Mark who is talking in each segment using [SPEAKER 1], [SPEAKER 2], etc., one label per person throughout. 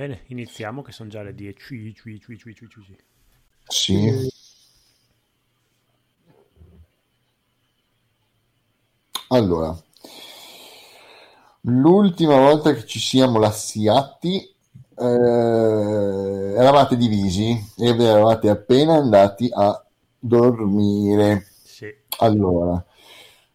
[SPEAKER 1] Bene, iniziamo che sono già le 10.
[SPEAKER 2] Sì. Allora, l'ultima volta che ci siamo lasciati eh, eravate divisi e eravate appena andati a dormire.
[SPEAKER 1] Sì.
[SPEAKER 2] Allora,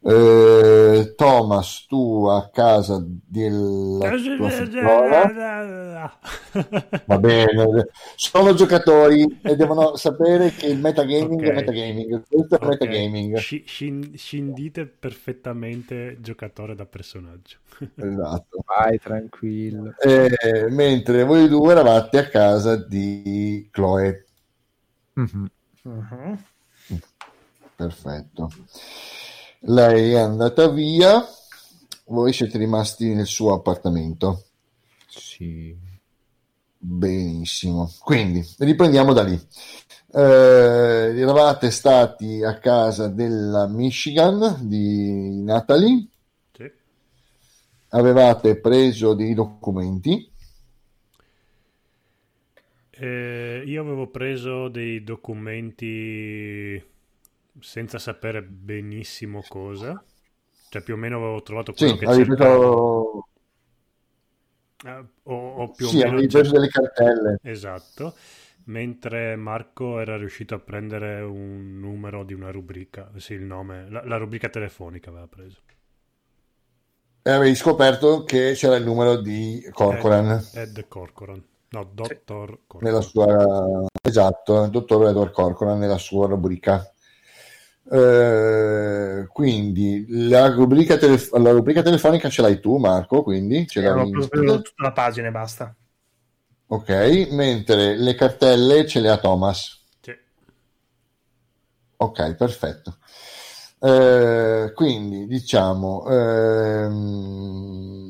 [SPEAKER 2] eh, Thomas, tu a casa della tua figliola, va bene, sono giocatori e devono sapere che il metagaming
[SPEAKER 1] Ok.
[SPEAKER 2] è metagaming. Questo è
[SPEAKER 1] Ok.
[SPEAKER 2] metagaming.
[SPEAKER 1] Sci- scin- scindite perfettamente giocatore da personaggio.
[SPEAKER 2] Esatto.
[SPEAKER 3] Vai tranquillo.
[SPEAKER 2] Eh, mentre voi due eravate a casa di Chloe.
[SPEAKER 3] Mhm.
[SPEAKER 4] Mhm.
[SPEAKER 2] Perfetto. Lei è andata via, voi siete rimasti nel suo appartamento.
[SPEAKER 3] Sì.
[SPEAKER 2] Benissimo. Quindi riprendiamo da lì. Eh, eravate stati a casa della Michigan di Natalie,
[SPEAKER 1] Sì.
[SPEAKER 2] avevate preso dei documenti.
[SPEAKER 1] Eh, io avevo preso dei documenti senza sapere benissimo cosa. Cioè, più o meno avevo trovato quello
[SPEAKER 2] Sì,
[SPEAKER 1] che
[SPEAKER 2] avevi
[SPEAKER 1] cercavo.
[SPEAKER 2] preso,
[SPEAKER 1] Eh, o, o più o
[SPEAKER 2] sì,
[SPEAKER 1] meno
[SPEAKER 2] avevi preso delle cartelle.
[SPEAKER 1] Esatto. Mentre Marco era riuscito a prendere un numero di una rubrica, sì, il nome, la, la rubrica telefonica aveva preso.
[SPEAKER 2] E avevi scoperto che c'era il numero di Corcoran.
[SPEAKER 1] Ed Corcoran. No, Dottor Corcoran.
[SPEAKER 2] nella sua esatto, il dottor Edward Corcoran nella sua rubrica. Eh, quindi la rubrica, telef- la rubrica telefonica ce l'hai tu, Marco. Quindi ce l'hai
[SPEAKER 4] preso tutta la pagina e basta.
[SPEAKER 2] ok, mentre le cartelle ce le ha Thomas.
[SPEAKER 1] Sì.
[SPEAKER 2] Ok, perfetto. Eh, quindi diciamo, ehm,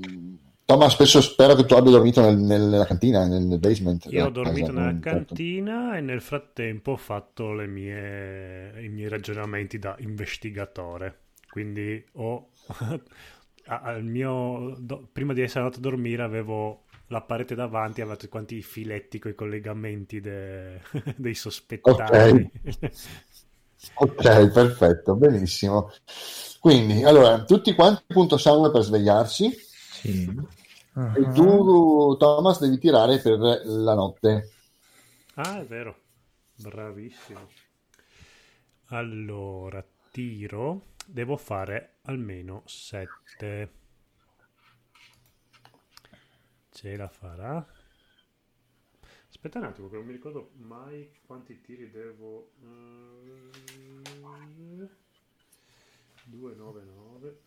[SPEAKER 2] Thomas, spesso spero che tu abbia dormito nel- nel- nella cantina, nel, nel basement.
[SPEAKER 1] Io ho dormito
[SPEAKER 2] esatto,
[SPEAKER 1] nella
[SPEAKER 2] certo.
[SPEAKER 1] cantina e nel frattempo ho fatto le mie- i miei ragionamenti da investigatore. Quindi ho al mio do- prima di essere andato a dormire avevo la parete davanti, avevo tutti quanti i filetti con i collegamenti de- dei sospettati.
[SPEAKER 2] Ok, perfetto, benissimo. Quindi, allora, tutti quanti punto sangue per svegliarsi
[SPEAKER 3] Sì.
[SPEAKER 2] e tu, Thomas, devi tirare per la notte.
[SPEAKER 1] Ah, è vero, bravissimo. Allora, tiro, devo fare almeno 7. Ce la farà? Aspetta un attimo, che non mi ricordo mai quanti tiri devo... 2, 9, 9.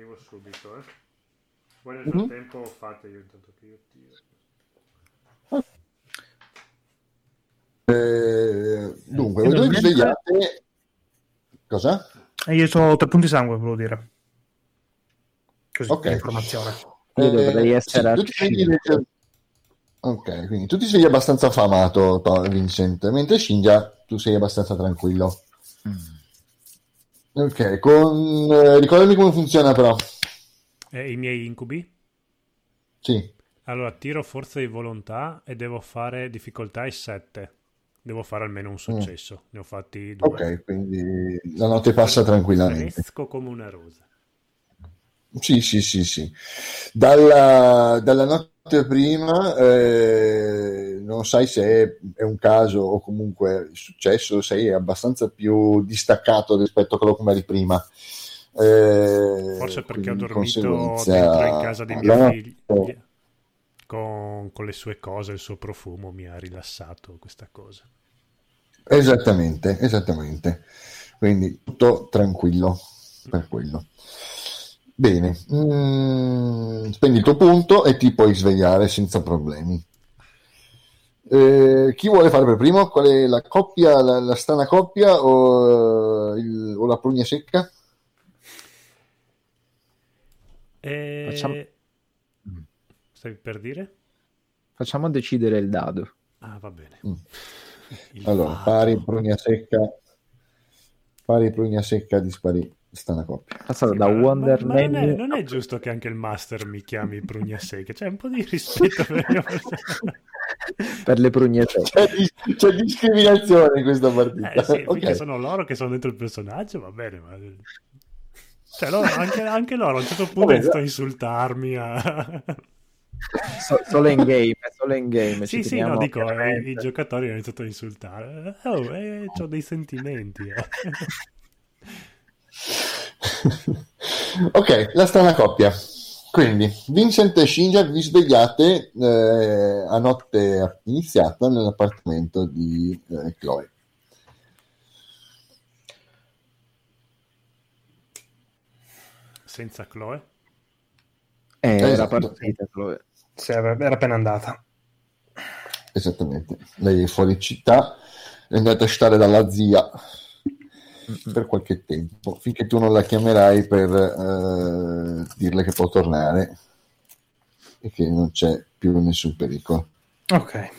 [SPEAKER 1] Arrivo subito, eh. Voi nel
[SPEAKER 2] Mhm.
[SPEAKER 1] frattempo fate io intanto che io tiro.
[SPEAKER 2] Eh, dunque, voi
[SPEAKER 4] E
[SPEAKER 2] due vi svegliate. Cosa?
[SPEAKER 4] E io ho tre punti sangue, volevo dire. Così,
[SPEAKER 2] Ok.
[SPEAKER 4] informazione.
[SPEAKER 3] Io dovrei
[SPEAKER 2] Eh,
[SPEAKER 3] essere
[SPEAKER 2] sì, tu Ok, quindi tu ti svegli abbastanza affamato, To- Vincent, mentre Shinja tu sei abbastanza tranquillo. Ok, con... eh, ricordami come funziona però.
[SPEAKER 1] E i miei incubi?
[SPEAKER 2] Sì,
[SPEAKER 1] Allora, tiro forza di volontà e devo fare difficoltà e 7. Devo fare almeno un successo. Ne ho fatti due.
[SPEAKER 2] ok, quindi la notte passa tranquillamente.
[SPEAKER 1] Fresco come una rosa.
[SPEAKER 2] Sì, sì, sì, sì. Dalla, dalla notte prima eh, non sai se è un caso o comunque è successo, sei abbastanza più distaccato rispetto a quello come eri prima. Eh,
[SPEAKER 1] Forse perché ho dormito dentro in casa mia
[SPEAKER 2] notte-
[SPEAKER 1] figlia. Con, con le sue cose, il suo profumo mi ha rilassato questa cosa.
[SPEAKER 2] Esattamente, esattamente. Quindi tutto tranquillo per quello. Bene, Mm, spendi il tuo punto e ti puoi svegliare senza problemi. Eh, chi vuole fare per primo? Qual è la coppia, la, la strana coppia o, eh, il- o la prugna secca?
[SPEAKER 1] E...
[SPEAKER 3] Facciamo-
[SPEAKER 1] Stavi per dire?
[SPEAKER 3] Facciamo decidere il dado.
[SPEAKER 1] Ah, va bene.
[SPEAKER 2] Mm. Allora,
[SPEAKER 1] vado.
[SPEAKER 2] pari, prugna secca, pari, prugna secca, dispari, Strana coppia.
[SPEAKER 3] Passato
[SPEAKER 1] Sì,
[SPEAKER 3] da
[SPEAKER 1] ma-
[SPEAKER 3] Wonder
[SPEAKER 1] ma, ma non, è, non è giusto che anche il master mi chiami Prugna Secca, c'è un po' di rispetto per mio
[SPEAKER 3] per le prugnette.
[SPEAKER 2] C'è, dis- c'è discriminazione in questa partita.
[SPEAKER 1] Eh sì,
[SPEAKER 2] Ok.
[SPEAKER 1] finché sono loro che sono dentro il personaggio, va bene, ma... Cioè, loro- anche, anche loro a un certo punto
[SPEAKER 2] Vabbè,
[SPEAKER 1] iniziano a insultarmi. A...
[SPEAKER 3] So- solo in game, solo in game.
[SPEAKER 1] sì, sì, no, dico, i,
[SPEAKER 3] veramente.
[SPEAKER 1] i giocatori hanno iniziato a insultare. Oh, eh, ho dei sentimenti. eh.
[SPEAKER 2] ok, la strana coppia. Quindi, Vincent e Shinja vi svegliate eh, a notte iniziata nell'appartamento di eh, Chloe.
[SPEAKER 1] Senza Chloe.
[SPEAKER 3] Eh, era
[SPEAKER 2] Esatto.
[SPEAKER 3] partita, Chloe.
[SPEAKER 4] Sì, era era appena andata.
[SPEAKER 2] Esattamente. Lei è fuori città, è andata a stare dalla zia per qualche tempo, finché tu non la chiamerai per eh, dirle che può tornare e che non c'è più nessun pericolo.
[SPEAKER 4] Ok.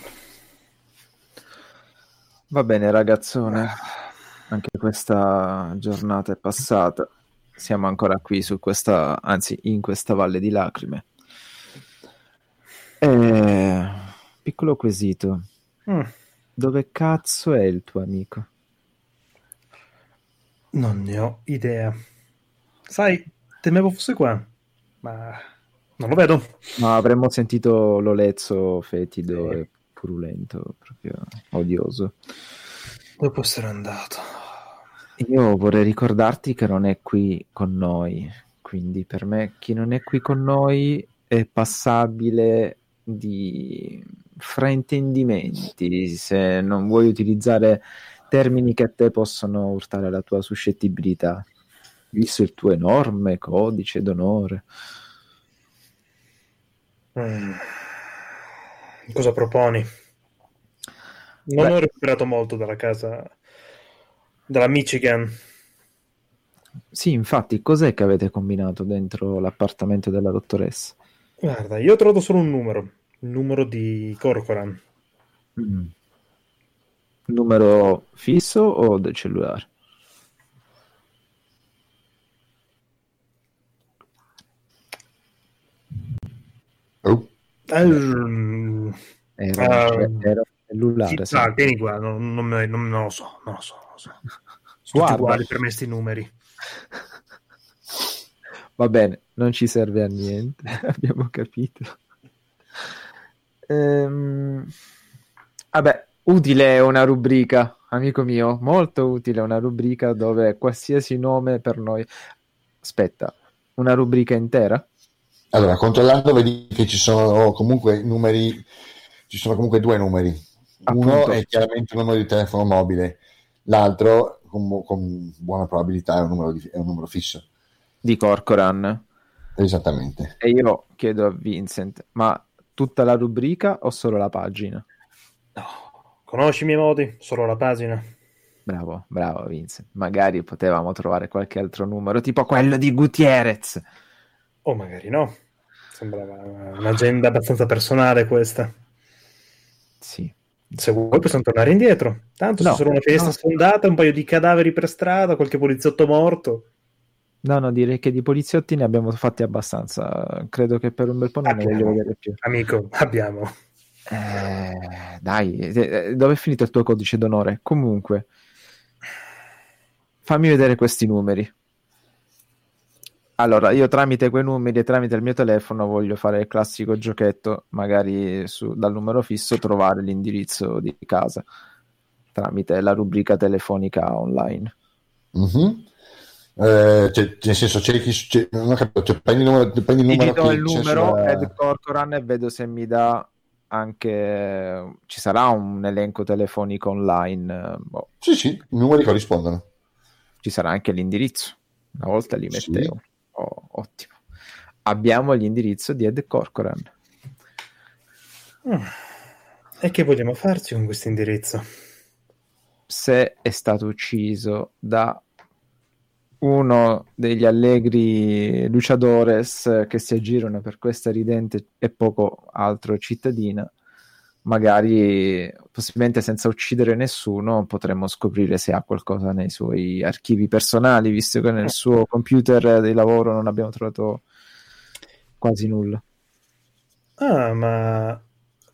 [SPEAKER 3] Va bene, ragazzone. Anche questa giornata è passata. Siamo ancora qui su questa, anzi, in questa valle di lacrime. Eh, piccolo quesito.
[SPEAKER 4] Mm,
[SPEAKER 3] Dove cazzo è il tuo amico?
[SPEAKER 4] Non ne ho idea. Sai, temevo fosse qua, ma non lo vedo.
[SPEAKER 3] No, avremmo sentito l'olezzo fetido e purulento, proprio odioso.
[SPEAKER 4] Dove può essere andato?
[SPEAKER 3] Io vorrei ricordarti che non è qui con noi, quindi per me chi non è qui con noi è passabile di fraintendimenti, se non vuoi utilizzare termini che a te possono urtare la tua suscettibilità, visto il tuo enorme codice d'onore.
[SPEAKER 4] Mm. Cosa proponi? Non
[SPEAKER 3] Beh.
[SPEAKER 4] ho recuperato molto dalla casa dalla Michigan.
[SPEAKER 3] Sì, infatti, cos'è che avete combinato dentro l'appartamento della dottoressa?
[SPEAKER 4] Guarda, io ho trovato solo un numero, il numero di Corcoran.
[SPEAKER 3] Mm. Numero fisso o del cellulare?
[SPEAKER 2] Oh,
[SPEAKER 4] Ehm,
[SPEAKER 3] Era,
[SPEAKER 4] Ah,
[SPEAKER 3] era cellulare.
[SPEAKER 4] chi
[SPEAKER 3] sì.
[SPEAKER 4] sa, tieni qua, non, non me- non- non lo so, non lo so. Non lo so. Sono
[SPEAKER 3] Guarda.
[SPEAKER 4] uguali per me sti numeri.
[SPEAKER 3] Va bene, non ci serve a niente, abbiamo capito. Ehm, vabbè, utile una rubrica, amico mio, molto utile una rubrica dove qualsiasi nome per noi... Aspetta, una rubrica intera?
[SPEAKER 2] Allora, controllando vedi che ci sono comunque numeri, ci sono comunque due numeri. Uno
[SPEAKER 3] Appunto.
[SPEAKER 2] è chiaramente il numero di telefono mobile, l'altro con, con buona probabilità è un numero, di- è un numero fisso.
[SPEAKER 3] Di Corcoran.
[SPEAKER 2] Esattamente.
[SPEAKER 3] E io chiedo a Vincent, ma tutta la rubrica o solo la pagina?
[SPEAKER 4] No, conosci i miei modi? Solo la pagina.
[SPEAKER 3] Bravo, bravo Vincent. Magari potevamo trovare qualche altro numero, tipo quello di Gutierrez.
[SPEAKER 4] O magari no. Sembrava un'agenda abbastanza personale questa.
[SPEAKER 3] Sì.
[SPEAKER 4] Se vuoi possiamo tornare indietro. Tanto
[SPEAKER 3] No,
[SPEAKER 4] solo una finestra
[SPEAKER 3] no.
[SPEAKER 4] sfondata, un paio di cadaveri per strada, qualche poliziotto morto.
[SPEAKER 3] No, no, direi che di poliziotti ne abbiamo fatti abbastanza. Credo che per un bel po' non ne voglio
[SPEAKER 4] Abbiamo.
[SPEAKER 3] vedere più.
[SPEAKER 4] Amico, abbiamo.
[SPEAKER 3] Eh, dai, eh, dove è finito il tuo codice d'onore? Comunque, fammi vedere questi numeri. Allora, io tramite quei numeri e tramite il mio telefono voglio fare il classico giochetto, magari su- dal numero fisso trovare l'indirizzo di casa tramite la rubrica telefonica online.
[SPEAKER 2] Mhm. Eh, cioè, nel senso, c'è chi, c'è- non ho capito, cioè, prendi il numero, prendi il
[SPEAKER 3] Ti
[SPEAKER 2] numero
[SPEAKER 3] do
[SPEAKER 2] che
[SPEAKER 3] il numero
[SPEAKER 2] sulla-
[SPEAKER 3] Ed Corcoran e vedo se mi dà anche ci sarà un elenco telefonico online eh, boh,
[SPEAKER 2] Sì, sì, i numeri corrispondono.
[SPEAKER 3] ci sarà anche l'indirizzo una volta li
[SPEAKER 2] Sì.
[SPEAKER 3] mettevo Oh, ottimo abbiamo l'indirizzo di Ed Corcoran
[SPEAKER 4] Mm. E che vogliamo farci con questo indirizzo?
[SPEAKER 3] se è stato ucciso da uno degli allegri luciadores che si aggirano per questa ridente e poco altro cittadina magari possibilmente senza uccidere nessuno potremmo scoprire se ha qualcosa nei suoi archivi personali, visto che nel suo computer di lavoro non abbiamo trovato quasi nulla.
[SPEAKER 4] Ah, ma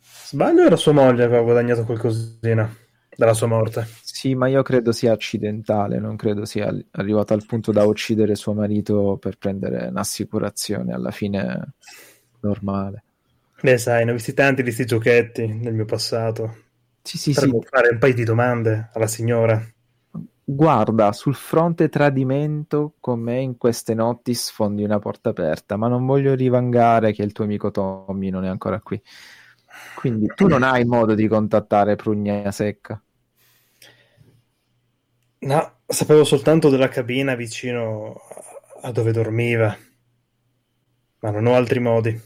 [SPEAKER 4] sbaglio era sua moglie che aveva guadagnato qualcosina dalla sua morte?
[SPEAKER 3] Sì, ma io credo sia accidentale, non credo sia arrivato al punto da uccidere suo marito per prendere un'assicurazione alla fine normale.
[SPEAKER 4] Beh, sai, ne ho visti tanti di questi giochetti nel mio passato.
[SPEAKER 3] Sì, sì,
[SPEAKER 4] Potremmo
[SPEAKER 3] sì.
[SPEAKER 4] fare un paio di domande alla signora.
[SPEAKER 3] Guarda, sul fronte tradimento, con me in queste notti sfondi una porta aperta, ma non voglio rivangare che il tuo amico Tommy non è ancora qui. Quindi tu non hai modo di contattare Prugna Secca.
[SPEAKER 4] No, sapevo soltanto della cabina vicino a dove dormiva, ma non ho altri modi.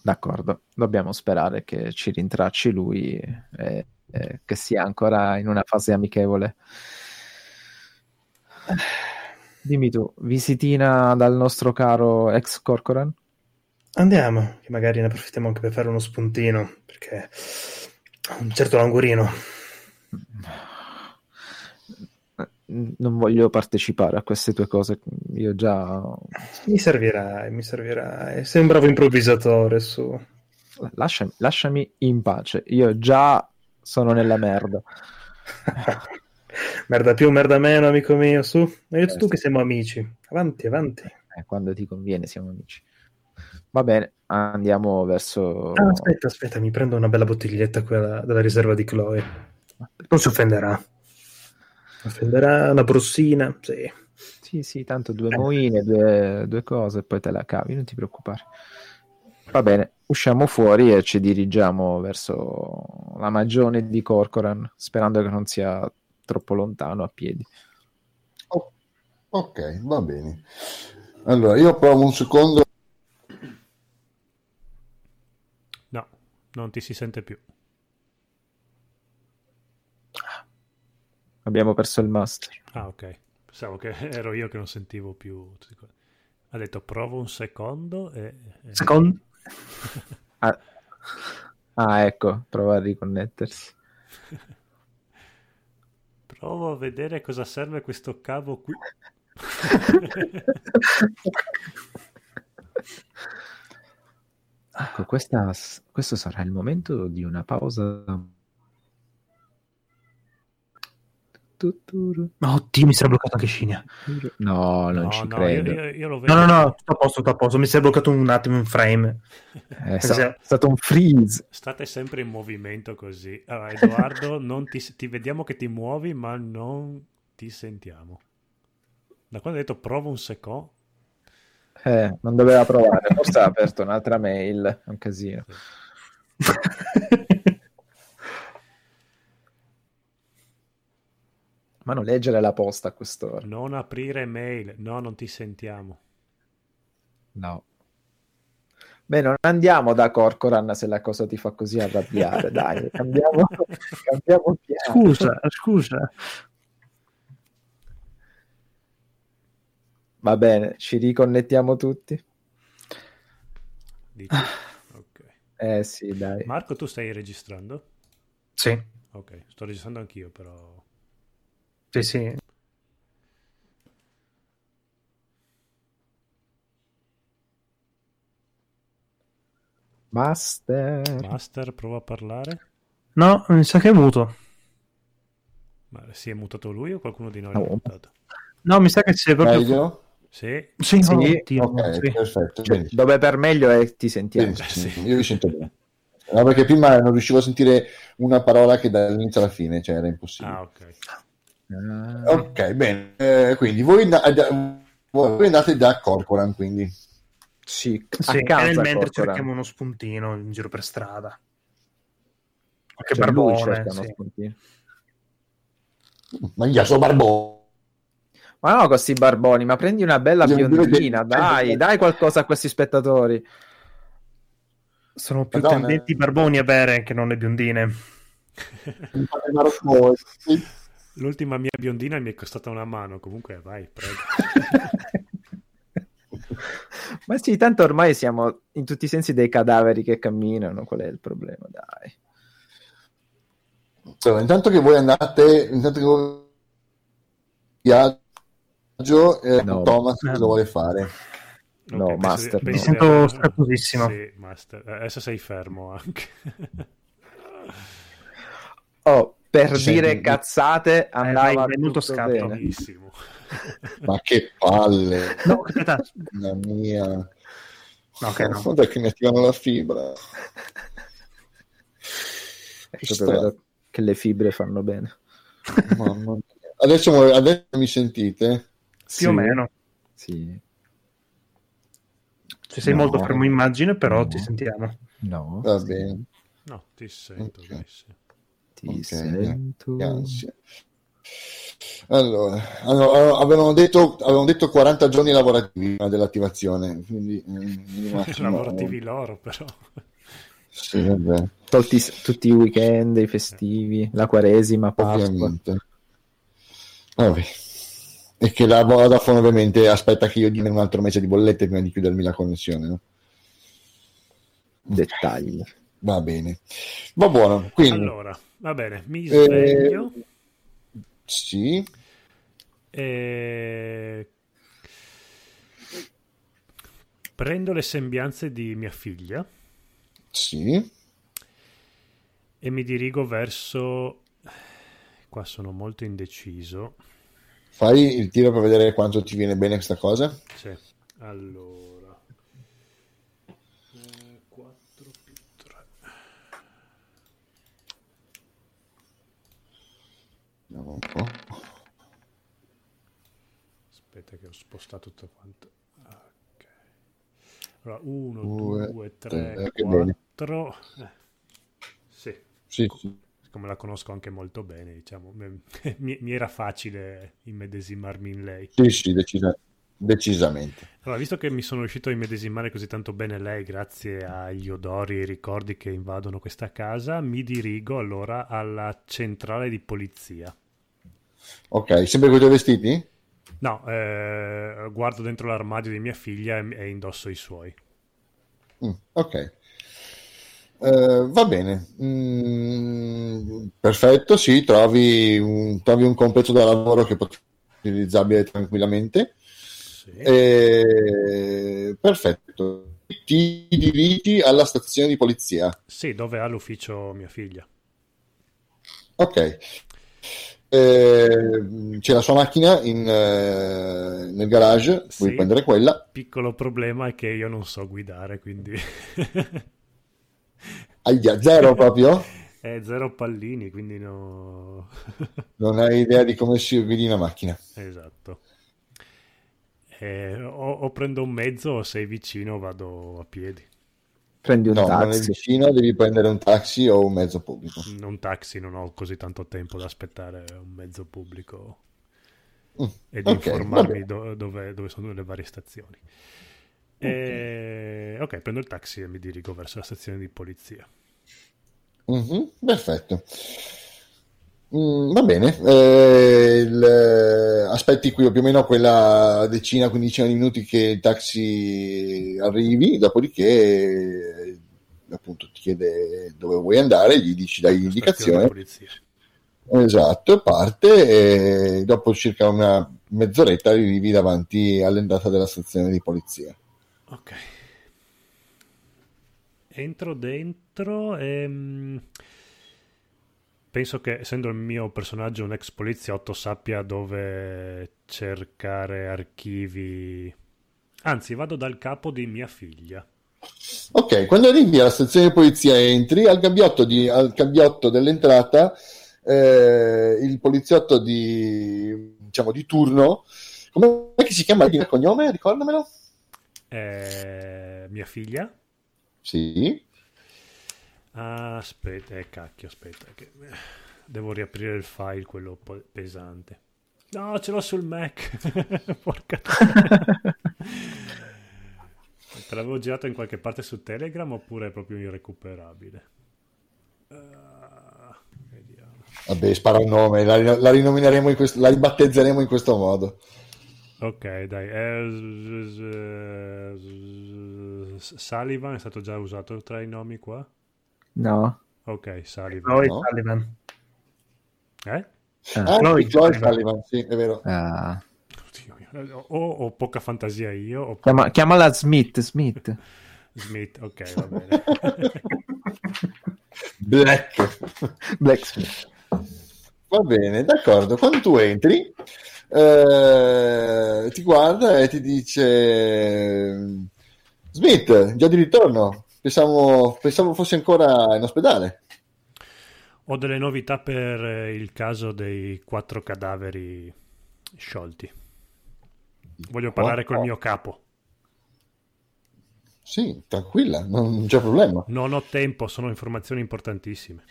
[SPEAKER 3] D'accordo, dobbiamo sperare che ci rintracci lui e, e che sia ancora in una fase amichevole. Dimmi tu, visitina dal nostro caro ex Corcoran?
[SPEAKER 4] Andiamo, che magari ne approfittiamo anche per fare uno spuntino, perché ho un certo languorino.
[SPEAKER 3] Non voglio partecipare a queste tue cose, io già...
[SPEAKER 4] Mi servirai, mi servirai. Sei un bravo improvvisatore su.
[SPEAKER 3] Lasciami, lasciami in pace, io già sono nella merda.
[SPEAKER 4] merda più, merda meno, amico mio, su. Ma io
[SPEAKER 3] Eh,
[SPEAKER 4] tu
[SPEAKER 3] sì.
[SPEAKER 4] che siamo amici. Avanti, avanti.
[SPEAKER 3] Eh, quando ti conviene siamo amici. Va bene, andiamo verso...
[SPEAKER 4] Ah, aspetta, aspetta, mi prendo una bella bottiglietta quella della riserva di Chloe. Non si offenderà. Offenderà una brossina, sì.
[SPEAKER 3] Sì, sì, tanto due moine, due, due cose, poi te la cavi, non ti preoccupare. Va bene, usciamo fuori e ci dirigiamo verso la magione di Corcoran, sperando che non sia troppo lontano a piedi.
[SPEAKER 2] Oh, ok, va bene. Allora, io provo un secondo.
[SPEAKER 1] No, non ti si sente più.
[SPEAKER 3] Abbiamo perso il master.
[SPEAKER 1] Ah, ok. Pensavo che ero io che non sentivo più. Ha detto provo un secondo e...
[SPEAKER 4] Secondo?
[SPEAKER 3] Ah, ah, ecco, prova a riconnettersi.
[SPEAKER 1] Provo a vedere cosa serve questo cavo qui.
[SPEAKER 3] Ecco, questa- questo sarà il momento di una pausa.
[SPEAKER 4] Oddio, mi si è bloccato anche Scinia.
[SPEAKER 3] No, non
[SPEAKER 1] No,
[SPEAKER 3] ci
[SPEAKER 1] no,
[SPEAKER 3] credo.
[SPEAKER 1] io, io- io lo vedo.
[SPEAKER 4] No, no, no, sto a posto, sto a posto. Mi si è bloccato un attimo in frame.
[SPEAKER 3] È sta-
[SPEAKER 4] Sì.
[SPEAKER 3] stato un freeze.
[SPEAKER 1] State sempre in movimento così. Allora, Edoardo, non ti, ti vediamo che ti muovi, ma non ti sentiamo. Da quando hai detto provo un secondo,
[SPEAKER 3] Eh, non doveva provare, forse ha aperto un'altra mail, è un casino. Ma non leggere la posta a quest'ora.
[SPEAKER 1] non aprire mail. No, non ti sentiamo.
[SPEAKER 3] No. Beh, non andiamo da Corcoran se la cosa ti fa così arrabbiare, dai, cambiamo, cambiamo piano.
[SPEAKER 4] Scusa, scusa.
[SPEAKER 3] Va bene, ci riconnettiamo tutti?
[SPEAKER 1] Dici? Ok.
[SPEAKER 3] Eh sì, dai.
[SPEAKER 1] Marco, tu stai registrando?
[SPEAKER 4] Sì,
[SPEAKER 1] Ok, sto registrando anch'io, però...
[SPEAKER 4] sì, sì.
[SPEAKER 3] Master.
[SPEAKER 1] Master, prova a parlare.
[SPEAKER 4] No, mi sa che è muto.
[SPEAKER 1] Ma si è mutato lui o qualcuno di noi
[SPEAKER 3] No.
[SPEAKER 1] l'ha mutato?
[SPEAKER 4] No, mi sa che si è proprio...
[SPEAKER 2] Meglio?
[SPEAKER 1] Sì,
[SPEAKER 4] Sì,
[SPEAKER 3] Sì,
[SPEAKER 4] oh, oddio,
[SPEAKER 2] Ok,
[SPEAKER 4] sì.
[SPEAKER 2] perfetto.
[SPEAKER 3] Cioè, dove per meglio è ti sentiamo.
[SPEAKER 2] Benissimo,
[SPEAKER 1] sì.
[SPEAKER 2] Io vi sento bene. No, perché prima non riuscivo a sentire una parola che dall'inizio alla fine, cioè era impossibile.
[SPEAKER 1] ah ok.
[SPEAKER 3] Ah,
[SPEAKER 2] Ok, bene. Eh, quindi voi, voi andate da Corcoran, quindi.
[SPEAKER 3] sì, a
[SPEAKER 4] Sì, mentre cerchiamo uno spuntino in giro per strada. Qualche
[SPEAKER 3] Cioè, lui
[SPEAKER 4] barbone,
[SPEAKER 3] cerca uno
[SPEAKER 4] sì.
[SPEAKER 3] spuntino.
[SPEAKER 2] Mangia suo barbone.
[SPEAKER 3] Ma no, questi barboni, ma prendi una bella biondina, dai, dai qualcosa a questi spettatori.
[SPEAKER 4] Sono più
[SPEAKER 2] Madonna.
[SPEAKER 4] tendenti i barboni a bere che non le biondine.
[SPEAKER 1] L'ultima mia biondina mi è costata una mano, comunque vai, prego.
[SPEAKER 3] Ma sì, tanto ormai siamo in tutti i sensi dei cadaveri che camminano, qual è il problema? Dai.
[SPEAKER 2] Allora, intanto che voi andate, intanto che voi viaggio, eh,
[SPEAKER 3] No.
[SPEAKER 2] Thomas cosa vuole fare?
[SPEAKER 3] No,
[SPEAKER 1] Ok, penso
[SPEAKER 3] Master, no.
[SPEAKER 4] Mi
[SPEAKER 1] di
[SPEAKER 4] sento strapposissimo.
[SPEAKER 1] Sì, Master. Eh, Adesso sei fermo anche.
[SPEAKER 3] Oh, per
[SPEAKER 2] Sì,
[SPEAKER 3] dire
[SPEAKER 2] sì.
[SPEAKER 3] cazzate andava
[SPEAKER 4] vai, vai molto scatto.
[SPEAKER 2] Ma che palle,
[SPEAKER 4] No, aspetta.
[SPEAKER 2] la mia.
[SPEAKER 4] No, ok, no.
[SPEAKER 2] Guarda che mi attivano la fibra.
[SPEAKER 3] Vedo che le fibre fanno bene.
[SPEAKER 2] Mamma mia. Adesso, adesso mi sentite?
[SPEAKER 4] Più o meno.
[SPEAKER 3] Sì.
[SPEAKER 4] Ci sei
[SPEAKER 3] No.
[SPEAKER 4] molto fermo immagine, però
[SPEAKER 3] No.
[SPEAKER 4] ti sentiamo.
[SPEAKER 3] No,
[SPEAKER 2] Va bene.
[SPEAKER 1] No, ti sento.
[SPEAKER 2] Ok.
[SPEAKER 1] benissimo.
[SPEAKER 3] Ti
[SPEAKER 2] Ok,
[SPEAKER 3] sento.
[SPEAKER 2] Ansia. Allora, allora, avevano, detto, avevano detto 40 giorni lavorativi prima dell'attivazione, quindi eh,
[SPEAKER 1] Lavorativi loro, però.
[SPEAKER 2] Sì, vabbè,
[SPEAKER 3] Tolti tutti i weekend, i festivi, la quaresima,
[SPEAKER 2] ovviamente. Vabbè. E che la Vodafone ovviamente aspetta che io dia un altro mese di bollette prima di chiudermi la connessione. no?
[SPEAKER 3] Dettagli.
[SPEAKER 2] Va bene. Va buono, quindi
[SPEAKER 1] Allora, va bene, mi
[SPEAKER 2] Eh,
[SPEAKER 1] sveglio
[SPEAKER 2] sì,
[SPEAKER 1] e prendo le sembianze di mia figlia
[SPEAKER 2] sì,
[SPEAKER 1] e mi dirigo verso... Qua sono molto indeciso.
[SPEAKER 2] fai il tiro per vedere quanto ti viene bene questa cosa.
[SPEAKER 1] Sì. Allora. 4 più 3.
[SPEAKER 2] Vediamo un po'.
[SPEAKER 1] Aspetta che ho spostato tutto quanto. Ok. Allora, 1,
[SPEAKER 2] Due,
[SPEAKER 1] 2,
[SPEAKER 2] tre,
[SPEAKER 1] 3,
[SPEAKER 2] che bene.
[SPEAKER 1] 4. Sì,
[SPEAKER 2] Sì, sì.
[SPEAKER 1] siccome la conosco anche molto bene, diciamo, mi, mi era facile immedesimarmi in lei.
[SPEAKER 2] Sì, sì, decisa- decisamente.
[SPEAKER 1] Allora, visto che mi sono riuscito a immedesimare così tanto bene lei grazie agli odori e ai ricordi che invadono questa casa, mi dirigo allora alla centrale di polizia.
[SPEAKER 2] Ok, sempre con i tuoi vestiti?
[SPEAKER 1] No, eh, guardo dentro l'armadio di mia figlia e, e indosso i suoi.
[SPEAKER 2] Mm, ok. Eh, va bene. Mm, perfetto, sì, trovi un, trovi un completo da lavoro che essere utilizzabile tranquillamente.
[SPEAKER 1] Sì.
[SPEAKER 2] Eh, perfetto. Ti dirigi alla stazione di polizia.
[SPEAKER 1] Sì, dove ha l'ufficio mia figlia.
[SPEAKER 2] Ok. Eh, c'è la sua macchina in, eh, nel garage, puoi
[SPEAKER 1] Sì.
[SPEAKER 2] prendere quella.
[SPEAKER 1] Piccolo problema è che io non so guidare, quindi
[SPEAKER 2] Aia, zero proprio?
[SPEAKER 1] è zero pallini, quindi no.
[SPEAKER 2] Non hai idea di come si guidi una macchina.
[SPEAKER 1] Esatto. Eh, o, o prendo un mezzo o sei vicino vado a piedi.
[SPEAKER 3] Prendi un
[SPEAKER 2] No, non è
[SPEAKER 3] taxi.
[SPEAKER 2] vicino, devi prendere un taxi o un mezzo pubblico.
[SPEAKER 1] Un taxi, non ho così tanto tempo da aspettare un mezzo pubblico
[SPEAKER 2] Mm,
[SPEAKER 1] e di
[SPEAKER 2] ok,
[SPEAKER 1] informarmi do- dove, dove sono le varie stazioni. E- ok, prendo il taxi e mi dirigo verso la stazione di polizia.
[SPEAKER 2] Mhm, perfetto. Mm, va bene. Eh, il- eh, aspetti qui più o meno quella decina, quindicina di minuti che il taxi arrivi, dopodiché eh, appunto ti chiede dove vuoi andare, gli dici, dai
[SPEAKER 1] polizia.
[SPEAKER 2] Esatto, parte e dopo circa una mezz'oretta arrivi davanti all'entrata della stazione di polizia.
[SPEAKER 1] Ok. Entro dentro e mm, penso che essendo il mio personaggio un ex poliziotto sappia dove cercare archivi. Anzi, vado dal capo di mia figlia.
[SPEAKER 2] Ok, quando arrivi alla stazione di polizia entri, al gabbiotto, di- al gabbiotto dell'entrata, eh, il poliziotto di, diciamo, di turno, come si chiama il cognome? Ricordamelo.
[SPEAKER 1] Eh, mia figlia?
[SPEAKER 2] Sì.
[SPEAKER 1] Ah, aspetta, eh, cacchio, aspetta, che devo riaprire il file, quello pesante. No, ce l'ho sul Mac. Porca. Te l'avevo girato in qualche parte su Telegram oppure è proprio irrecuperabile? Ah, vediamo.
[SPEAKER 2] Vabbè, spara un nome, la, la rinomineremo in questo, la ribattezzeremo in questo modo.
[SPEAKER 1] Ok, dai. Eh, Sullivan è stato già usato tra i nomi qua?
[SPEAKER 3] No.
[SPEAKER 1] Ok, Sullivan.
[SPEAKER 4] Chloe
[SPEAKER 2] No.
[SPEAKER 4] Sullivan.
[SPEAKER 1] Eh?
[SPEAKER 3] Ah.
[SPEAKER 2] Ah, sì, Chloe
[SPEAKER 4] Sullivan.
[SPEAKER 2] Sullivan, sì, è vero.
[SPEAKER 3] Ah.
[SPEAKER 1] Oddio, O ho poca fantasia io, o
[SPEAKER 3] Chiama- chiamala Smith, Smith.
[SPEAKER 1] Smith. Ok, va bene.
[SPEAKER 2] Black.
[SPEAKER 3] Blacksmith.
[SPEAKER 2] Va bene, d'accordo. Quando tu entri, eh, ti guarda e ti dice: Smith, già di ritorno. Pensavo, pensavo fossi ancora in ospedale.
[SPEAKER 1] Ho delle novità per eh, il caso dei quattro cadaveri sciolti. Voglio parlare col mio capo.
[SPEAKER 2] Sì, tranquilla, non c'è problema.
[SPEAKER 1] Non ho tempo, sono informazioni importantissime.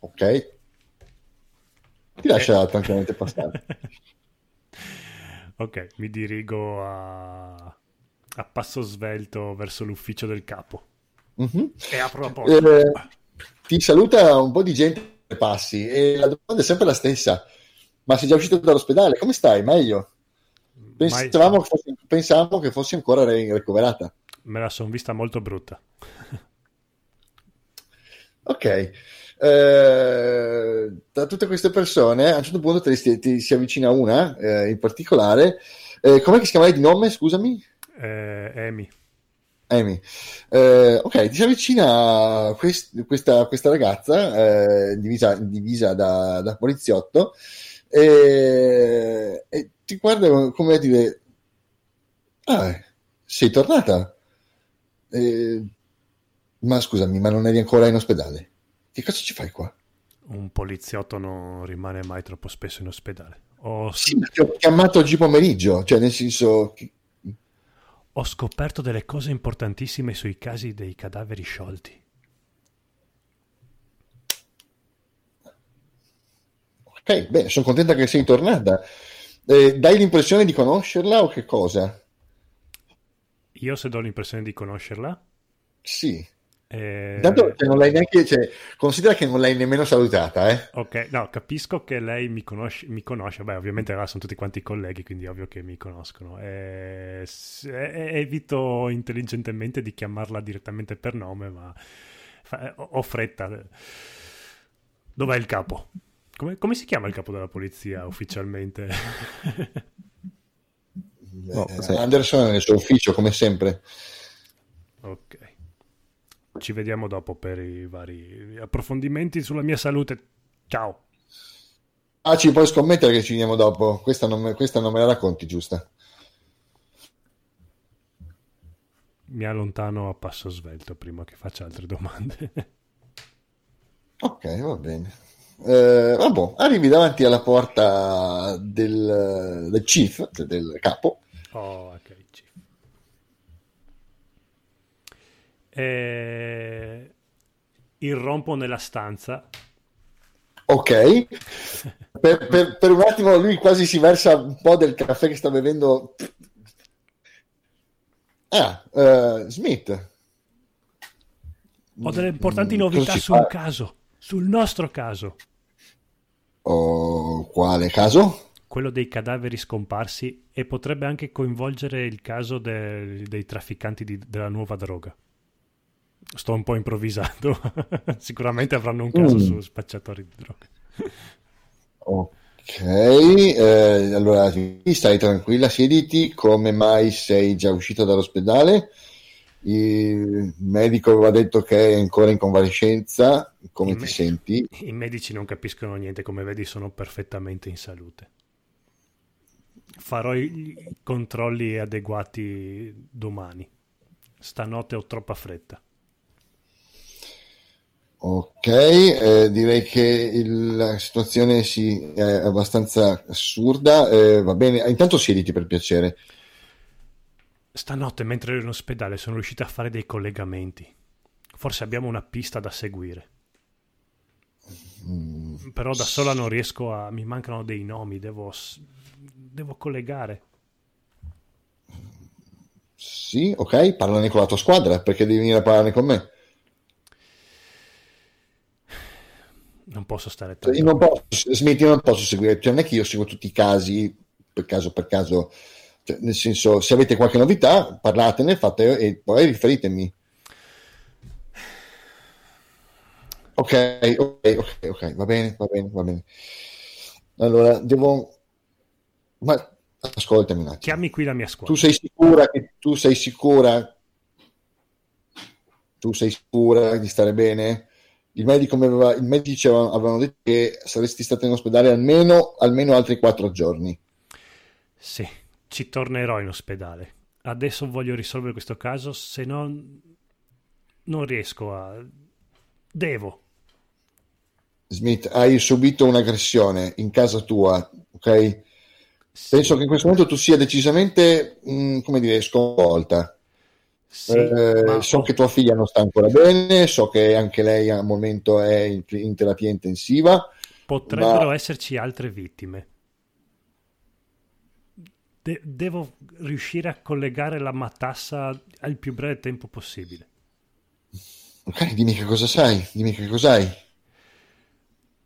[SPEAKER 2] Ok. Ti lascia tranquillamente passare.
[SPEAKER 1] ok, mi dirigo a... a passo svelto verso l'ufficio del capo
[SPEAKER 2] Mhm.
[SPEAKER 1] e apro la porta.
[SPEAKER 2] Eh, ti saluta un po' di gente che passi e la domanda è sempre la stessa. Ma sei già uscito dall'ospedale? Come stai? Meglio? Pensavamo, che fossi, pensavamo che fossi ancora ricoverata.
[SPEAKER 1] Me la sono vista molto brutta.
[SPEAKER 2] Ok. Eh, tra tutte queste persone, a un certo punto si, ti si avvicina una eh, in particolare. Eh, com'è che si chiama di nome? Scusami.
[SPEAKER 1] Eh, Amy,
[SPEAKER 2] Amy. Eh, ok, ti si avvicina quest- questa, questa ragazza eh, divisa, divisa da, da poliziotto e, e ti guarda come a dire: Ah, sei tornata? Eh, ma scusami, ma non eri ancora in ospedale? Che cosa ci fai qua?
[SPEAKER 1] un poliziotto non rimane mai troppo spesso in ospedale. Ho,
[SPEAKER 2] Sì, ma ti ho chiamato oggi pomeriggio, cioè nel senso. che-
[SPEAKER 1] ho scoperto delle cose importantissime sui casi dei cadaveri sciolti.
[SPEAKER 2] Ok, bene, sono contenta che sei tornata. Eh, dai l'impressione di conoscerla o che cosa?
[SPEAKER 1] Io se do l'impressione di conoscerla,
[SPEAKER 2] Sì.
[SPEAKER 1] Eh,
[SPEAKER 2] Intanto cioè, non l'hai neanche, cioè, considera che non l'hai nemmeno salutata, eh?
[SPEAKER 1] Ok, no, capisco che lei mi conosce, mi conosce. beh, ovviamente là sono tutti quanti colleghi, quindi è ovvio che mi conoscono. Eh, s- eh, evito intelligentemente di chiamarla direttamente per nome, ma fa- eh, ho fretta. Dov'è il capo? Come, come si chiama il capo della polizia ufficialmente?
[SPEAKER 3] No,
[SPEAKER 2] Eh. Anderson è nel suo ufficio, come sempre.
[SPEAKER 1] ok. Ci vediamo dopo per i vari approfondimenti sulla mia salute. Ciao.
[SPEAKER 2] Ah, ci puoi scommettere che ci vediamo dopo. Questa non, me, questa non me la racconti, giusta?
[SPEAKER 1] Mi allontano a passo svelto prima che faccia altre domande.
[SPEAKER 2] Ok, va bene. Eh, vabbè, arrivi davanti alla porta del, del chief, del capo.
[SPEAKER 1] Oh, ok. Chief. E... Irrompo nella stanza.
[SPEAKER 2] Ok. Per, per- per un attimo lui quasi si versa un po' del caffè che sta bevendo. Ah, eh, Smith.
[SPEAKER 1] Ho delle importanti
[SPEAKER 2] Mm,
[SPEAKER 1] novità sul caso, sul nostro caso,
[SPEAKER 2] Oh, quale caso?
[SPEAKER 1] quello dei cadaveri scomparsi e potrebbe anche coinvolgere il caso del- dei trafficanti di- della nuova droga. Sto un po' improvvisando. Sicuramente avranno un caso
[SPEAKER 2] Mm.
[SPEAKER 1] su spacciatori di droga.
[SPEAKER 2] Ok, eh, allora stai tranquilla, siediti. Come mai sei già uscito dall'ospedale? Il medico aveva detto che è ancora in convalescenza. Come
[SPEAKER 1] Il
[SPEAKER 2] ti
[SPEAKER 1] me-
[SPEAKER 2] senti?
[SPEAKER 1] I medici non capiscono niente, come vedi sono perfettamente in salute. Farò i i controlli adeguati domani. Stanotte ho troppa fretta.
[SPEAKER 2] Ok, eh, direi che il- la situazione sì, è abbastanza assurda. eh, va bene, intanto siediti per piacere.
[SPEAKER 1] Stanotte, mentre ero in ospedale, sono riuscito a fare dei collegamenti. Forse abbiamo una pista da seguire.
[SPEAKER 2] Mm,
[SPEAKER 1] Però da sola non riesco a... Mi mancano dei nomi, devo... Devo collegare.
[SPEAKER 2] sì, ok, parlane con la tua squadra perché devi venire a parlare con me.
[SPEAKER 1] Non posso stare
[SPEAKER 2] Cioè. Io non posso, Smith, io non posso seguire, cioè non è che io seguo tutti i casi per caso per caso, cioè, nel senso, se avete qualche novità, parlatene, fate e poi riferitemi. Ok, ok, ok, ok, va bene, va bene, va bene. Allora, devo... Ma ascoltami un attimo.
[SPEAKER 1] Chiami qui la mia squadra.
[SPEAKER 2] Tu sei sicura che tu sei sicura? Tu sei sicura di stare bene? Il medico mi aveva, i medici avevano detto che saresti stato in ospedale almeno, almeno altri quattro giorni.
[SPEAKER 1] Sì, ci tornerò in ospedale. Adesso voglio risolvere questo caso, se no non riesco a... Devo.
[SPEAKER 2] Smith, hai subito un'aggressione in casa tua, ok? Sì. Penso che in questo momento tu sia decisamente, mh, mm, come dire, sconvolta. Sì, eh, ma... So che tua figlia non sta ancora bene, so che anche lei al momento è in, in terapia intensiva.
[SPEAKER 1] Potrebbero ma... esserci altre vittime. De- devo riuscire a collegare la matassa al più breve tempo possibile.
[SPEAKER 2] Ok, dimmi che cosa sai, dimmi che cos'hai.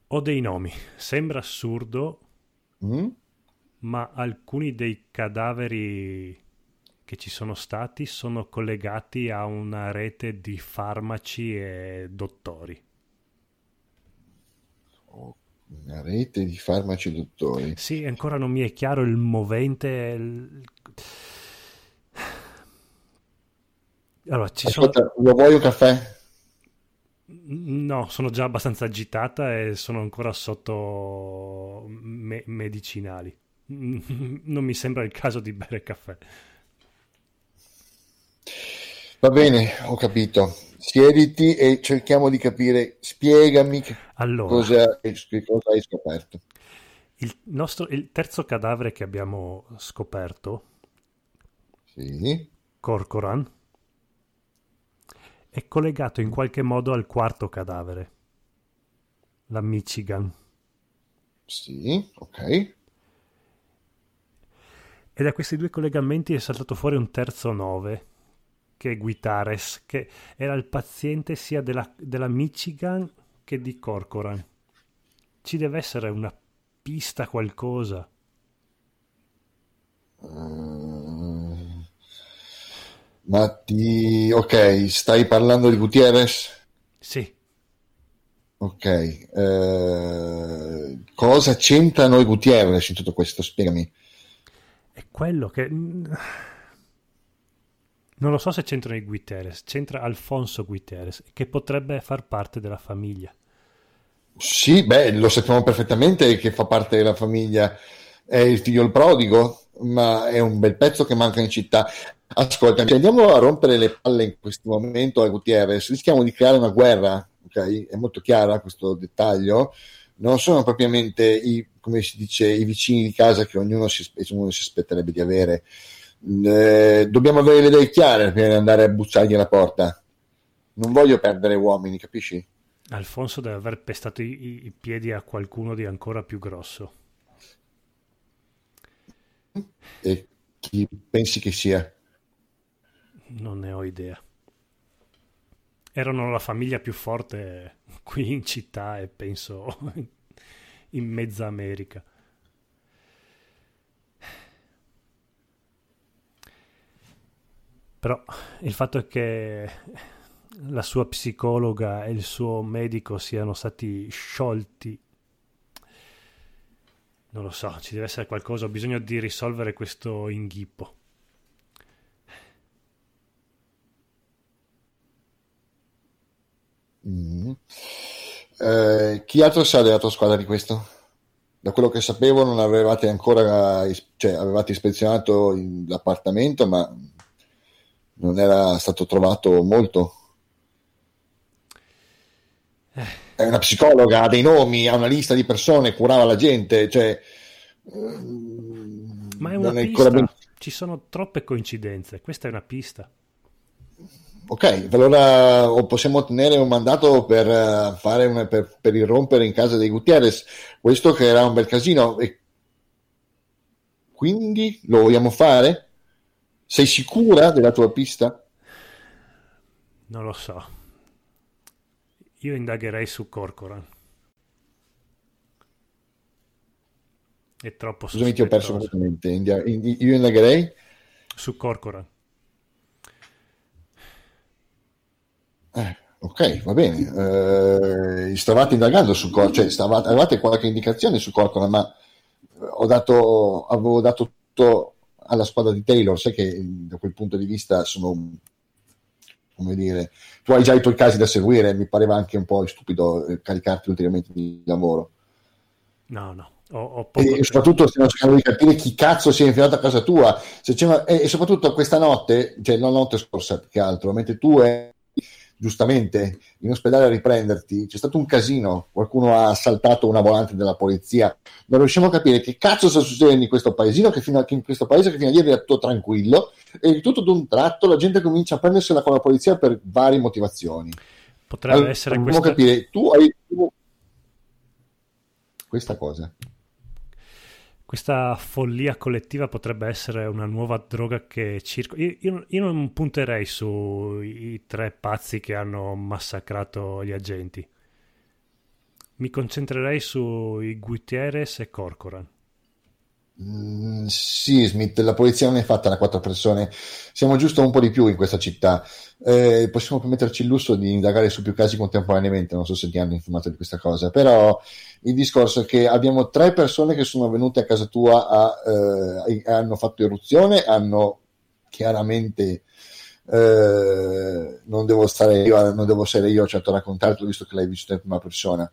[SPEAKER 1] Ho dei nomi, sembra assurdo, mm? ma alcuni dei cadaveri che ci sono stati sono collegati a una rete di farmaci e dottori.
[SPEAKER 2] Una rete di farmaci e dottori.
[SPEAKER 1] Sì, ancora non mi è chiaro il movente. Il...
[SPEAKER 2] Allora, ci Ascolta, sono... lo vuoi un caffè?
[SPEAKER 1] No, sono già abbastanza agitata e sono ancora sotto me- medicinali. Non mi sembra il caso di bere caffè.
[SPEAKER 2] Va bene, ho capito. Siediti e cerchiamo di capire. Spiegami allora, cosa, cosa hai scoperto.
[SPEAKER 1] Il, nostro, il terzo cadavere che abbiamo scoperto,
[SPEAKER 2] sì.
[SPEAKER 1] Corcoran, è collegato in qualche modo al quarto cadavere, la Michigan.
[SPEAKER 2] Sì, ok.
[SPEAKER 1] E da questi due collegamenti è saltato fuori un terzo nove, che Guitares, che era il paziente sia della, della Michigan che di Corcoran. Ci deve essere una pista, qualcosa.
[SPEAKER 2] Uh, ma ti... Ok, stai parlando di Gutierrez?
[SPEAKER 1] Sì.
[SPEAKER 2] Ok. Uh, cosa c'entrano i Gutierrez in tutto questo? Spiegami.
[SPEAKER 1] È quello che... Non lo so se c'entrano i Guiteres, c'entra Alfonso Guiteres, che potrebbe far parte della famiglia.
[SPEAKER 2] Sì, beh, lo sappiamo perfettamente che fa parte della famiglia, è il figlio il prodigo, ma è un bel pezzo che manca in città. Ascolta, andiamo a rompere le palle in questo momento a Gutierrez, rischiamo di creare una guerra, ok? È molto chiara questo dettaglio. Non sono propriamente i, come si dice, i vicini di casa che ognuno si, ognuno si aspetterebbe di avere eh, dobbiamo avere le idee chiare prima di andare a bussargli alla porta. Non voglio perdere uomini, capisci?
[SPEAKER 1] Alfonso deve aver pestato i, i piedi a qualcuno di ancora più grosso.
[SPEAKER 2] E chi pensi che sia?
[SPEAKER 1] Non ne ho idea. Erano la famiglia più forte qui in città e penso in mezza America. Però il fatto è che la sua psicologa e il suo medico siano stati sciolti. Non lo so, ci deve essere qualcosa, ho bisogno di risolvere questo inghippo.
[SPEAKER 2] Mm. Eh, chi altro sa della tua squadra di questo? Da quello che sapevo non avevate ancora, cioè avevate ispezionato l'appartamento, ma non era stato trovato molto. È una psicologa, ha dei nomi, ha una lista di persone, curava la gente, cioè...
[SPEAKER 1] Ma è una pista, ben... ci sono troppe coincidenze, questa è una pista.
[SPEAKER 2] Ok, allora possiamo ottenere un mandato per, uh, fare una, per, per irrompere in casa dei Gutierrez, questo che era un bel casino. E quindi lo vogliamo fare? Sei sicura della tua pista?
[SPEAKER 1] Non lo so. Io indagherei su Corcoran. È troppo
[SPEAKER 2] Scusami, ti ho perso completamente. India- in- Io indagherei.
[SPEAKER 1] Su Corcoran.
[SPEAKER 2] Eh, ok, va bene. Eh, stavate indagando su Corcoran, cioè stavate, avevate qualche indicazione su Corcoran, ma eh, ho dato, avevo dato tutto alla squadra di Taylor. Sai che da quel punto di vista sono, come dire, tu hai già i tuoi casi da seguire, mi pareva anche un po' stupido eh, caricarti ulteriormente di lavoro.
[SPEAKER 1] No, no. Ho, ho
[SPEAKER 2] E soprattutto stiamo cercando di capire chi cazzo si è infilato a casa tua. Una- e, e soprattutto questa notte, cioè la notte scorsa più che altro, mentre tu eri giustamente in ospedale a riprenderti, c'è stato un casino, qualcuno ha assaltato una volante della polizia. Non riusciamo a capire che cazzo sta succedendo in questo paesino, che fino a, che in questo paese che fino a ieri era tutto tranquillo, e tutto d'un tratto la gente comincia a prendersela con la polizia per varie motivazioni.
[SPEAKER 1] Potrebbe
[SPEAKER 2] Allora,
[SPEAKER 1] essere questa...
[SPEAKER 2] capire, tu hai questa cosa.
[SPEAKER 1] Questa follia collettiva potrebbe essere una nuova droga che circola. Io, io- io non punterei sui tre pazzi che hanno massacrato gli agenti. Mi concentrerei sui Gutierrez e Corcoran.
[SPEAKER 2] Mm, sì, Smith, la polizia non è fatta da quattro persone, siamo giusto un po' di più in questa città. Eh, possiamo permetterci il lusso di indagare su più casi contemporaneamente, non so se ti hanno informato di questa cosa, però il discorso è che abbiamo tre persone che sono venute a casa tua a, eh, e hanno fatto eruzione, hanno chiaramente eh, non devo stare io, non devo essere io certo a raccontartelo visto che l'hai visto in prima persona.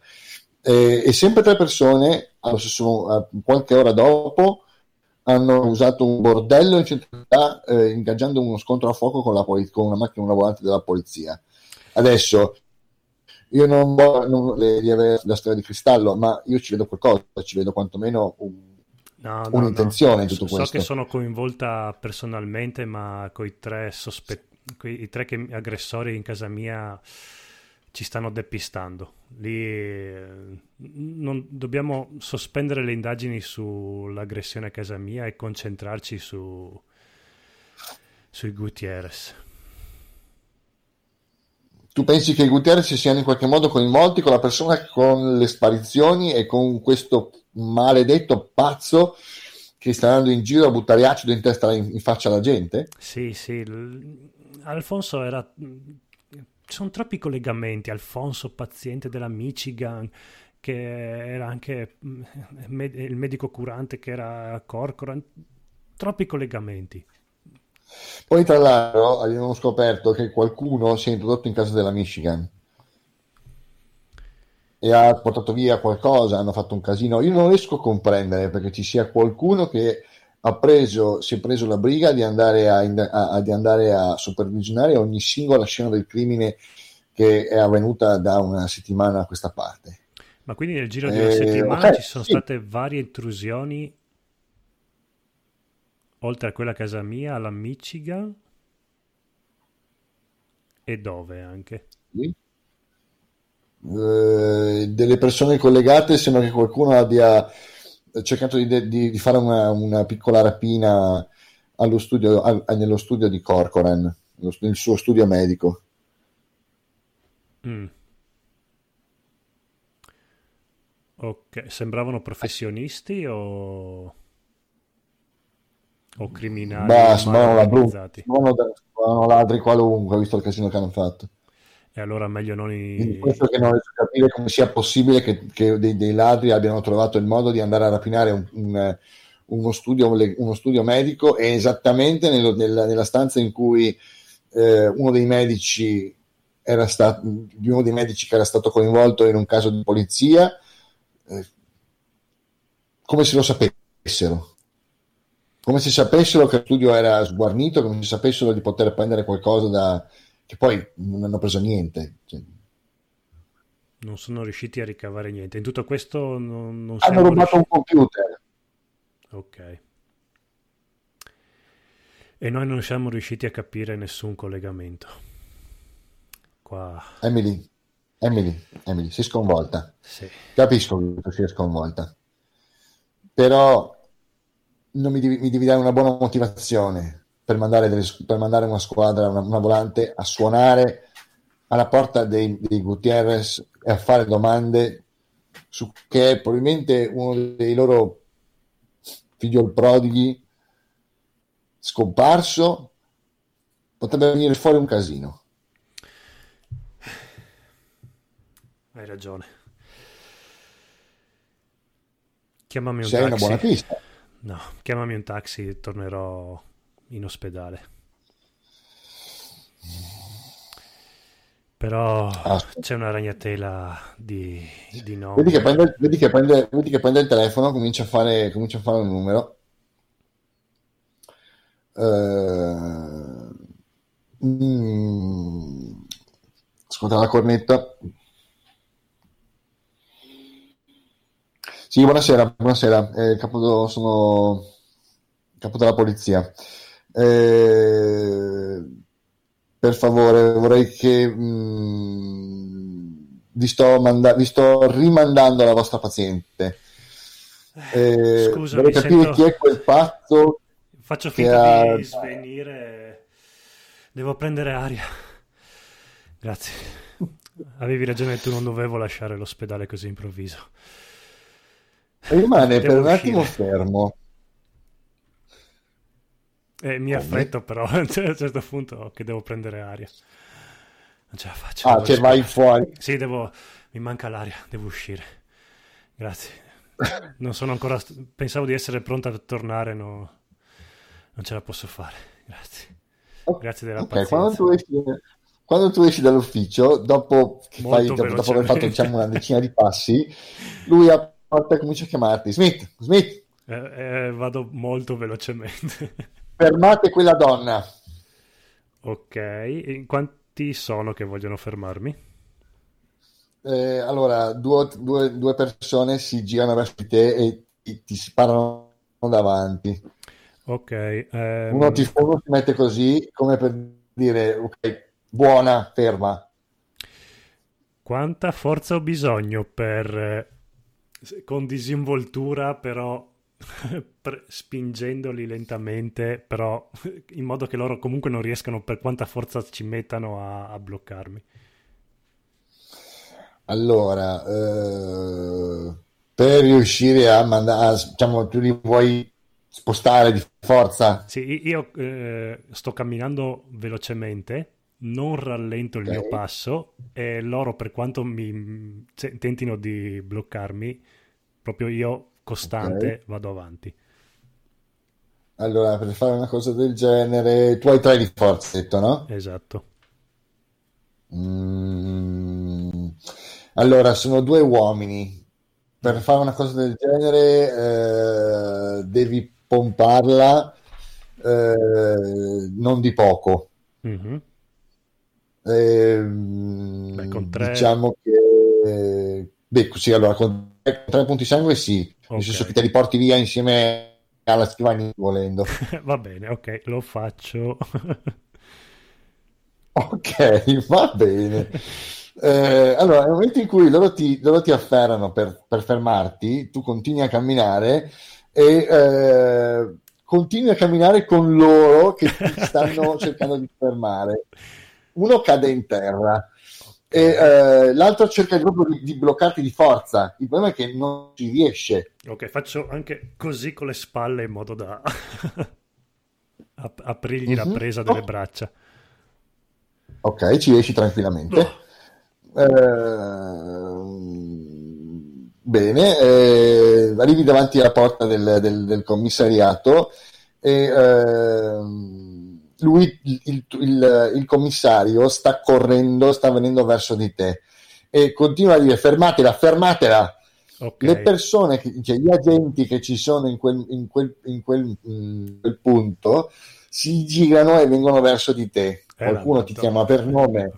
[SPEAKER 2] Eh, e sempre tre persone, allo stesso, qualche ora dopo, hanno usato un bordello in centralità, eh, ingaggiando uno scontro a fuoco con, la poli- con una macchina, una volante della polizia. Adesso, io non voglio di avere la storia di cristallo, ma io ci vedo qualcosa, ci vedo quantomeno un,
[SPEAKER 1] No, no,
[SPEAKER 2] un'intenzione
[SPEAKER 1] no.
[SPEAKER 2] in tutto
[SPEAKER 1] So
[SPEAKER 2] questo.
[SPEAKER 1] che sono coinvolta personalmente, ma coi tre sospetti, i tre che- aggressori in casa mia ci stanno depistando. Lì eh, non- dobbiamo sospendere le indagini sull'aggressione a casa mia e concentrarci su, sui Gutierrez.
[SPEAKER 2] Tu pensi che i Gutierrez siano in qualche modo coinvolti con la persona con le sparizioni e con questo maledetto pazzo che sta andando in giro a buttare acido in testa in, in faccia alla gente?
[SPEAKER 1] Sì, sì. Alfonso era. Ci sono troppi collegamenti. Alfonso, paziente della Michigan, che era anche mm, il medico curante che era a Corcoran. Troppi collegamenti.
[SPEAKER 2] Poi, tra l'altro, abbiamo scoperto che qualcuno si è introdotto in casa della Michigan e ha portato via qualcosa, hanno fatto un casino. Io non riesco a comprendere perché ci sia qualcuno che preso, si è preso la briga di andare a, a- a- di andare a supervisionare ogni singola scena del crimine che è avvenuta da una settimana a questa parte.
[SPEAKER 1] Ma quindi nel giro di una
[SPEAKER 2] Eh,
[SPEAKER 1] settimana
[SPEAKER 2] ok,
[SPEAKER 1] ci sono
[SPEAKER 2] sì.
[SPEAKER 1] state varie intrusioni, oltre a quella a casa mia, alla Michigan. E dove anche?
[SPEAKER 2] Sì. Eh, delle persone collegate sembra che qualcuno abbia cercato di, di- di fare una, una piccola rapina allo studio, al- nello studio di Corcoran, nel suo studio medico.
[SPEAKER 1] Mm. Ok, sembravano professionisti o, o criminali mal
[SPEAKER 2] sembravano la sembravano, sembravano ladri qualunque, visto il casino che hanno fatto.
[SPEAKER 1] E allora meglio non i...
[SPEAKER 2] questo che non a capire come sia possibile che, che dei, dei ladri abbiano trovato il modo di andare a rapinare un- un- uno, studio, uno studio medico e esattamente nello- nella, nella stanza in cui eh, uno dei medici era stato, di uno dei medici che era stato coinvolto in un caso di polizia, eh, come se lo sapessero. Come se sapessero che lo studio era sguarnito, come se sapessero di poter prendere qualcosa da, che poi non hanno preso niente. Cioè,
[SPEAKER 1] Non sono riusciti a ricavare niente. In tutto questo non, non
[SPEAKER 2] hanno rubato un
[SPEAKER 1] riusciti...
[SPEAKER 2] computer.
[SPEAKER 1] Ok. E noi non siamo riusciti a capire nessun collegamento. Qua,
[SPEAKER 2] Emily, Emily, Emily, sei sconvolta.
[SPEAKER 1] sì.
[SPEAKER 2] Capisco che tu sia sconvolta. Però non mi devi, mi devi dare una buona motivazione per mandare, delle- per mandare una squadra, una, una volante a suonare alla porta dei, dei Gutierrez e a fare domande su che è probabilmente uno dei loro figlio il prodighi, scomparso, potrebbe venire fuori un casino.
[SPEAKER 1] Hai ragione. Chiamami un
[SPEAKER 2] Sei
[SPEAKER 1] taxi.
[SPEAKER 2] una buona pista.
[SPEAKER 1] No, chiamami un taxi tornerò in ospedale. Però
[SPEAKER 2] Ah,
[SPEAKER 1] c'è una ragnatela di, di no.
[SPEAKER 2] Vedi che, prende, vedi, che prende, vedi che prende il telefono, comincia a fare, comincia a fare un numero. Eh, mm, ascolta la cornetta. Sì, buonasera, buonasera. Eh, capo, sono capo della polizia. Eh, per favore, vorrei che mm, vi, sto manda- vi sto rimandando la vostra paziente. Eh,
[SPEAKER 1] Scusami,
[SPEAKER 2] vorrei capire
[SPEAKER 1] sento-
[SPEAKER 2] chi è quel pazzo.
[SPEAKER 1] Faccio finta
[SPEAKER 2] ha-
[SPEAKER 1] di svenire. Devo prendere aria. Grazie. Avevi ragione, tu non dovevo lasciare l'ospedale così improvviso.
[SPEAKER 2] Rimane
[SPEAKER 1] Devo
[SPEAKER 2] per un
[SPEAKER 1] uscire.
[SPEAKER 2] attimo fermo.
[SPEAKER 1] Eh, mi affretto però a un certo punto che devo prendere aria. Non ce la faccio.
[SPEAKER 2] Ah, cioè vai fuori.
[SPEAKER 1] Sì, devo... Mi manca l'aria, devo uscire. Grazie. Non sono ancora... Pensavo di essere pronta a tornare, no... Non ce la posso fare. Grazie. Grazie della
[SPEAKER 2] Ok,
[SPEAKER 1] pazienza.
[SPEAKER 2] quando tu esci, quando tu esci dall'ufficio, dopo fai, dopo aver fatto diciamo, una decina di passi, lui a porta comincia a chiamarti. Smith, Smith,
[SPEAKER 1] Eh, eh, vado molto velocemente.
[SPEAKER 2] Fermate quella donna.
[SPEAKER 1] ok, in quanti sono che vogliono fermarmi?
[SPEAKER 2] Eh, allora, due, due- due persone si girano verso di te e ti, ti sparano davanti.
[SPEAKER 1] Ok, ehm,
[SPEAKER 2] Uno ti, uno ti mette così, come per dire, ok, buona, ferma.
[SPEAKER 1] quanta forza ho bisogno per, eh, con disinvoltura, però spingendoli lentamente, però in modo che loro comunque non riescano, per quanta forza ci mettano a, a bloccarmi.
[SPEAKER 2] Allora, eh, per riuscire a mandare, diciamo, tu li vuoi spostare di forza?
[SPEAKER 1] Sì, io eh, sto camminando velocemente, non rallento il
[SPEAKER 2] Ok.
[SPEAKER 1] mio passo e loro, per quanto mi se- tentino di bloccarmi, proprio io costante
[SPEAKER 2] Ok.
[SPEAKER 1] vado avanti.
[SPEAKER 2] Allora, per fare una cosa del genere, tu hai tre di forza, detto, no?
[SPEAKER 1] Esatto.
[SPEAKER 2] Mm, Allora, sono due uomini. Per fare una cosa del genere, eh, devi pomparla, eh, non di poco.
[SPEAKER 1] Mhm.
[SPEAKER 2] Ehm,
[SPEAKER 1] Beh, con tre-
[SPEAKER 2] diciamo che beh, sì, allora con tre, con tre punti sangue sì, nel senso che te li porti via insieme alla scrivania volendo.
[SPEAKER 1] Va bene, ok, lo faccio.
[SPEAKER 2] Ok, va bene. Eh, allora, nel momento in cui loro ti, loro ti afferrano per, per fermarti, tu continui a camminare e eh, continui a camminare con loro che ti stanno cercando di fermare. Uno cade in terra e eh, l'altro cerca proprio di, di bloccarti di forza. Il problema è che non ci riesce.
[SPEAKER 1] Ok, faccio anche così con le spalle in modo da ap- aprirgli la
[SPEAKER 2] Mhm.
[SPEAKER 1] presa delle
[SPEAKER 2] Oh.
[SPEAKER 1] braccia.
[SPEAKER 2] Ok, ci riesci tranquillamente.
[SPEAKER 1] Oh.
[SPEAKER 2] Ehm, bene, eh, arrivi davanti alla porta del, del- del commissariato e ehm, lui, il, il- il- commissario, sta correndo, sta venendo verso di te e continua a dire fermatela, fermatela.
[SPEAKER 1] Ok,
[SPEAKER 2] Le persone, che- cioè gli agenti che ci sono in quel, in quel- in quel- in quel punto si girano e vengono verso di te.
[SPEAKER 1] Eh,
[SPEAKER 2] Qualcuno ti chiama per nome,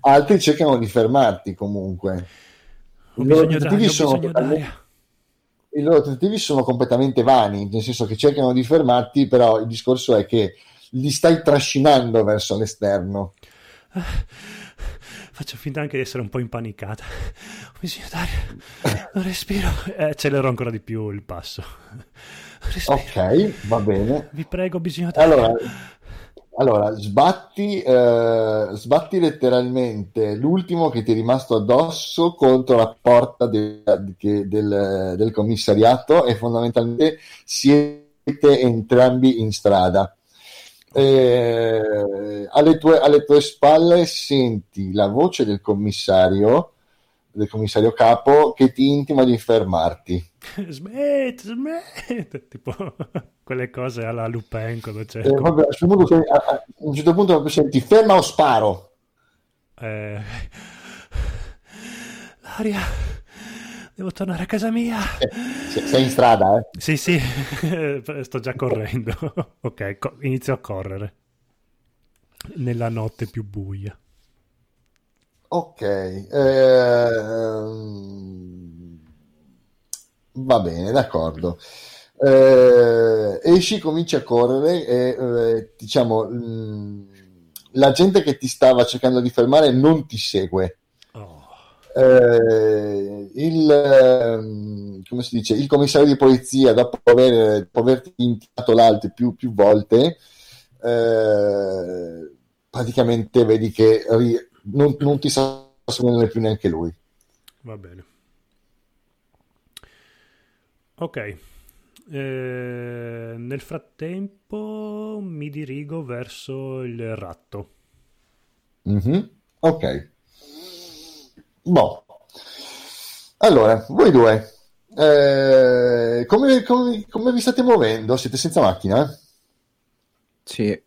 [SPEAKER 2] altri cercano di fermarti comunque. I loro tentativi sono i loro tentativi sono completamente vani, nel senso che cercano di fermarti, però il discorso è che li stai trascinando verso l'esterno.
[SPEAKER 1] Faccio finta anche di essere un po' impanicata. Ho bisogno d'aria. Non respiro. Eh, accelero ancora di più il passo. Respiro.
[SPEAKER 2] Ok, va bene.
[SPEAKER 1] Vi prego, ho bisogno d'aria.
[SPEAKER 2] Allora, allora, sbatti, eh, sbatti letteralmente l'ultimo che ti è rimasto addosso contro la porta de- de- del, del commissariato e fondamentalmente siete entrambi in strada. Eh, alle, tue, alle tue spalle senti la voce del commissario, del commissario capo, che ti intima di fermarti.
[SPEAKER 1] smetti, smetti, tipo quelle cose alla Lupin quando c'è.
[SPEAKER 2] Eh, vabbè, a, un certo a un certo punto senti ferma o sparo.
[SPEAKER 1] Eh... L'aria, devo tornare a casa mia.
[SPEAKER 2] Eh, sei in strada, eh?
[SPEAKER 1] Sì, sì, sto già correndo. ok, co- inizio a correre nella notte più buia.
[SPEAKER 2] Ok, ehm... va bene, d'accordo. Eh, esci, cominci a correre e eh, diciamo mh, la gente che ti stava cercando di fermare non ti segue. Eh, il, ehm, come si dice, il commissario di polizia, dopo, aver, dopo averti intimato l'altro più, più volte, eh, praticamente vedi che ri- non, non ti sta seguendo più neanche lui.
[SPEAKER 1] Va bene. Ok. Eh, nel frattempo mi dirigo verso il ratto.
[SPEAKER 2] Mhm. Ok. Boh. Allora, voi due, eh, come, come- come vi state muovendo? Siete senza macchina?
[SPEAKER 3] Sì.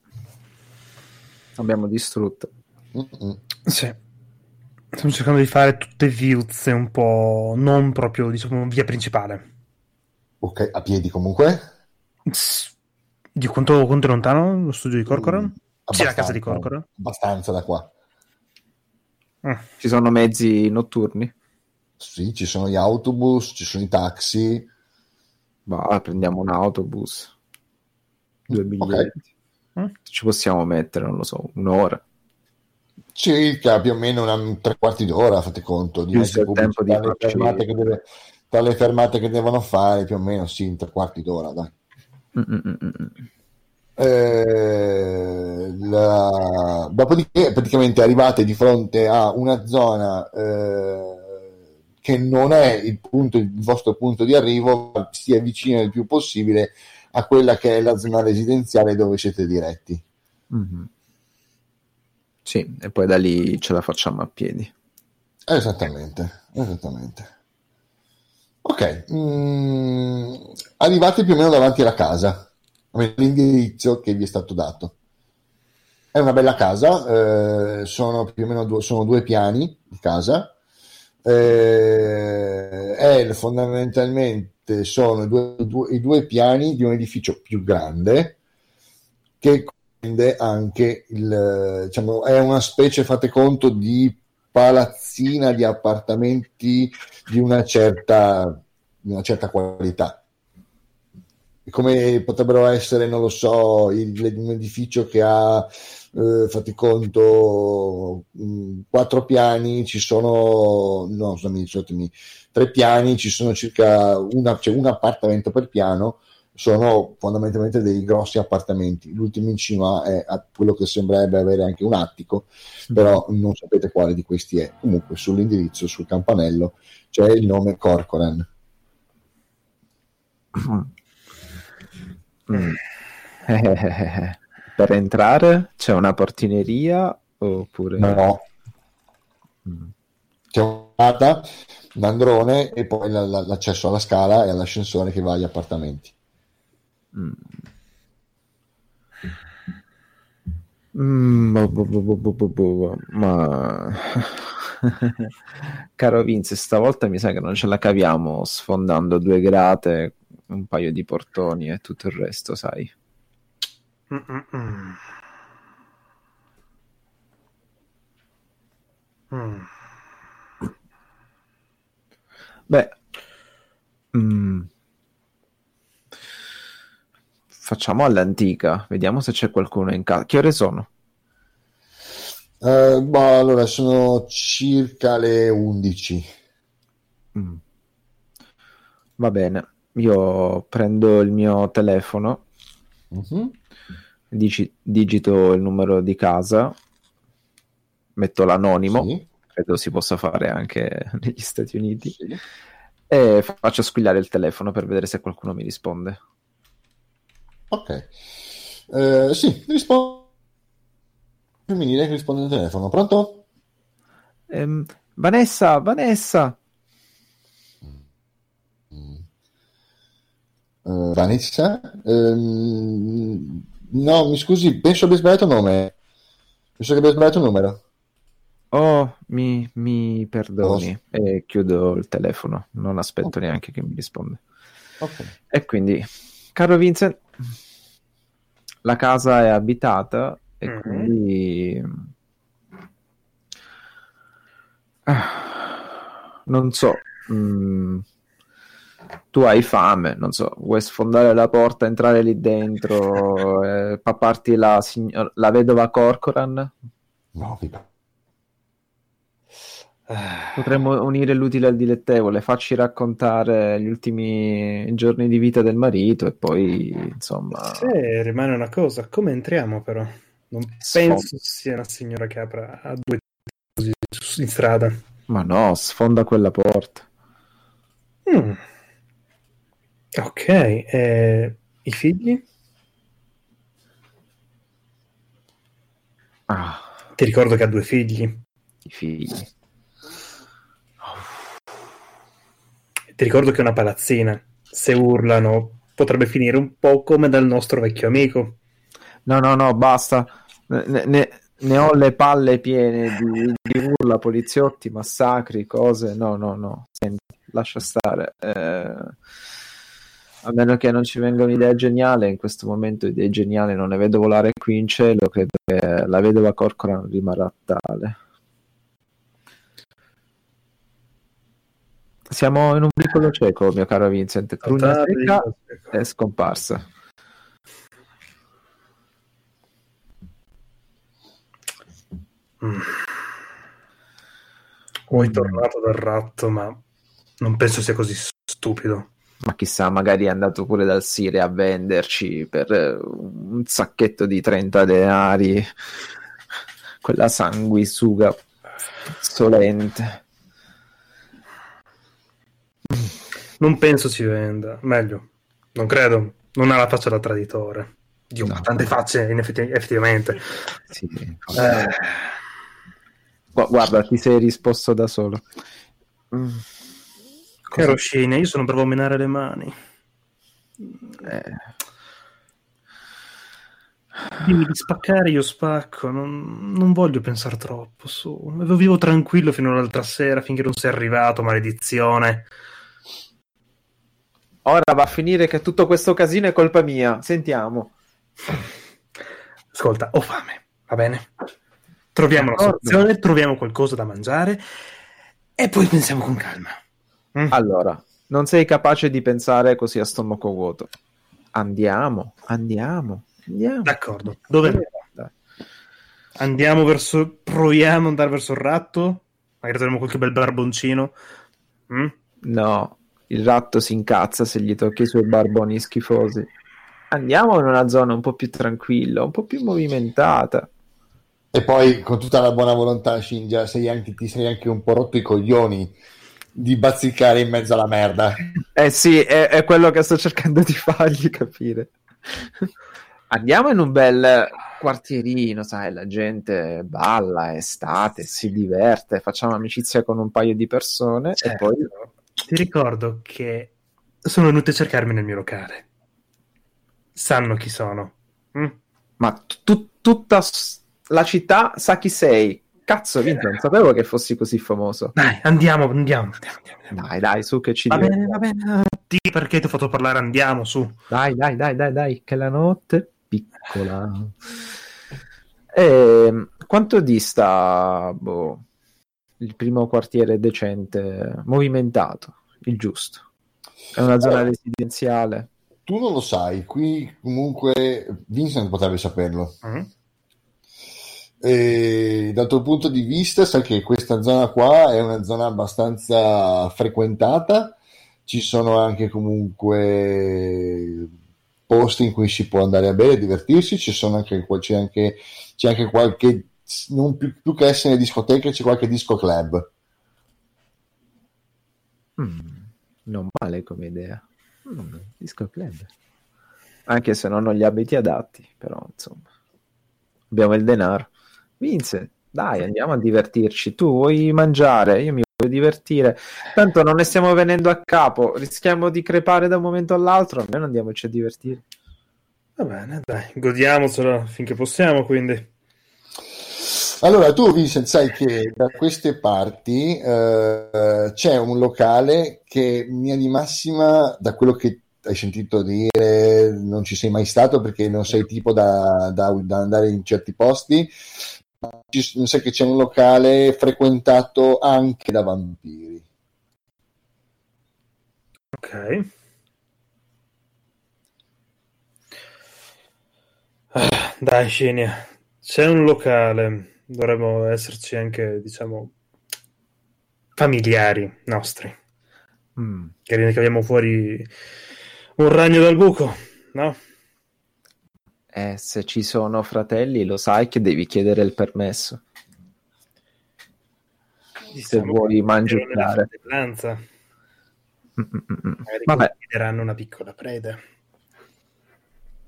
[SPEAKER 3] Abbiamo distrutto.
[SPEAKER 2] Mm-mm.
[SPEAKER 4] Sì. Stiamo cercando di fare tutte viuzze un po' non proprio, diciamo, via principale.
[SPEAKER 2] Ok, a piedi comunque?
[SPEAKER 4] Di quanto, quanto è lontano lo studio di Corcoran?
[SPEAKER 2] Mm,
[SPEAKER 4] Sì, la casa di. Corcoran.
[SPEAKER 2] Abbastanza da qua.
[SPEAKER 4] Mm.
[SPEAKER 3] Ci sono mezzi notturni?
[SPEAKER 2] Sì, ci sono gli autobus, ci sono i taxi.
[SPEAKER 3] Bah, prendiamo un autobus. Due biglietti.
[SPEAKER 4] Mm.
[SPEAKER 3] Ci possiamo mettere, non lo so, un'ora.
[SPEAKER 2] Circa più o meno una, tre quarti d'ora, fate conto, di
[SPEAKER 3] il tempo di
[SPEAKER 2] tra, le
[SPEAKER 3] farci-
[SPEAKER 2] fermate che deve- tra le fermate che devono fare, più o meno, sì, in tre quarti d'ora, dai.
[SPEAKER 3] Mm-mm-mm-mm.
[SPEAKER 2] Eh, la- Dopodiché, praticamente arrivate di fronte a una zona eh, che non è il, punto, il vostro punto di arrivo, ma si avvicina il più possibile a quella che è la zona residenziale dove siete diretti.
[SPEAKER 3] Mhm. Sì, e poi da lì ce la facciamo a piedi.
[SPEAKER 2] Esattamente, esattamente. Ok, mm, arrivate più o meno davanti alla casa, l'indirizzo che vi è stato dato. È una bella casa, eh, sono più o meno due, sono due piani di casa, eh, è fondamentalmente sono due- due- i due piani di un edificio più grande che comprende anche il, diciamo, è una specie, fate conto, di palazzina di appartamenti di una certa, di una certa qualità. Come potrebbero essere, non lo so, il- un edificio che ha, eh, fate conto, mh, quattro piani, ci sono, no, scusami, scusatemi, tre piani, ci sono circa una, c'è un appartamento per piano, sono fondamentalmente dei grossi appartamenti. L'ultimo in cima è a quello che sembrerebbe avere anche un attico, però non sapete quale di questi è. Comunque sull'indirizzo, sul campanello, c'è il nome Corcoran.
[SPEAKER 3] Mm. Eh, per entrare c'è una portineria oppure...
[SPEAKER 2] No,
[SPEAKER 3] Mm.
[SPEAKER 2] c'è un'ata, un androne e poi la- la- l'accesso alla scala e all'ascensore che va agli appartamenti.
[SPEAKER 3] Mm. Mm, boh, boh, boh, ma caro Vince, stavolta mi sa che non ce la caviamo sfondando due grate, un paio di portoni e tutto il resto, sai.
[SPEAKER 4] Mm-mm-mm. Mm.
[SPEAKER 3] Beh, mm, facciamo all'antica, vediamo se c'è qualcuno in casa. Che ore sono?
[SPEAKER 2] Eh, boh, allora sono circa le 11.
[SPEAKER 3] Mm. Va bene, io prendo il mio telefono
[SPEAKER 2] Mhm.
[SPEAKER 3] dici- digito il numero di casa, metto l'anonimo,
[SPEAKER 2] Sì,
[SPEAKER 3] credo si possa fare anche negli Stati Uniti,
[SPEAKER 2] sì.
[SPEAKER 3] e faccio squillare il telefono per vedere se qualcuno mi risponde.
[SPEAKER 2] Ok. Eh, sì, rispondo. Femminile che risponde al telefono. Pronto?
[SPEAKER 3] Ehm, Vanessa, Vanessa,
[SPEAKER 2] Eh, Vanessa? Ehm, no, mi scusi, penso abbia sbagliato nome. Penso che abbia sbagliato il numero.
[SPEAKER 3] oh, mi, mi perdoni,
[SPEAKER 2] Cosa?
[SPEAKER 3] e chiudo il telefono, non aspetto
[SPEAKER 2] Ok.
[SPEAKER 3] neanche che mi risponda.
[SPEAKER 2] Ok.
[SPEAKER 3] E quindi, caro Vincent, la casa è abitata e
[SPEAKER 4] Mhm.
[SPEAKER 3] quindi Ah, non so, mm, tu hai fame, non so, vuoi sfondare la porta, entrare lì dentro, eh, papparti la, signor- la vedova Corcoran?
[SPEAKER 2] No, vi-
[SPEAKER 3] Potremmo unire l'utile al dilettevole, farci raccontare gli ultimi giorni di vita del marito e poi, insomma,
[SPEAKER 4] Se rimane una cosa, come entriamo però? Non
[SPEAKER 3] Sfondo.
[SPEAKER 4] penso sia una signora che apra a due così in strada.
[SPEAKER 3] ma no, sfonda quella porta.
[SPEAKER 4] Mm. Ok, e i figli?
[SPEAKER 3] Ah,
[SPEAKER 4] Ti ricordo che ha due figli.
[SPEAKER 3] i figli.
[SPEAKER 4] Ti ricordo che è una palazzina. Se urlano, potrebbe finire un po' come dal nostro vecchio amico.
[SPEAKER 3] No, no, no, basta. Ne, ne- ne ho le palle piene di, di urla, poliziotti, massacri, cose. No, no, no. Senti, lascia stare. Eh, a meno che non ci venga un'idea geniale, in questo momento idee geniali non ne vedo volare qui in cielo. Credo che la vedova Corcoran rimarrà tale. Siamo in un piccolo cieco, mio caro Vincent. Prugna secca è scomparsa.
[SPEAKER 4] Mm. Poi tornato dal ratto, ma non penso sia così stupido.
[SPEAKER 3] Ma chissà, magari è andato pure dal Sire a venderci per eh, un sacchetto di 30 denari. Quella sanguisuga solente.
[SPEAKER 4] Non penso si venda. Meglio, non credo. Non ha la faccia da traditore. Dio,
[SPEAKER 3] No.
[SPEAKER 4] tante facce, effetti- effettivamente.
[SPEAKER 3] Sì.
[SPEAKER 4] Eh,
[SPEAKER 3] Gu- Guarda, ti sei risposto da solo. Mm. Cosa-
[SPEAKER 4] caro Scene, io sono bravo a menare le mani.
[SPEAKER 3] eh,
[SPEAKER 4] Dimmi di spaccare, io spacco. Non, non voglio pensare troppo. Su. Vivo tranquillo fino all'altra sera, finché non sei arrivato, maledizione.
[SPEAKER 3] Ora va a finire che tutto questo casino è colpa mia. Sentiamo.
[SPEAKER 4] Ascolta, ho fame, va bene? Troviamo
[SPEAKER 3] D'accordo.
[SPEAKER 4] soluzione, troviamo qualcosa da mangiare e poi pensiamo con calma. Mm?
[SPEAKER 3] Allora, non sei capace di pensare così a stomaco vuoto. Andiamo, andiamo, andiamo.
[SPEAKER 4] D'accordo, dove andiamo verso. Proviamo ad andare verso il ratto? Magari troviamo qualche bel barboncino. Mm?
[SPEAKER 3] No, il ratto si incazza se gli tocchi i suoi barboni schifosi. Andiamo in una zona un po' più tranquilla, un po' più movimentata.
[SPEAKER 2] E poi con tutta la buona volontà, Shinja, sei anche, ti sei anche un po' rotto i coglioni di bazzicare in mezzo alla merda.
[SPEAKER 3] Eh sì, è, è quello che sto cercando di fargli capire. Andiamo in un bel quartierino, sai, la gente balla, è estate, si diverte, facciamo amicizia con un paio di persone e
[SPEAKER 4] Certo.
[SPEAKER 3] poi
[SPEAKER 4] Ti ricordo che sono venuti a cercarmi nel mio locale. Sanno chi sono. Mm?
[SPEAKER 3] Ma tu- tutta la città sa chi sei. Cazzo, Vinto, non sapevo che fossi così famoso.
[SPEAKER 4] Dai, andiamo, andiamo, andiamo, andiamo.
[SPEAKER 3] Dai, dai, su che ci
[SPEAKER 4] Va bene, va bene. Sì, perché ti ho fatto parlare, andiamo su.
[SPEAKER 3] Dai, dai, dai, dai, dai, che la notte è piccola. Ehm, quanto dista boh, il primo quartiere decente, movimentato, il giusto? È una zona
[SPEAKER 2] Eh.
[SPEAKER 3] residenziale.
[SPEAKER 2] Tu non lo sai, qui comunque Vincent potrebbe saperlo.
[SPEAKER 4] Mm?
[SPEAKER 2] E dal tuo punto di vista, sai che questa zona qua è una zona abbastanza frequentata, ci sono anche comunque posti in cui si può andare a bere e divertirsi, ci sono anche, c'è, anche, c'è anche qualche, non più, più che essere discoteca, c'è qualche disco club.
[SPEAKER 3] Mm, non male come idea. Mm, disco club. Anche se non ho gli abiti adatti, però insomma, abbiamo il denaro. Vince, dai, andiamo a divertirci. Tu vuoi mangiare, io mi voglio divertire. Tanto non ne stiamo venendo a capo, rischiamo di crepare da un momento all'altro, almeno andiamoci a divertire.
[SPEAKER 4] Va bene, dai, godiamocelo finché possiamo, quindi.
[SPEAKER 2] Allora, tu Vincent sai che da queste parti eh, c'è un locale che in linea di massima, da quello che hai sentito dire, non ci sei mai stato perché non sei tipo da, da, da andare in certi posti, sai che c'è un locale frequentato anche da vampiri.
[SPEAKER 4] Ok. Ah, dai, Scenia, c'è un locale dovremmo esserci anche, diciamo, familiari nostri. Mm. Che ricaviamo fuori un ragno dal buco, no?
[SPEAKER 3] Eh, se ci sono fratelli, lo sai che devi chiedere il permesso. Diciamo se vuoi mangiare.
[SPEAKER 4] Vabbè. Daranno una piccola preda.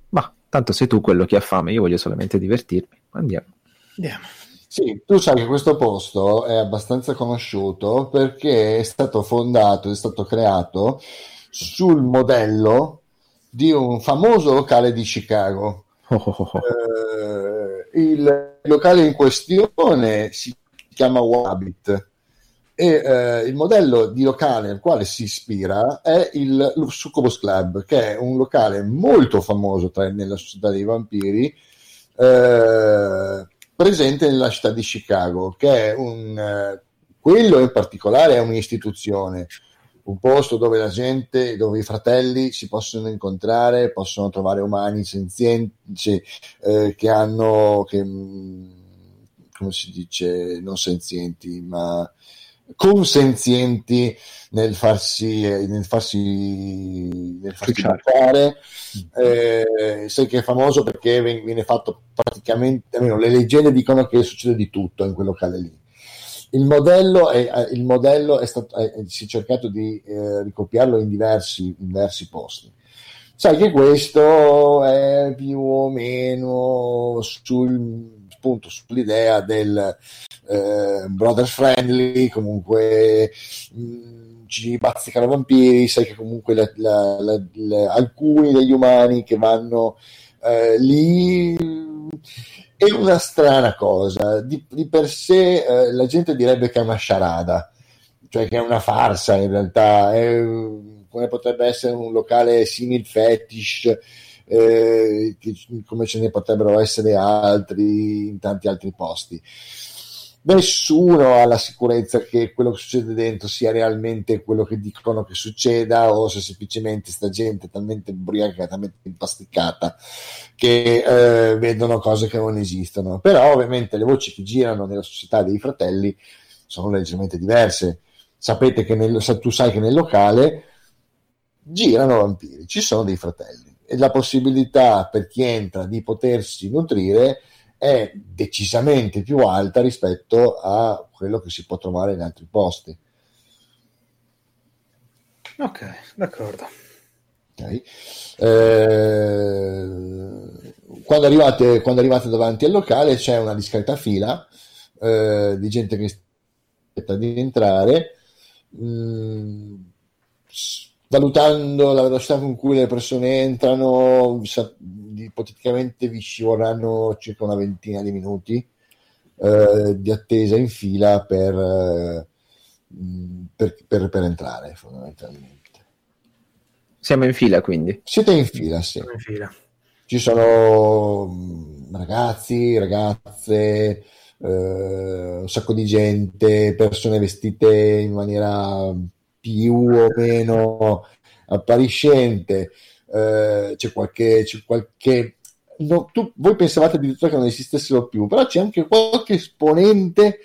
[SPEAKER 3] Ma tanto sei tu quello che ha fame, io voglio solamente divertirmi. Andiamo.
[SPEAKER 4] Andiamo.
[SPEAKER 2] Sì, tu sai che questo posto è abbastanza conosciuto perché è stato fondato, è stato creato sul modello di un famoso locale di Chicago. Oh, oh, oh. Eh, il locale in questione si chiama Wabit e eh, il modello di locale al quale si ispira è il Succubus Club, che è un locale molto famoso tra, nella società dei vampiri. Eh, presente nella città di Chicago, che è un, eh, quello in particolare è un'istituzione, un posto dove la gente, dove i fratelli si possono incontrare, possono trovare umani senzienti, eh, che hanno, che, mm, come si dice, non senzienti, ma consenzienti nel farsi, nel farsi, nel farsi giocare. Eh, sai che è famoso perché viene fatto praticamente, almeno le leggende dicono che succede di tutto in quel locale lì. Il modello, è, il modello è stato, è, si è cercato di eh, ricopiarlo in diversi, in diversi posti. Sai che questo è più o meno sul, appunto, sull'idea del eh, brothers friendly, comunque mh, mm, ci bazzicano vampiri, sai che comunque la, la, la, alcuni degli umani che vanno eh, lì è una strana cosa, di, di per sé eh, la gente direbbe che è una sciarada, cioè che è una farsa in realtà, è, come potrebbe essere un locale simil fetish, eh, che, come ce ne potrebbero essere altri in tanti altri posti nessuno ha la sicurezza che quello che succede dentro sia realmente quello che dicono che succeda o se semplicemente sta gente talmente ubriaca, talmente impasticata che eh, vedono cose che non esistono. Però ovviamente le voci che girano nella società dei fratelli sono leggermente diverse. Sapete che nel, tu sai che nel locale girano vampiri, ci sono dei fratelli e la possibilità per chi entra di potersi nutrire è decisamente più alta rispetto a quello che si può trovare in altri posti.
[SPEAKER 4] Ok, d'accordo.
[SPEAKER 2] Okay. Eh, quando, arrivate, quando, arrivate, davanti al locale c'è una discreta fila eh, di gente che aspetta di entrare. Mm, valutando la velocità con cui le persone entrano, ipoteticamente vi ci vorranno circa una ventina di minuti eh, di attesa in fila per, eh, per, per, per, entrare, fondamentalmente.
[SPEAKER 3] Siamo in fila quindi?
[SPEAKER 2] Siete in fila, sì. In fila. Ci sono mm, ragazzi, ragazze, eh, un sacco di gente, persone vestite in maniera più o meno appariscente, eh, c'è qualche, c'è qualche no, tu, voi pensavate addirittura che non esistessero più, però c'è anche qualche esponente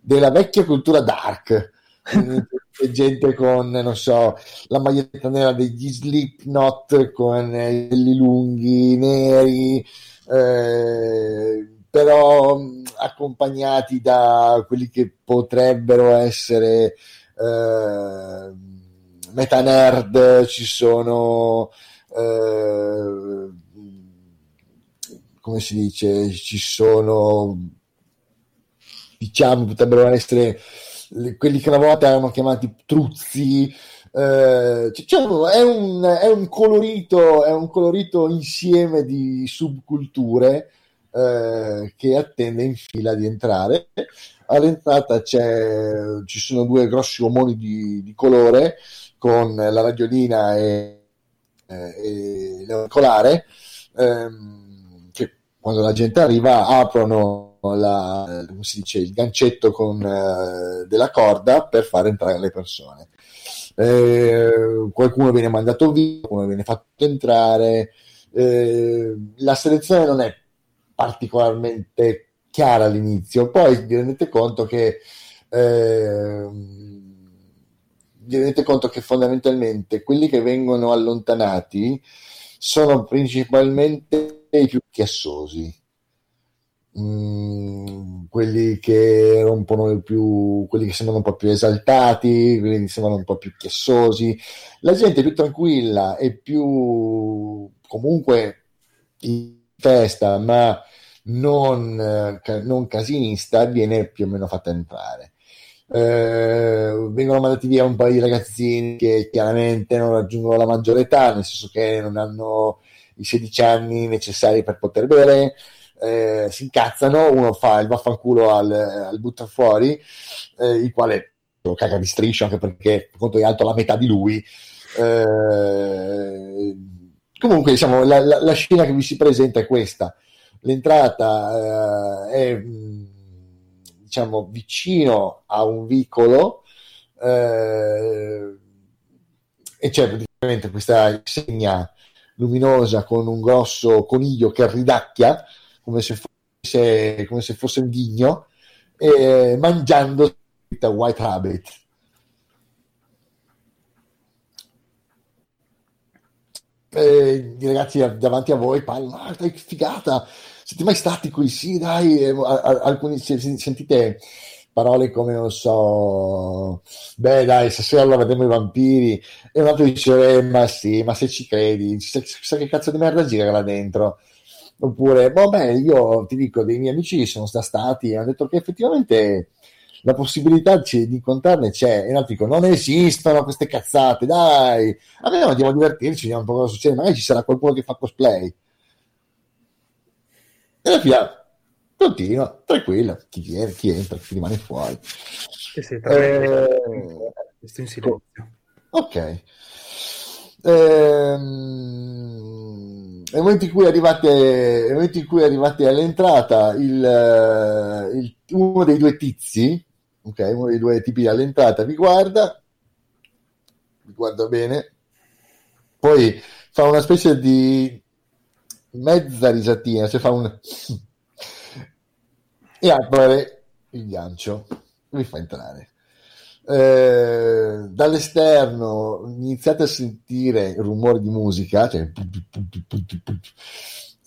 [SPEAKER 2] della vecchia cultura dark. c'è gente con, non so, la maglietta nera degli Slipknot con eh, gli lunghi neri, eh, però mh, accompagnati da quelli che potrebbero essere eh, meta nerd, ci sono eh, come si dice, ci sono diciamo potrebbero essere quelli che una volta erano chiamati truzzi. Eh, diciamo, è, un, è, un colorito, è un colorito insieme di subculture eh, che attende in fila di entrare. All'entrata ci sono due grossi omoni di, di colore con la radiolina e, eh, e l'auricolare ehm, che quando la gente arriva aprono la, come si dice, il gancetto con, uh, della corda per far entrare le persone. Eh, qualcuno viene mandato via, qualcuno viene fatto entrare. Eh, la selezione non è particolarmente chiara all'inizio, poi vi rendete conto che eh, vi rendete conto che fondamentalmente quelli che vengono allontanati sono principalmente i più chiassosi Mm, quelli che rompono più, quelli che sembrano un po' più esaltati, quelli che sembrano un po' più chiassosi, la gente più tranquilla e più comunque in testa, ma non, non casinista, viene più o meno fatta entrare. Eh, vengono mandati via un paio di ragazzini che chiaramente non raggiungono la maggiore età, nel senso che non hanno i 16 anni necessari per poter bere eh, si incazzano, uno fa il vaffanculo al, al butta fuori, eh, il quale lo caga di striscio anche perché per conto è alto la metà di lui. Eh, comunque, diciamo, la, la, la, scena che vi si presenta è questa. L'entrata eh, è diciamo vicino a un vicolo eh, e c'è praticamente questa segna luminosa con un grosso coniglio che ridacchia come se fosse, come se fosse un ghigno, eh, mangiando White Rabbit. E I ragazzi davanti a voi parlano, ah, dai, figata, siete mai stati qui? Sì, dai, alcuni sentite parole come non so, beh dai, stasera la vedremo i vampiri, e un altro dice, eh, ma sì, ma se ci credi, chissà che cazzo di merda gira là dentro. Oppure, vabbè, io ti dico, dei miei amici sono stati e hanno detto che effettivamente la possibilità di incontrarne c'è. E l'altro dico non esistono queste cazzate dai allora andiamo a divertirci vediamo un po' cosa succede magari ci sarà qualcuno che fa cosplay e la fila continua tranquilla chi viene chi entra chi rimane fuori.
[SPEAKER 4] Sì, sì, eh, questo in silenzio.
[SPEAKER 2] Ok. Ehm nel momento in cui arrivate, momento in cui arrivate all'entrata, il, eh, il, uno dei due tizi, ok, uno dei due tipi all'entrata vi guarda, vi guarda bene, poi fa una specie di mezza risatina, cioè fa un e apre il gancio, vi fa entrare. Eh, dall'esterno iniziate a sentire rumori di musica, cioè,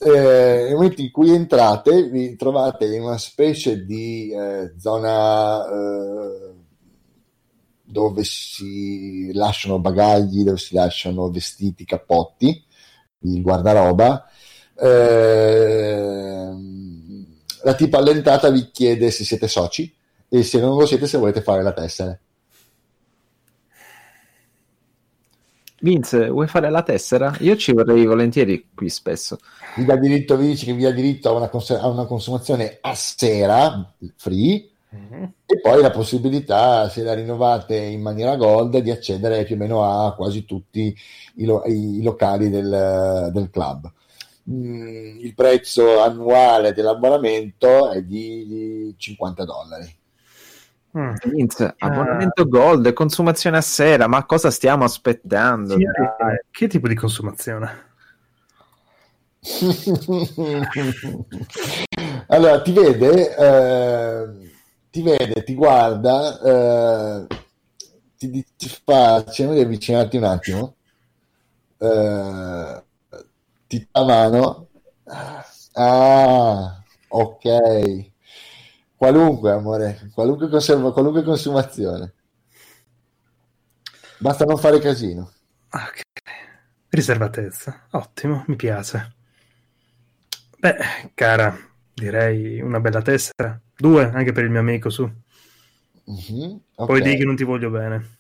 [SPEAKER 2] eh, nel momento in cui entrate vi trovate in una specie di eh, zona eh, dove si lasciano bagagli, dove si lasciano vestiti, cappotti, il guardaroba. Eh, la tipa all'entrata vi chiede se siete soci e se non lo siete se volete fare la tessera.
[SPEAKER 3] Vince, vuoi fare la tessera? Io ci vorrei volentieri qui spesso.
[SPEAKER 2] Vi dà diritto, vi dice che vi dà diritto a una, cons- a una consumazione a sera, free, mm-hmm. e poi la possibilità, se la rinnovate in maniera gold, di accedere più o meno a quasi tutti i, lo- i locali del, del club. Mm, il prezzo annuale dell'abbonamento è di 50 dollari.
[SPEAKER 3] Mm. Vince, abbonamento gold, consumazione a sera, ma cosa stiamo aspettando? Sì,
[SPEAKER 4] che tipo di consumazione?
[SPEAKER 2] allora ti vede, eh, ti vede, ti guarda, eh, ti, ti fa cenno di avvicinarti un attimo, eh, ti dà mano, ah, ok, qualunque amore, qualunque, conserva, qualunque consumazione, basta non fare casino.
[SPEAKER 4] Ok, riservatezza, ottimo, mi piace. Beh, cara, direi una bella tessera, due anche per il mio amico su.
[SPEAKER 2] Mhm,
[SPEAKER 4] Poi
[SPEAKER 2] ok.
[SPEAKER 4] di che non ti voglio bene.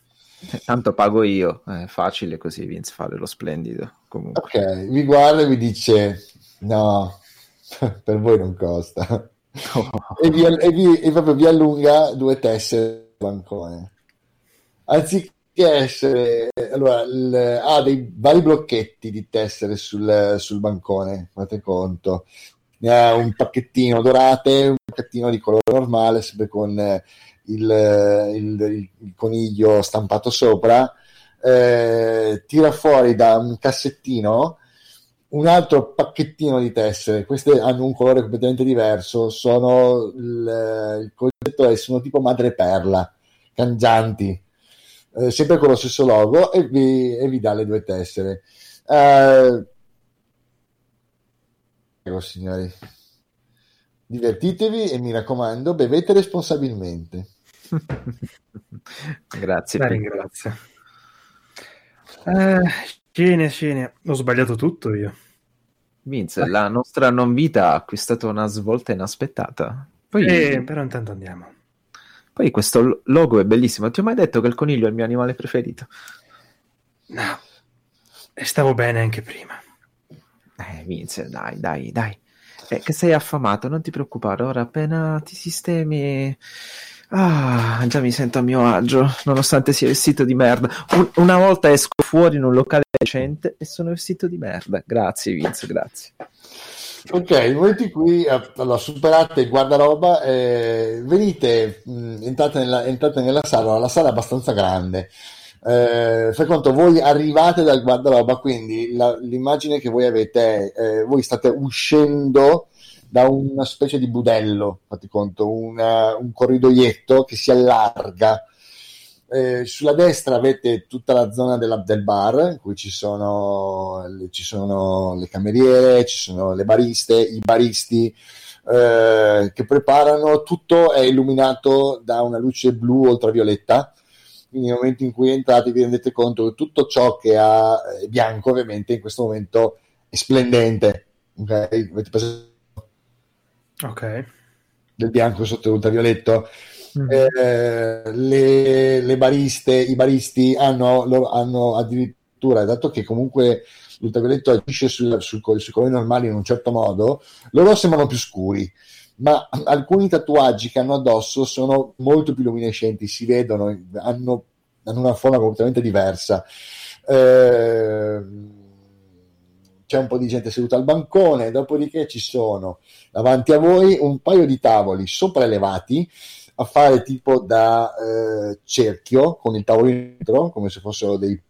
[SPEAKER 3] Tanto pago io, è facile così Vince fare lo splendido. Comunque.
[SPEAKER 2] Ok, vi guarda e vi dice: No, per voi non costa. E, vi, e vi- e proprio vi allunga due tessere bancone. Anziché essere, allora, il- ha dei vari blocchetti di tessere sul, sul bancone, fate conto. Ne ha un pacchettino dorate, un pacchettino di colore normale, sempre con eh, il, il- il coniglio stampato sopra. Eh, tira fuori da un cassettino un altro pacchettino di tessere. Queste hanno un colore completamente diverso. Sono il, il concetto è sono tipo madreperla, cangianti, eh, sempre con lo stesso logo e vi, e vi dà le due tessere. Eh, prego, signori, divertitevi e mi raccomando, bevete responsabilmente.
[SPEAKER 3] Grazie.
[SPEAKER 4] La ringrazio. Eh, scene, scene. Ho sbagliato tutto io.
[SPEAKER 3] Vince, la nostra non vita ha acquistato una svolta inaspettata. Poi,
[SPEAKER 4] Eh, però intanto andiamo.
[SPEAKER 3] poi questo lo- logo è bellissimo. Ti ho mai detto che il coniglio è il mio animale preferito?
[SPEAKER 4] No. E stavo bene anche prima.
[SPEAKER 3] Eh, Vince, dai, dai, dai. Eh, che sei affamato, non ti preoccupare. Ora appena ti sistemi... Ah, già mi sento a mio agio, nonostante sia vestito di merda. Un- una volta esco fuori in un locale decente e sono vestito di merda. Grazie, Vince, grazie.
[SPEAKER 2] Ok, nel momento in cui allora, superate il guardaroba, eh, venite, mh, entrate, nella, entrate nella sala, la sala è abbastanza grande. Eh, fai conto, voi arrivate dal guardaroba, quindi la- l'immagine che voi avete è, eh, voi state uscendo da una specie di budello, fate conto, una- un corridoietto che si allarga. Eh, sulla destra avete tutta la zona della- del bar, in cui ci sono, le- ci sono le cameriere, ci sono le bariste, i baristi eh, che preparano. Tutto è illuminato da una luce blu ultravioletta. Quindi nel momento in cui entrate vi rendete conto che tutto ciò che ha è bianco, ovviamente, in questo momento è splendente. Ok? Avete preso
[SPEAKER 4] Ok.
[SPEAKER 2] del bianco sotto l'ultravioletto? Eh, le, le bariste, i baristi hanno, loro hanno addirittura, dato che comunque l'ultravioletto agisce sul- sul sui colori normali in un certo modo, loro sembrano più scuri, ma alcuni tatuaggi che hanno addosso sono molto più luminescenti, si vedono, hanno, hanno una forma completamente diversa. Eh, c'è un po' di gente seduta al bancone, dopodiché ci sono davanti a voi un paio di tavoli sopraelevati a fare tipo da eh, cerchio con il tavolino dentro, come se fossero dei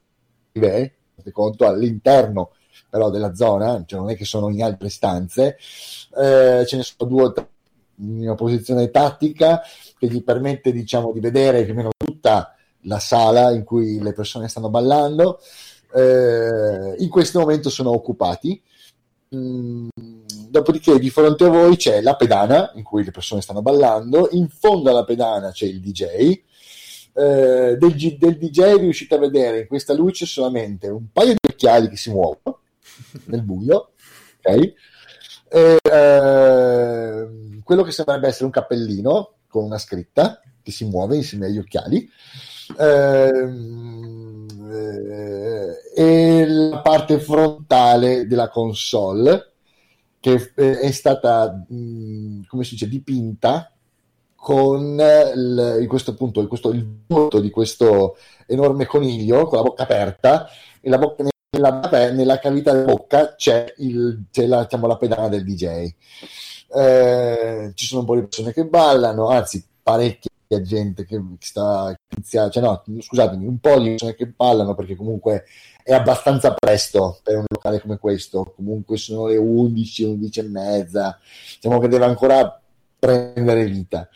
[SPEAKER 2] fate conto, all'interno però della zona, cioè non è che sono in altre stanze, eh, ce ne sono due o tre in una posizione tattica che gli permette diciamo di vedere più o meno tutta la sala in cui le persone stanno ballando. Eh, in questo momento sono occupati. Mm, dopodiché di fronte a voi c'è la pedana in cui le persone stanno ballando, in fondo alla pedana c'è il DJ. Eh, del, G- del DJ riuscite a vedere in questa luce solamente un paio di occhiali che si muovono nel buio, ok? E, ehm, quello che sembrerebbe essere un cappellino con una scritta che si muove insieme agli occhiali. Eh, e la parte frontale della console che eh, è stata come si dice dipinta con il, in questo punto il, questo, il volto di questo enorme coniglio con la bocca aperta. E la bocca, nella, nella cavità della bocca c'è, il, c'è la, diciamo, la pedana del DJ eh, ci sono un po' di persone che ballano anzi parecchia gente che sta iniziando, cioè no, scusatemi, un po' di persone che ballano perché comunque è abbastanza presto per un locale come questo, comunque sono le 11, 11 e mezza, diciamo che deve ancora prendere vita.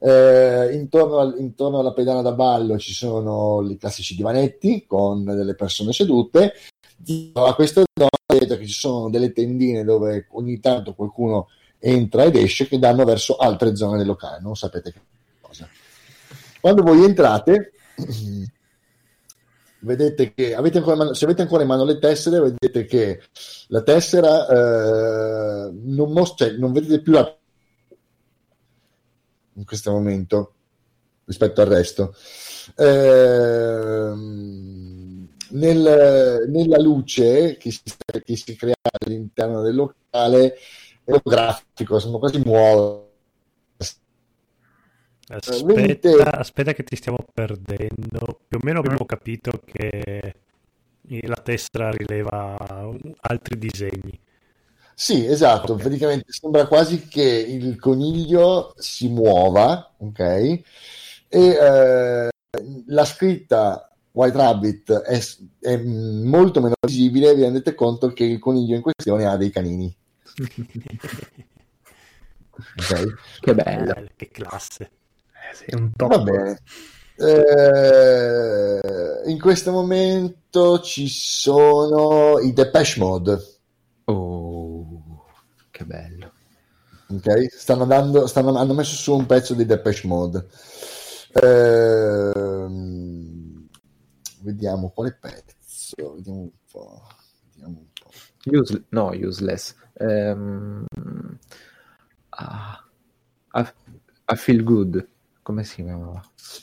[SPEAKER 2] Eh, intorno, al- intorno alla pedana da ballo ci sono i classici divanetti con delle persone sedute. A questa zona vedete che ci sono delle tendine dove ogni tanto qualcuno entra ed esce che danno verso altre zone del locale, non sapete che. Quando voi entrate, vedete che avete mano- se avete ancora in mano le tessere, vedete che la tessera eh, non, mos- cioè, non vedete più la in questo momento rispetto al resto. Ehm, nel- nella luce che si, che si crea all'interno del locale è un grafico, sembra quasi muove.
[SPEAKER 1] Aspetta, aspetta che ti stiamo perdendo. Più o meno abbiamo capito che la tessera rileva altri disegni.
[SPEAKER 2] Sì, esatto,
[SPEAKER 1] Ok.
[SPEAKER 2] praticamente sembra quasi che il coniglio si muova, ok? E eh, la scritta White Rabbit è, è molto meno visibile, vi rendete conto che il coniglio in questione ha dei canini, ok?
[SPEAKER 3] Che bello.
[SPEAKER 1] Eh, che classe.
[SPEAKER 4] Eh sì, un top.
[SPEAKER 2] Va bene. Eh, in questo momento ci sono i Depeche Mode.
[SPEAKER 3] Oh, che bello.
[SPEAKER 2] ok? Stanno dando, stanno, hanno messo su un pezzo di Depeche Mode. Ehm, vediamo quale pezzo. Vediamo un po'. Vediamo un po'.
[SPEAKER 3] Use- no, useless. Ehm, ah, I, I feel good. Come si chiamava?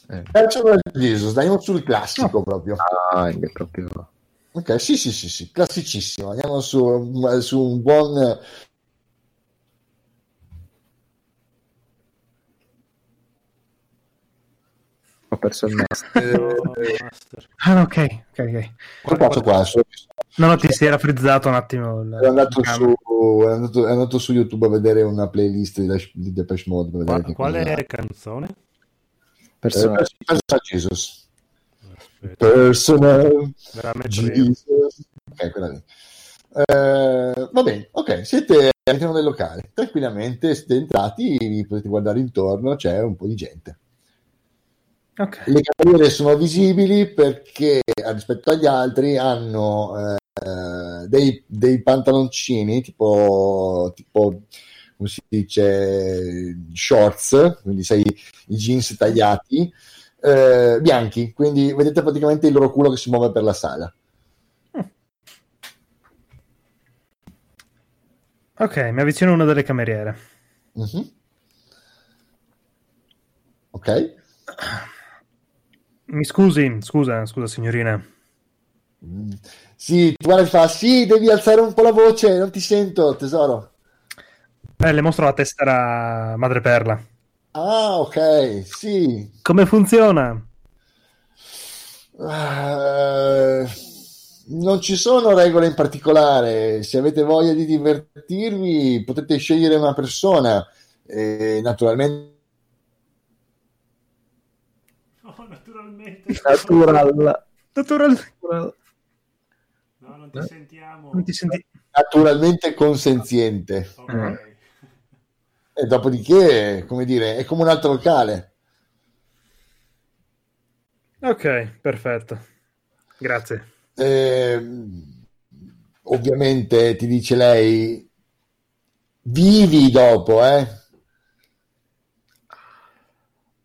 [SPEAKER 3] Eh,
[SPEAKER 2] Personal Jesus, andiamo sul classico proprio.
[SPEAKER 3] ah, è proprio...
[SPEAKER 2] Ok, sì, sì, sì, sì, classicissimo. Andiamo su, su un buon.
[SPEAKER 3] Ho perso il master.
[SPEAKER 1] Master.
[SPEAKER 4] Ah, no, ok, ok, ok.
[SPEAKER 2] Cosa faccio qua? Sono
[SPEAKER 4] No, no, ti si era frizzato un attimo. il-
[SPEAKER 2] è andato, su, è, andato, è andato su YouTube a vedere una playlist di, Depeche Mode. Per
[SPEAKER 1] Qua-
[SPEAKER 2] che
[SPEAKER 1] quale canzone?
[SPEAKER 3] Personaggio.
[SPEAKER 2] Eh, Personal Jesus.
[SPEAKER 1] Aspetta,
[SPEAKER 2] Personal. Jesus. Ok, quella lì. Eh, va bene, ok, siete all'interno del locale, tranquillamente siete entrati, vi potete guardare intorno, c'è un po' di gente.
[SPEAKER 4] Ok.
[SPEAKER 2] Le cameriere sono visibili perché eh, rispetto agli altri hanno eh, dei, dei pantaloncini tipo, tipo, come si dice, shorts, quindi sai, i jeans tagliati, eh, bianchi, quindi vedete praticamente il loro culo che si muove per la sala.
[SPEAKER 4] Ok, mi avvicino a una delle cameriere.
[SPEAKER 2] Mhm. Ok?
[SPEAKER 4] Mi scusi, scusa, scusa signorina.
[SPEAKER 2] Mm. Sì, tu guarda fa, sì, devi alzare un po' la voce, non ti sento, tesoro.
[SPEAKER 4] Eh, le mostro la tessera madreperla.
[SPEAKER 2] Ah, ok, sì.
[SPEAKER 4] Come funziona?
[SPEAKER 2] Eh, non ci sono regole in particolare. Se avete voglia di divertirvi, potete scegliere una persona. E naturalmente,
[SPEAKER 1] Oh, naturalmente.
[SPEAKER 3] Natural.
[SPEAKER 4] Natural.
[SPEAKER 1] No, non ti
[SPEAKER 3] Eh?
[SPEAKER 1] sentiamo.
[SPEAKER 4] Non ti senti...
[SPEAKER 2] naturalmente consenziente.
[SPEAKER 1] Ok.
[SPEAKER 2] E dopodiché, come dire, è come un altro locale.
[SPEAKER 4] Ok, perfetto. Grazie.
[SPEAKER 2] Ehm, ovviamente ti dice lei, vivi dopo, eh?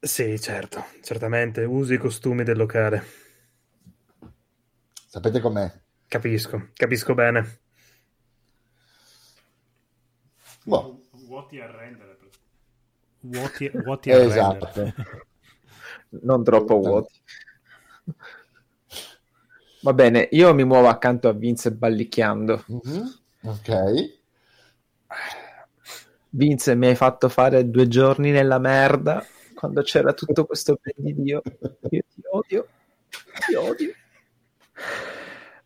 [SPEAKER 4] Sì, certo, certamente. Usi i costumi del locale.
[SPEAKER 2] Sapete com'è?
[SPEAKER 4] Capisco, capisco bene.
[SPEAKER 2] Boh,
[SPEAKER 1] Vuoti a rendere. Vuoti, vuoti a rendere.
[SPEAKER 2] esatto.
[SPEAKER 3] Non troppo vuoti. Va bene, io mi muovo accanto a Vince ballicchiando.
[SPEAKER 2] Mhm, Ok.
[SPEAKER 3] Vince, mi hai fatto fare due giorni nella merda quando c'era tutto questo ben di Dio. Io ti odio. Ti odio.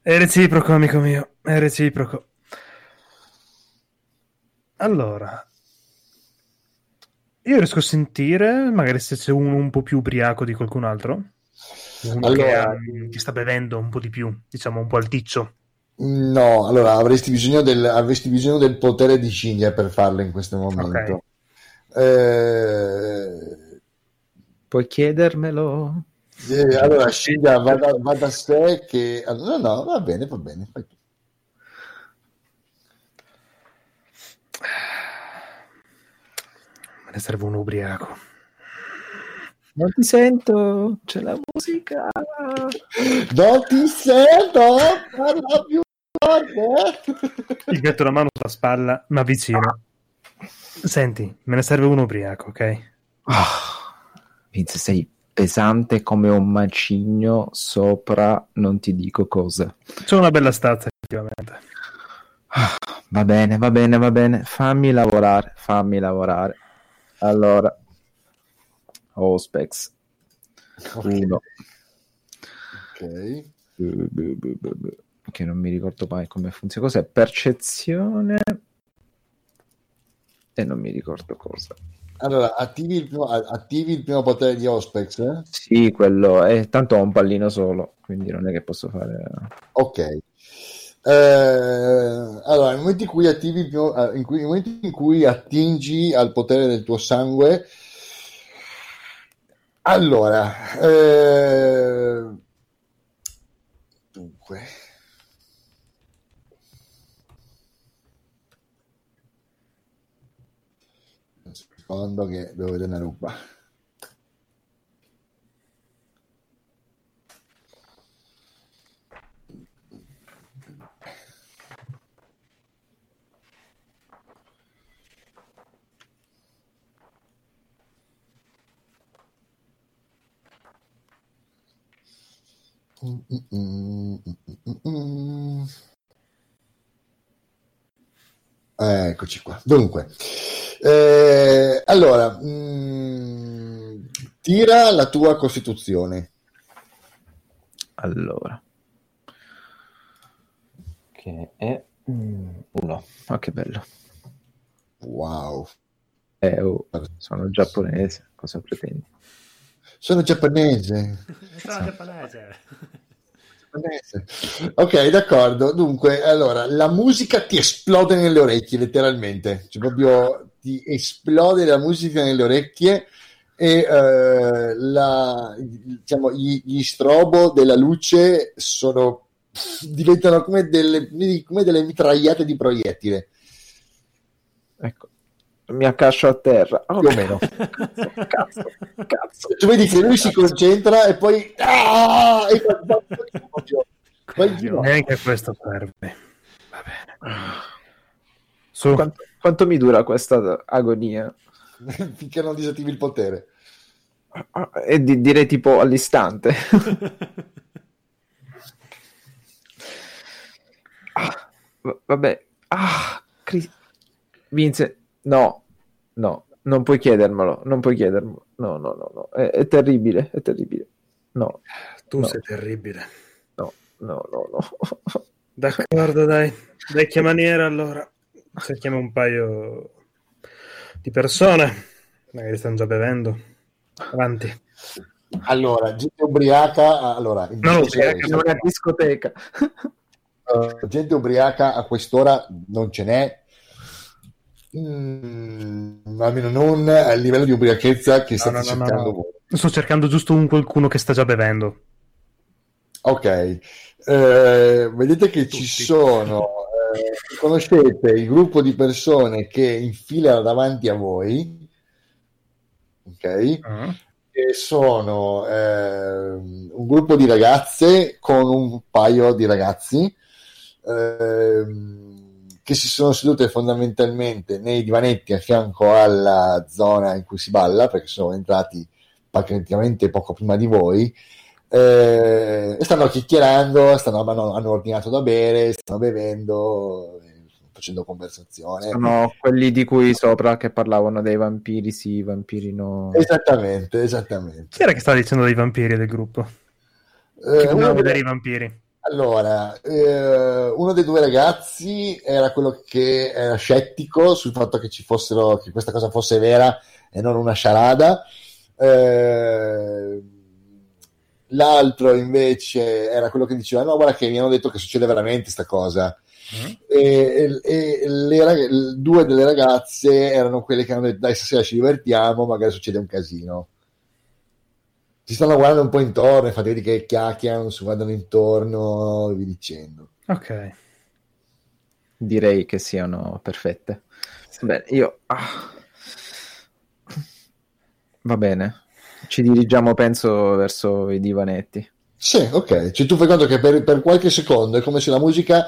[SPEAKER 4] È reciproco, amico mio, è reciproco. Allora, io riesco a sentire, magari se c'è uno un po' più ubriaco di qualcun altro, uno che,
[SPEAKER 2] Allora-
[SPEAKER 4] ha- che sta bevendo un po' di più, diciamo un po' alticcio.
[SPEAKER 2] No, allora avresti bisogno del, avresti bisogno del potere di Shinja per farlo in questo momento. Eh,
[SPEAKER 3] Puoi chiedermelo?
[SPEAKER 2] Eh, allora, Sciga, va da, va da sé che... No, no, va bene, va bene. fai tu.
[SPEAKER 4] Ne serve un ubriaco.
[SPEAKER 3] Non ti sento, c'è la musica.
[SPEAKER 2] Non ti sento, parla più forte.
[SPEAKER 4] Gli metto la mano sulla spalla, ma vicino. Senti, me ne serve uno ubriaco, ok?
[SPEAKER 3] Ah, Vince, sei pesante come un macigno sopra, non ti dico cosa.
[SPEAKER 4] C'è una bella stazza, effettivamente.
[SPEAKER 3] Ah, Va bene, va bene, va bene. Fammi lavorare, fammi lavorare. Allora, Ospex. Uno.
[SPEAKER 2] Ok.
[SPEAKER 3] Che non mi ricordo mai come funziona. Cos'è? Percezione. E non mi ricordo cosa.
[SPEAKER 2] Allora, attivi il primo, attivi il primo potere di Ospex. eh?
[SPEAKER 3] Sì, quello è tanto ho un pallino solo, quindi non è che posso fare.
[SPEAKER 2] Ok. Eh, allora, nel momento in cui attivi eh, in cui, nel momento in cui attingi al potere del tuo sangue, allora, eh, dunque, un secondo che devo vedere una ruba. Mm, mm, mm, mm, mm, mm. Eccoci qua. Dunque, eh, allora, mm, tira la tua costituzione.
[SPEAKER 3] Allora, che è mm, uno. Ma che bello.
[SPEAKER 2] Wow,
[SPEAKER 3] Eh, oh, sono giapponese, cosa pretendi?
[SPEAKER 2] Sono giapponese.
[SPEAKER 1] Sono giapponese.
[SPEAKER 2] giapponese. Ok, d'accordo. Dunque, allora, la musica ti esplode nelle orecchie, letteralmente. Cioè, proprio ti esplode la musica nelle orecchie e eh, la, diciamo, gli, gli strobo della luce sono diventano come delle, come delle mitragliate di proiettile.
[SPEAKER 3] Ecco, mi accascio a terra. Oh,
[SPEAKER 2] Più o meno.
[SPEAKER 3] cazzo, cazzo.
[SPEAKER 2] Tu vedi che lui si concentra e poi... Ah! E poi-.
[SPEAKER 4] Neanche questo serve. Va bene. Su,
[SPEAKER 3] Quanto, quanto mi dura questa agonia?
[SPEAKER 2] finché non disattivi il potere.
[SPEAKER 3] Ah, E di- direi tipo all'istante. Ah, va- vabbè. Ah, Cris- Vince, no, no, non puoi chiedermelo, non puoi chiedermelo. No, no, no, no. È, è terribile, è terribile. No,
[SPEAKER 4] tu
[SPEAKER 3] no.
[SPEAKER 4] sei terribile.
[SPEAKER 3] no, no, no, no.
[SPEAKER 4] D'accordo, dai. Vecchia maniera, allora. Cerchiamo un paio di persone. Magari stanno già bevendo. Avanti.
[SPEAKER 2] Allora, gente ubriaca, allora, in
[SPEAKER 4] No,
[SPEAKER 2] discoteca-
[SPEAKER 4] ubriaca
[SPEAKER 3] È una discoteca.
[SPEAKER 2] eh, gente ubriaca a quest'ora non ce n'è, Mm, almeno non a livello di ubriachezza che state
[SPEAKER 4] no, no, no,
[SPEAKER 2] cercando
[SPEAKER 4] no.
[SPEAKER 2] voi.
[SPEAKER 4] Sto cercando giusto un qualcuno che sta già bevendo.
[SPEAKER 2] Ok, Eh, vedete che ci sono, eh, conoscete il gruppo di persone che infilano davanti a voi, ok? Che sono ehm, un gruppo di ragazze con un paio di ragazzi ehm, che si sono sedute fondamentalmente nei divanetti a fianco alla zona in cui si balla, perché sono entrati praticamente poco prima di voi. eh, e stanno chiacchierando, stanno, hanno, hanno ordinato da bere, stanno bevendo, eh, facendo conversazione.
[SPEAKER 3] Sono quelli di cui sopra che parlavano dei vampiri, sì, vampiri no.
[SPEAKER 2] Esattamente, esattamente.
[SPEAKER 4] Chi era che stava dicendo dei vampiri del gruppo?
[SPEAKER 2] Eh,
[SPEAKER 4] Che voleva vedere i vampiri.
[SPEAKER 2] Allora, eh, uno dei due ragazzi era quello che era scettico sul fatto che ci fossero, che questa cosa fosse vera e non una sciarada. Eh, l'altro invece era quello che diceva: No, guarda, che mi hanno detto che succede veramente sta cosa. E, e- e le due delle ragazze erano quelle che hanno detto: Dai, stasera ci divertiamo, magari succede un casino. Si stanno guardando un po' intorno, fate vedere che chiacchierano, si guardano intorno e vi dicendo.
[SPEAKER 4] Ok.
[SPEAKER 3] Direi che siano perfette. Beh, io... ah. Va bene. Ci dirigiamo, penso, verso i divanetti.
[SPEAKER 2] Sì, ok. Cioè, tu fai conto che per, per qualche secondo è come se la musica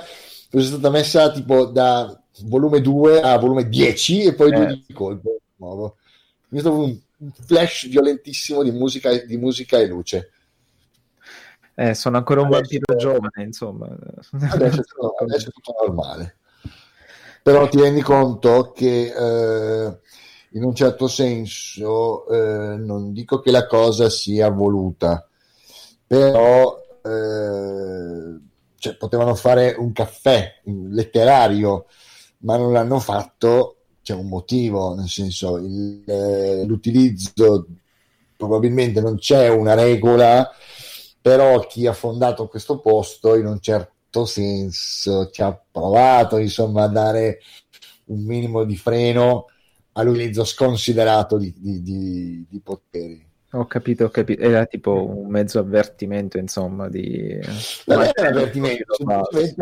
[SPEAKER 2] fosse stata messa tipo da volume 2 a volume 10 e poi
[SPEAKER 3] Eh.
[SPEAKER 2] due di colpo di nuovo. Mi un un flash violentissimo di musica, di musica e luce.
[SPEAKER 3] Eh, sono ancora un
[SPEAKER 2] Adesso-
[SPEAKER 3] vampiro giovane, insomma.
[SPEAKER 2] Adesso è tutto, adesso è tutto normale. Però ti rendi conto che eh, in un certo senso eh, non dico che la cosa sia voluta, però eh, cioè, potevano fare un caffè letterario, ma non l'hanno fatto. C'è un motivo, nel senso il- eh, l'utilizzo probabilmente non c'è una regola, però chi ha fondato questo posto in un certo senso ci ha provato insomma a dare un minimo di freno all'utilizzo sconsiderato di, di- di- di poteri.
[SPEAKER 3] Ho capito, ho capito. Era tipo un mezzo avvertimento, insomma, di...
[SPEAKER 2] Non è un avvertimento,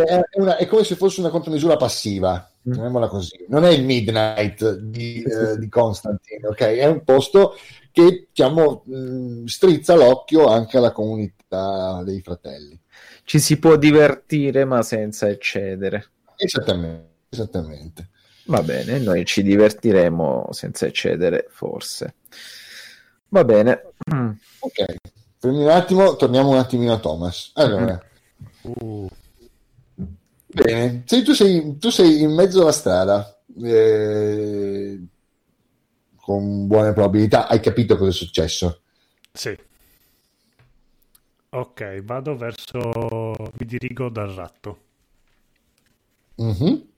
[SPEAKER 2] è, una- è come se fosse una contromisura passiva,
[SPEAKER 3] Mm.
[SPEAKER 2] chiamiamola così. Non è il Midnight di, eh, di Constantine, ok? È un posto che diciamo, mh, strizza l'occhio anche alla comunità dei fratelli.
[SPEAKER 3] Ci si può divertire, ma senza eccedere.
[SPEAKER 2] Esattamente, esattamente.
[SPEAKER 3] Va bene, noi ci divertiremo senza eccedere, forse. Va bene.
[SPEAKER 2] Ok, fermi un attimo, torniamo un attimino a Thomas. Allora,
[SPEAKER 1] Uh,
[SPEAKER 2] bene, se tu sei, tu sei in mezzo alla strada, eh, con buone probabilità, hai capito cosa è successo.
[SPEAKER 1] sì. Ok, vado verso... mi dirigo dal ratto.
[SPEAKER 2] Mhm.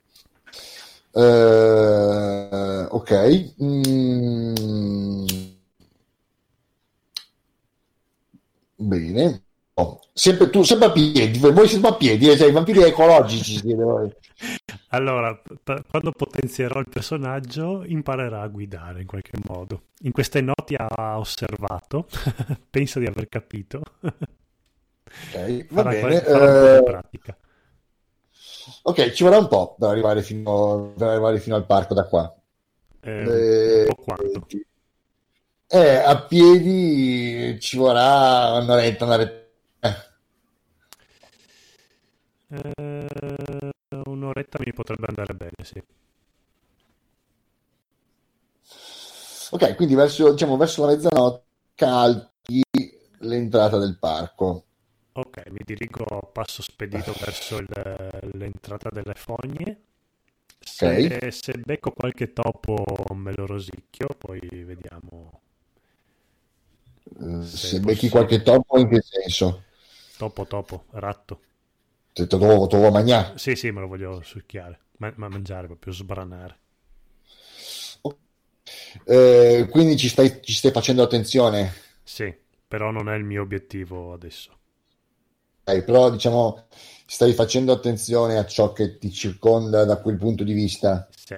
[SPEAKER 2] Eh, ok. Mm. Bene. Oh, sempre, tu sempre a piedi, voi siete a piedi, eh, cioè, i vampiri ecologici siete voi.
[SPEAKER 1] Allora, p- quando potenzierò il personaggio, imparerà a guidare in qualche modo. In queste noti ha osservato, pensa di aver capito.
[SPEAKER 2] Ok, va
[SPEAKER 1] Farà,
[SPEAKER 2] bene.
[SPEAKER 1] qual-
[SPEAKER 2] eh,
[SPEAKER 1] pratica.
[SPEAKER 2] ok, ci vorrà un po' per arrivare fino, per arrivare fino al parco da qua.
[SPEAKER 1] Eh,
[SPEAKER 2] Eh,
[SPEAKER 1] quanto.
[SPEAKER 2] eh, a piedi ci vorrà un'oretta, un'oretta. eh.
[SPEAKER 1] Eh, un'oretta mi potrebbe andare bene, sì.
[SPEAKER 2] Ok, quindi verso, diciamo, verso la mezzanotte calchi l'entrata del parco.
[SPEAKER 1] Ok, mi dirigo a passo spedito verso il- l'entrata delle fogne. Se, se becco qualche topo me lo rosicchio, poi vediamo.
[SPEAKER 2] Eh,
[SPEAKER 1] Sì,
[SPEAKER 2] se becchi qualche topo, in che senso?
[SPEAKER 1] Topo, topo, ratto.
[SPEAKER 2] Te lo te lo mangiare.
[SPEAKER 1] Sì, sì, me lo voglio succhiare, ma, ma mangiare, proprio sbranare.
[SPEAKER 2] Eh, quindi ci stai, ci stai facendo attenzione.
[SPEAKER 1] Sì, però non è il mio obiettivo adesso.
[SPEAKER 2] Ok, però diciamo stai facendo attenzione a ciò che ti circonda da quel punto di vista.
[SPEAKER 1] Sì.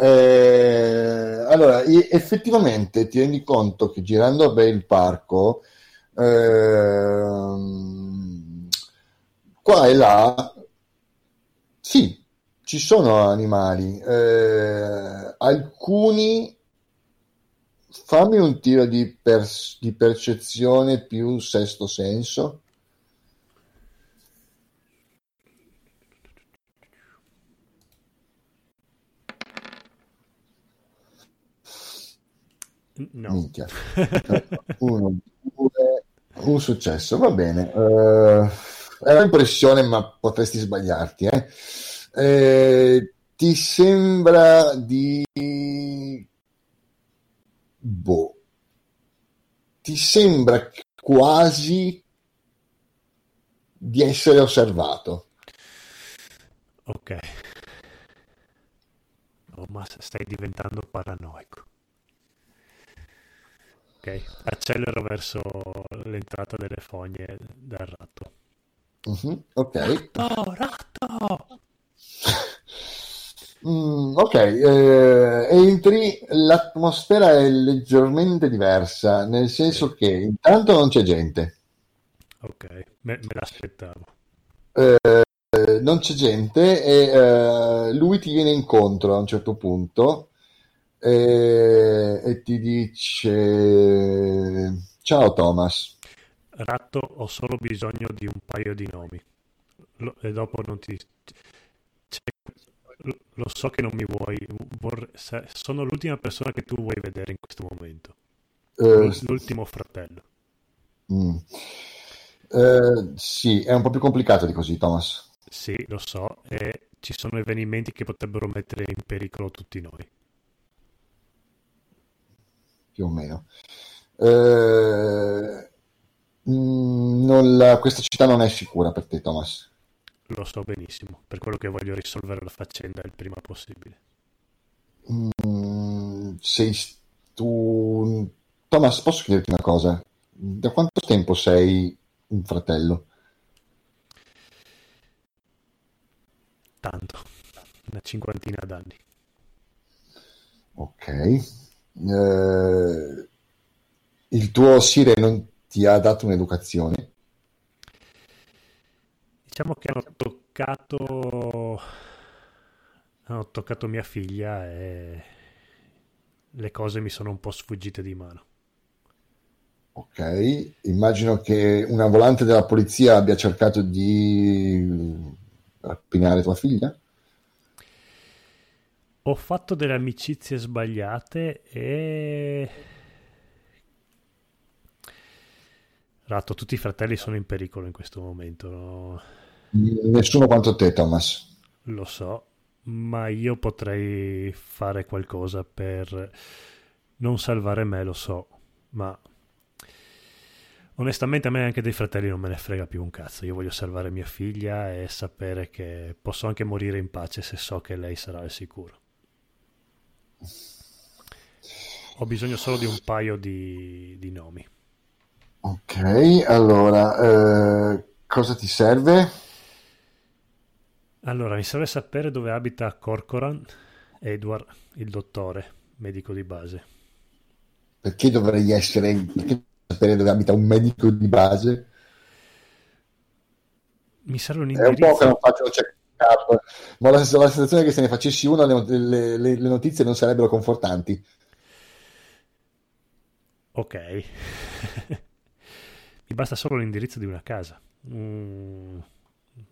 [SPEAKER 2] Eh, allora, effettivamente ti rendi conto che girando per il parco, ehm, qua e là, sì, ci sono animali. Eh, alcuni, fammi un tiro di, per- di percezione più sesto senso.
[SPEAKER 1] No.
[SPEAKER 2] Minchia. Uno, due, un successo, va bene. Eh, è un'impressione, ma potresti sbagliarti. eh. Eh, ti sembra di... Boh. Ti sembra quasi di essere osservato.
[SPEAKER 1] Ok. Oh, ma stai diventando paranoico. Ok, accelero verso l'entrata delle fogne del ratto.
[SPEAKER 2] Mhm, ok.
[SPEAKER 1] Ratto, ratto!
[SPEAKER 2] Mm, ok, eh, entri, l'atmosfera è leggermente diversa, nel senso che intanto non c'è gente.
[SPEAKER 1] Ok, me, me l'aspettavo.
[SPEAKER 2] Eh, non c'è gente e eh, lui ti viene incontro a un certo punto e, e ti dice ciao Thomas.
[SPEAKER 1] Ratto, ho solo bisogno di un paio di nomi. Lo- e dopo non ti... cioè, lo, so che non mi vuoi... vorre- se- sono l'ultima persona che tu vuoi vedere in questo momento.
[SPEAKER 2] Eh,
[SPEAKER 1] l'ultimo fratello.
[SPEAKER 2] mm. Eh, sì, è un po' più complicato di così, Thomas.
[SPEAKER 1] Sì, lo so, e ci sono avvenimenti che potrebbero mettere in pericolo tutti noi.
[SPEAKER 2] Più o meno. Eh, mm, non la- questa città non è sicura per te, Thomas.
[SPEAKER 1] Lo so benissimo, per quello che voglio risolvere la faccenda il prima possibile.
[SPEAKER 2] Mm, sei tu... Thomas, posso chiederti una cosa? Da quanto tempo sei un fratello?
[SPEAKER 1] Tanto, una cinquantina d'anni.
[SPEAKER 2] Ok. Eh, il tuo Sire non ti ha dato un'educazione?
[SPEAKER 1] Diciamo che hanno toccato... hanno toccato mia figlia e le cose mi sono un po' sfuggite di mano.
[SPEAKER 2] Ok. Immagino che una volante della polizia abbia cercato di rapinare tua figlia?
[SPEAKER 1] Ho fatto delle amicizie sbagliate e... Ratto, tutti i fratelli sono in pericolo in questo momento, no?
[SPEAKER 2] Nessuno quanto te, Thomas.
[SPEAKER 1] Lo so, ma io potrei fare qualcosa per non salvare me, lo so, ma onestamente a me anche dei fratelli non me ne frega più un cazzo. Io voglio salvare mia figlia e sapere che posso anche morire in pace se so che lei sarà al sicuro. Ho bisogno solo di un paio di, di nomi.
[SPEAKER 2] Ok, allora, eh, cosa ti serve?
[SPEAKER 1] Allora, mi serve sapere dove abita Corcoran, Edward, il dottore, medico di base.
[SPEAKER 2] Perché dovrei essere, perché sapere dove abita un medico di base?
[SPEAKER 1] Mi serve un
[SPEAKER 2] È un po' che
[SPEAKER 1] indirizzo.
[SPEAKER 2] non faccio un ma la, la sensazione è che se ne facessi uno le, le- le- le notizie non sarebbero confortanti.
[SPEAKER 1] Ok. Mi basta solo l'indirizzo di una casa. Mm,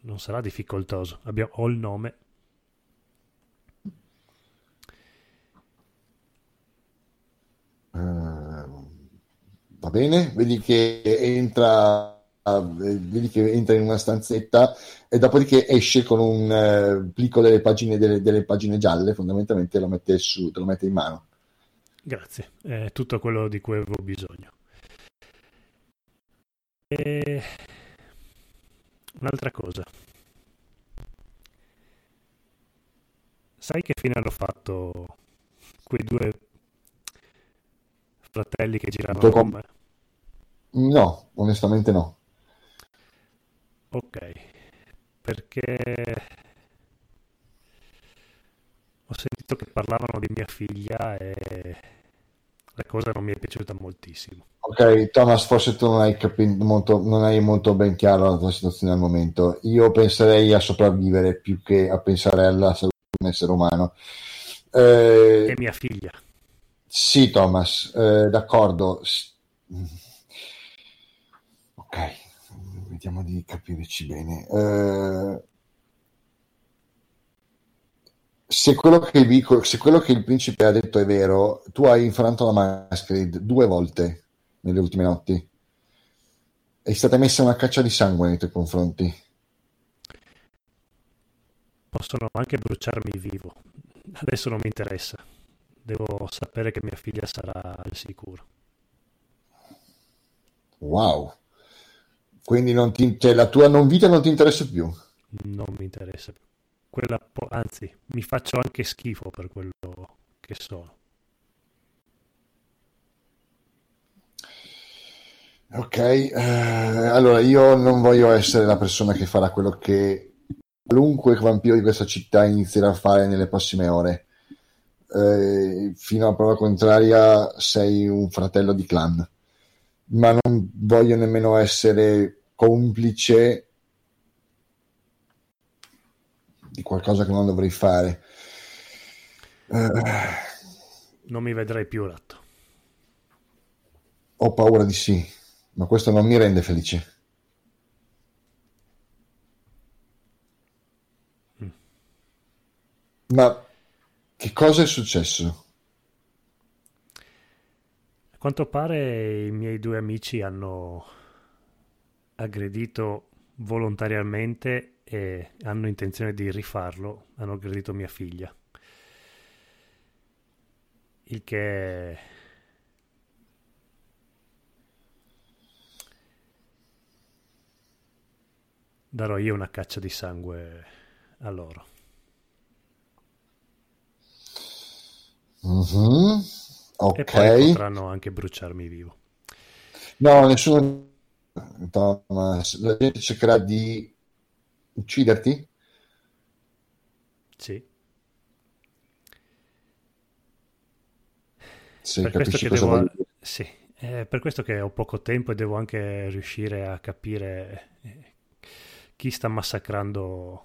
[SPEAKER 1] non sarà difficoltoso. Abbiamo, ho il nome.
[SPEAKER 2] Eh, va bene? Vedi che entra, vedi che entra in una stanzetta e dopodiché esce con un eh, plico delle pagine, delle, delle pagine gialle, fondamentalmente lo mette su, te lo mette in mano.
[SPEAKER 1] Grazie. È tutto quello di cui avevo bisogno. E... Un'altra cosa. Sai che fine hanno fatto quei due fratelli che giravano con me?
[SPEAKER 2] No, onestamente no.
[SPEAKER 1] Ok, perché ho sentito che parlavano di mia figlia e la cosa non mi è piaciuta moltissimo.
[SPEAKER 2] Ok, Thomas, forse tu non hai capito molto, non hai molto ben chiaro la tua situazione al momento. Io penserei a sopravvivere più che a pensare alla salute di un essere umano. Eh,
[SPEAKER 1] E mia figlia.
[SPEAKER 2] sì, Thomas, eh, d'accordo. Ok, vediamo di capirci bene. Eh, se quello che il, vico- se quello che il principe ha detto è vero, tu hai infranto la Masquerade due volte nelle ultime notti. È stata messa una caccia di sangue nei tuoi confronti.
[SPEAKER 1] Possono anche bruciarmi vivo. Adesso non mi interessa. Devo sapere che mia figlia sarà al sicuro.
[SPEAKER 2] Wow. Quindi non ti, cioè, la tua non vita non ti interessa più.
[SPEAKER 1] Non mi interessa più. Quella anzi, mi faccio anche schifo per quello che sono.
[SPEAKER 2] Ok, eh, allora io non voglio essere la persona che farà quello che qualunque vampiro di questa città inizierà a fare nelle prossime ore. Eh, fino a prova contraria sei un fratello di clan, ma non voglio nemmeno essere complice di qualcosa che non dovrei fare. Eh,
[SPEAKER 1] Non mi vedrai più, ratto.
[SPEAKER 2] ho paura di sì, ma questo non mi rende felice.
[SPEAKER 1] Mm.
[SPEAKER 2] Ma che cosa è successo?
[SPEAKER 1] A quanto pare i miei due amici hanno aggredito volontariamente e hanno intenzione di rifarlo. Hanno aggredito mia figlia. Il che darò io una caccia di sangue a loro.
[SPEAKER 2] Mhm.
[SPEAKER 1] E poi
[SPEAKER 2] Ok,
[SPEAKER 1] potranno anche bruciarmi vivo.
[SPEAKER 2] no, nessuno. Thomas, la gente cercherà di ucciderti?
[SPEAKER 1] Sì.
[SPEAKER 2] Se
[SPEAKER 1] Per questo
[SPEAKER 2] capisci
[SPEAKER 1] che
[SPEAKER 2] cosa
[SPEAKER 1] devo...
[SPEAKER 2] voglio.
[SPEAKER 1] Sì, è per questo che ho poco tempo e devo anche riuscire a capire eh, chi sta massacrando,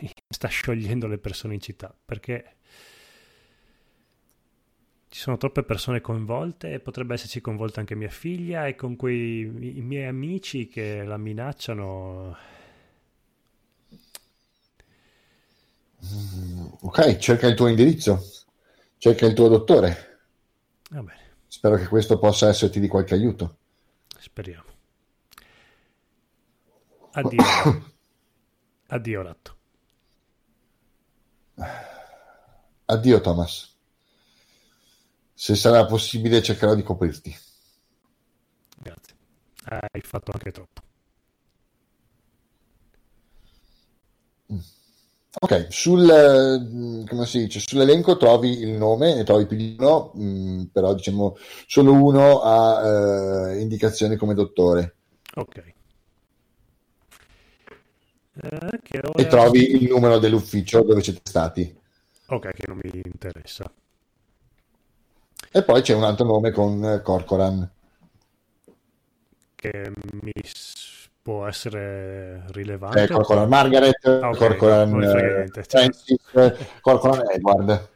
[SPEAKER 1] sta sciogliendo le persone in città, perché ci sono troppe persone coinvolte e potrebbe esserci coinvolta anche mia figlia e con quei miei amici che la minacciano.
[SPEAKER 2] Ok, cerca il tuo indirizzo, cerca il tuo dottore.
[SPEAKER 1] Va bene,
[SPEAKER 2] Spero che questo possa esserti di qualche aiuto.
[SPEAKER 1] speriamo. Addio. Addio, ratto.
[SPEAKER 2] Addio, Thomas. Se sarà possibile, cercherò di coprirti.
[SPEAKER 1] Grazie. Hai fatto anche troppo.
[SPEAKER 2] Ok, sul, eh, come si dice, sull'elenco trovi il nome e trovi più di uno, mh, però diciamo solo uno ha eh, indicazioni come dottore
[SPEAKER 1] Ok. Eh,
[SPEAKER 2] e trovi il numero dell'ufficio dove siete stati.
[SPEAKER 1] Ok, che non mi interessa.
[SPEAKER 2] E poi c'è un altro nome con eh, Corcoran.
[SPEAKER 1] Che mi può essere rilevante.
[SPEAKER 2] Eh, Corcoran Margaret,
[SPEAKER 1] Ah, ok,
[SPEAKER 2] Corcoran eh,
[SPEAKER 1] niente.
[SPEAKER 2] Francis, eh, Corcoran Edward.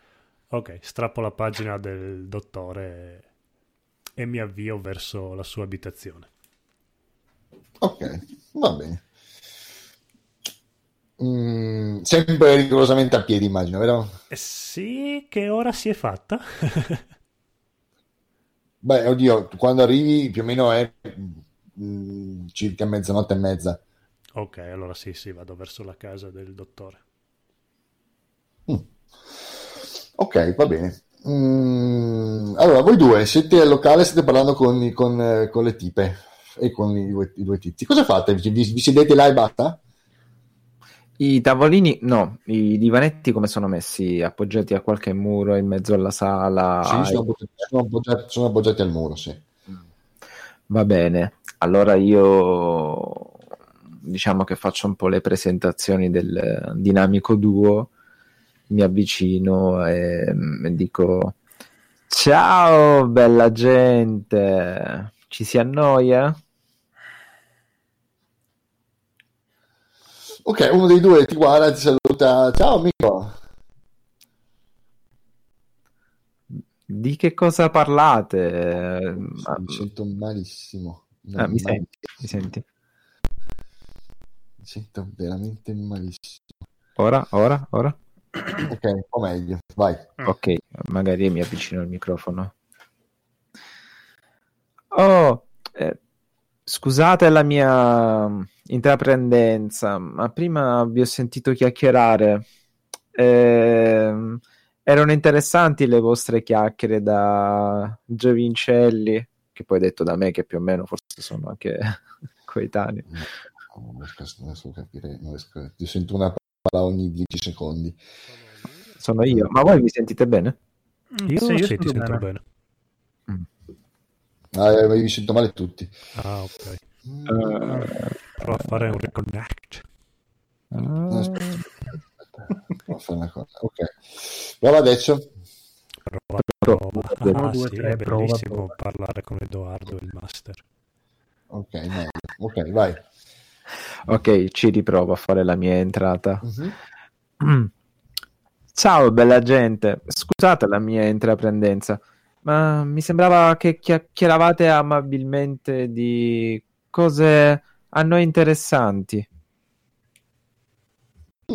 [SPEAKER 1] Ok, strappo la pagina del dottore e mi avvio verso la sua abitazione.
[SPEAKER 2] Ok, va bene. Mm, sempre rigorosamente a piedi, immagino, vero?
[SPEAKER 1] Eh sì, che ora si è fatta?
[SPEAKER 2] Beh, oddio, quando arrivi più o meno è mm, circa mezzanotte e mezza.
[SPEAKER 1] ok, allora sì, sì, vado verso la casa del dottore.
[SPEAKER 2] Mm. Ok, va bene. Mm, allora, voi due siete al locale, state parlando con, con, eh, con le tipe e con i due, i due tizi. Cosa fate? Vi, vi sedete là e basta?
[SPEAKER 3] I tavolini, no, i divanetti come sono messi? Appoggiati a qualche muro in mezzo alla sala?
[SPEAKER 2] Sì, sono appoggiati, sono appoggiati- sono appoggiati al muro, sì.
[SPEAKER 3] Va bene, allora io diciamo che faccio un po' le presentazioni del dinamico duo, mi avvicino e, e dico ciao bella gente, ci si annoia?
[SPEAKER 2] Ok, uno dei due ti guarda, ti saluta. Ciao amico.
[SPEAKER 3] Di che cosa parlate? Ma-
[SPEAKER 2] Mi sento malissimo.
[SPEAKER 3] ah, mi senti? Mi senti?
[SPEAKER 2] mi sento veramente malissimo.
[SPEAKER 3] Ora, ora, ora?
[SPEAKER 2] Ok, un po' meglio. Vai.
[SPEAKER 3] Ok, magari mi avvicino al microfono. Oh, eh, scusate la mia intraprendenza, ma prima vi ho sentito chiacchierare. Ehm, erano interessanti le vostre chiacchiere da Giovincelli, che poi detto da me che più o meno forse sono anche coetanei.
[SPEAKER 2] Non riesco, non riesco a capire. Non riesco- Ti sento una parola ogni 10 secondi.
[SPEAKER 3] Sono io, ma voi mi sentite bene?
[SPEAKER 1] Io
[SPEAKER 4] Sì,
[SPEAKER 1] sì,
[SPEAKER 4] io
[SPEAKER 1] ti
[SPEAKER 4] sento
[SPEAKER 1] sento
[SPEAKER 4] bene.
[SPEAKER 1] bene.
[SPEAKER 2] Ah, eh, mi sento male tutti.
[SPEAKER 1] Ah, ok.
[SPEAKER 3] Eh,
[SPEAKER 1] Prova a fare un reconnect.
[SPEAKER 2] No, aspetta, fare una cosa. Ok. Prova adesso.
[SPEAKER 1] Prova,
[SPEAKER 3] Prova.
[SPEAKER 1] prova.
[SPEAKER 4] Uno,
[SPEAKER 1] Ah,
[SPEAKER 4] due,
[SPEAKER 1] sì,
[SPEAKER 4] tre,
[SPEAKER 1] è
[SPEAKER 4] prova,
[SPEAKER 1] bellissimo
[SPEAKER 4] prova.
[SPEAKER 1] parlare con Edoardo, il master.
[SPEAKER 2] Ok, meglio. Ok, vai.
[SPEAKER 3] Ok, ci riprovo a fare la mia entrata.
[SPEAKER 2] Mhm.
[SPEAKER 3] Ciao, bella gente. Scusate la mia intraprendenza, ma mi sembrava che chiacchieravate amabilmente di cose a noi interessanti.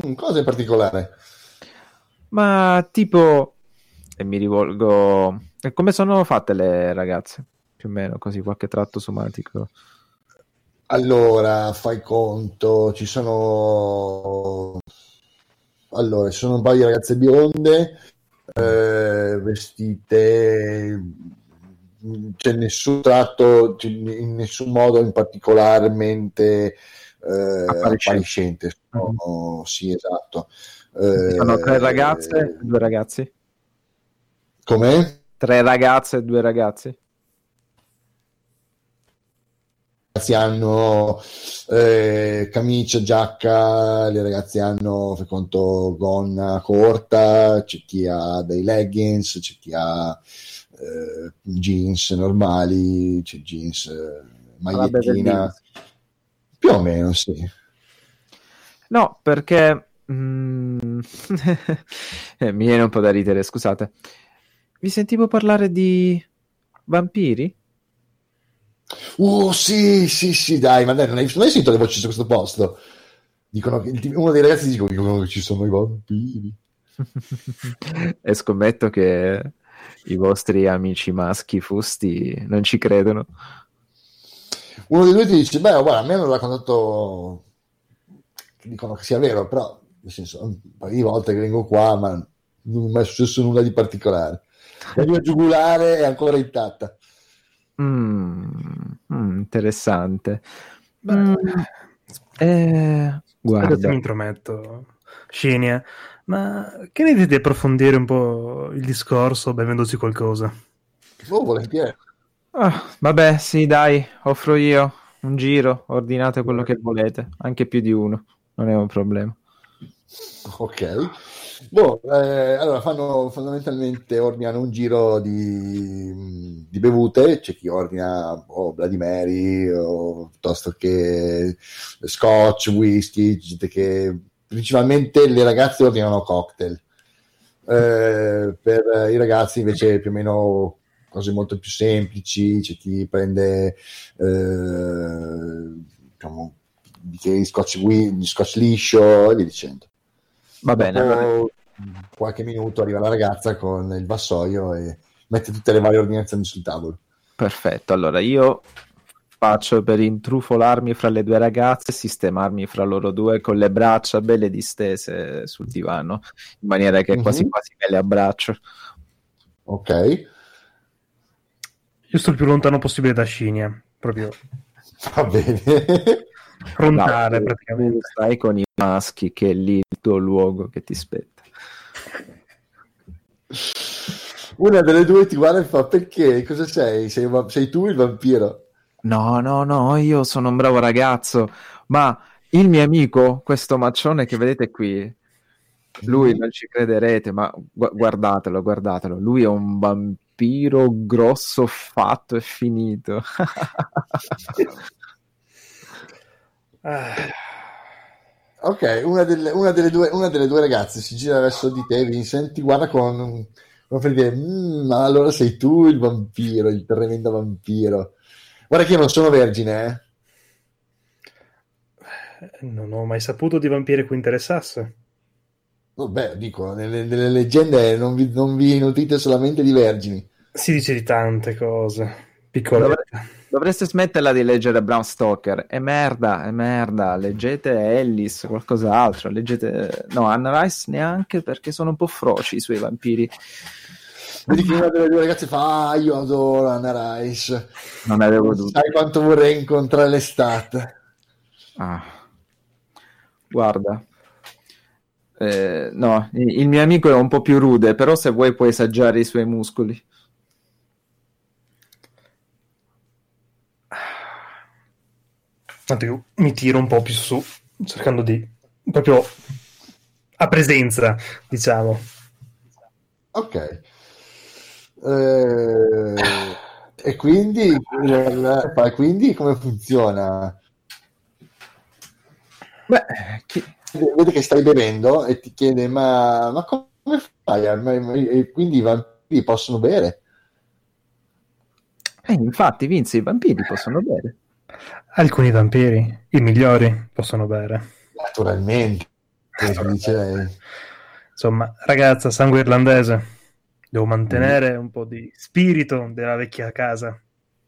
[SPEAKER 2] Mm, cosa in particolare?
[SPEAKER 3] Ma tipo, e mi rivolgo, e come sono fatte le ragazze? Più o meno, così qualche tratto somatico.
[SPEAKER 2] Allora, fai conto, ci sono... Allora, ci sono un paio di ragazze bionde, eh, vestite... C'è nessun tratto, in nessun modo in particolarmente eh,
[SPEAKER 3] Appariscente.
[SPEAKER 2] Sono- Sì, esatto. Eh,
[SPEAKER 3] Sono tre ragazze e due ragazzi?
[SPEAKER 2] Come?
[SPEAKER 3] Tre ragazze e due ragazzi?
[SPEAKER 2] Ragazzi hanno eh, camicia, giacca, le ragazze hanno fai conto gonna corta, c'è chi ha dei leggings, c'è chi ha eh, jeans normali, c'è jeans, eh,
[SPEAKER 3] Vabbè,
[SPEAKER 2] magliettina, più o meno sì.
[SPEAKER 3] No, perché mm, eh, mi viene un po' da ridere, scusate. Vi sentivo parlare di vampiri?
[SPEAKER 2] Uh, sì, sì, sì, dai, ma dai, non hai, non hai sentito le voci su questo posto? Dicono che uno dei ragazzi dicono che ci sono i vampiri.
[SPEAKER 3] e scommetto che i vostri amici maschi fusti non ci credono.
[SPEAKER 2] uno dei due ti dice, beh, guarda, a me hanno raccontato che dicono che sia vero, però, nel senso, un paio di volte che vengo qua, ma non mi è successo nulla di particolare. La mia giugulare è ancora intatta.
[SPEAKER 3] Mm, mm, interessante. Mm, eh,
[SPEAKER 4] Adesso
[SPEAKER 3] guarda,
[SPEAKER 4] mi intrometto. Scinia, ma che ne dite di approfondire un po' il discorso bevendosi qualcosa?
[SPEAKER 2] Oh, volentieri.
[SPEAKER 3] Ah, vabbè, sì, dai, offro io un giro, ordinate quello che volete, anche più di uno, non è un problema.
[SPEAKER 2] Ok. Boh, eh, allora fanno fondamentalmente ordinano un giro di, di bevute, c'è chi ordina oh, Bloody Mary o piuttosto che scotch, whisky, che principalmente le ragazze ordinano cocktail. Eh, per i ragazzi invece più o meno cose molto più semplici, c'è chi prende eh, diciamo, di scotch, scotch liscio e via dicendo.
[SPEAKER 3] Va bene, allora,
[SPEAKER 2] Dopo qualche minuto arriva la ragazza con il vassoio e mette tutte le varie ordinazioni sul tavolo.
[SPEAKER 3] perfetto. Allora io faccio per intrufolarmi fra le due ragazze e sistemarmi fra loro due con le braccia belle distese sul divano, in maniera che quasi
[SPEAKER 2] Mhm.
[SPEAKER 3] quasi me le abbraccio.
[SPEAKER 2] Ok,
[SPEAKER 4] Io sto il più lontano possibile da Scinia, proprio
[SPEAKER 2] va bene.
[SPEAKER 4] Frontale
[SPEAKER 3] No,
[SPEAKER 4] praticamente.
[SPEAKER 3] tu Stai con i maschi che è lì il tuo luogo che ti spetta.
[SPEAKER 2] Una delle due ti guarda e fa perché? Cosa sei? Sei, va- sei tu il vampiro?
[SPEAKER 3] No, no, no, io sono un bravo ragazzo, ma il mio amico, questo maccione che vedete qui, lui non ci crederete, ma gu- guardatelo, guardatelo, lui è un vampiro grosso, fatto e finito.
[SPEAKER 4] Ah,
[SPEAKER 2] Ok, una delle, una delle due, una delle due ragazze si gira verso di te, Vincent, ti guarda con... come per dire, "Mm, ma allora sei tu il vampiro, il tremendo vampiro. Guarda che io non sono vergine, eh.
[SPEAKER 4] non ho mai saputo di vampiri cui interessasse.
[SPEAKER 2] Vabbè, dico, nelle, nelle leggende non vi, non vi nutrite solamente di vergini.
[SPEAKER 4] Si dice di tante cose. Piccolette.
[SPEAKER 3] Dovreste smetterla di leggere Bram Stoker, è merda, è merda, leggete Ellis, qualcos'altro, leggete... No, Anna Rice neanche perché sono un po' froci i suoi vampiri.
[SPEAKER 2] Vedi che una delle due ragazze fa, ah, io adoro Anna Rice.
[SPEAKER 3] Non avevo dubbi.
[SPEAKER 2] Sai quanto vorrei incontrare l'estate.
[SPEAKER 3] Ah. Guarda, Eh, no, il il mio amico è un po' più rude, però se vuoi puoi assaggiare i suoi muscoli.
[SPEAKER 4] Tanto io mi tiro un po' più su, cercando di proprio a presenza, diciamo.
[SPEAKER 2] Ok. Eh, e quindi, quindi come funziona?
[SPEAKER 3] Beh, chi...
[SPEAKER 2] Vede che stai bevendo e ti chiede: Ma, ma come fai? E quindi i vampiri possono bere?
[SPEAKER 3] Eh, infatti, Vince, i vampiri possono bere.
[SPEAKER 4] Alcuni vampiri, i migliori, possono bere.
[SPEAKER 2] Naturalmente.
[SPEAKER 4] Naturalmente. Insomma, ragazza, sangue irlandese. Devo mantenere mm. un po' di spirito della vecchia casa,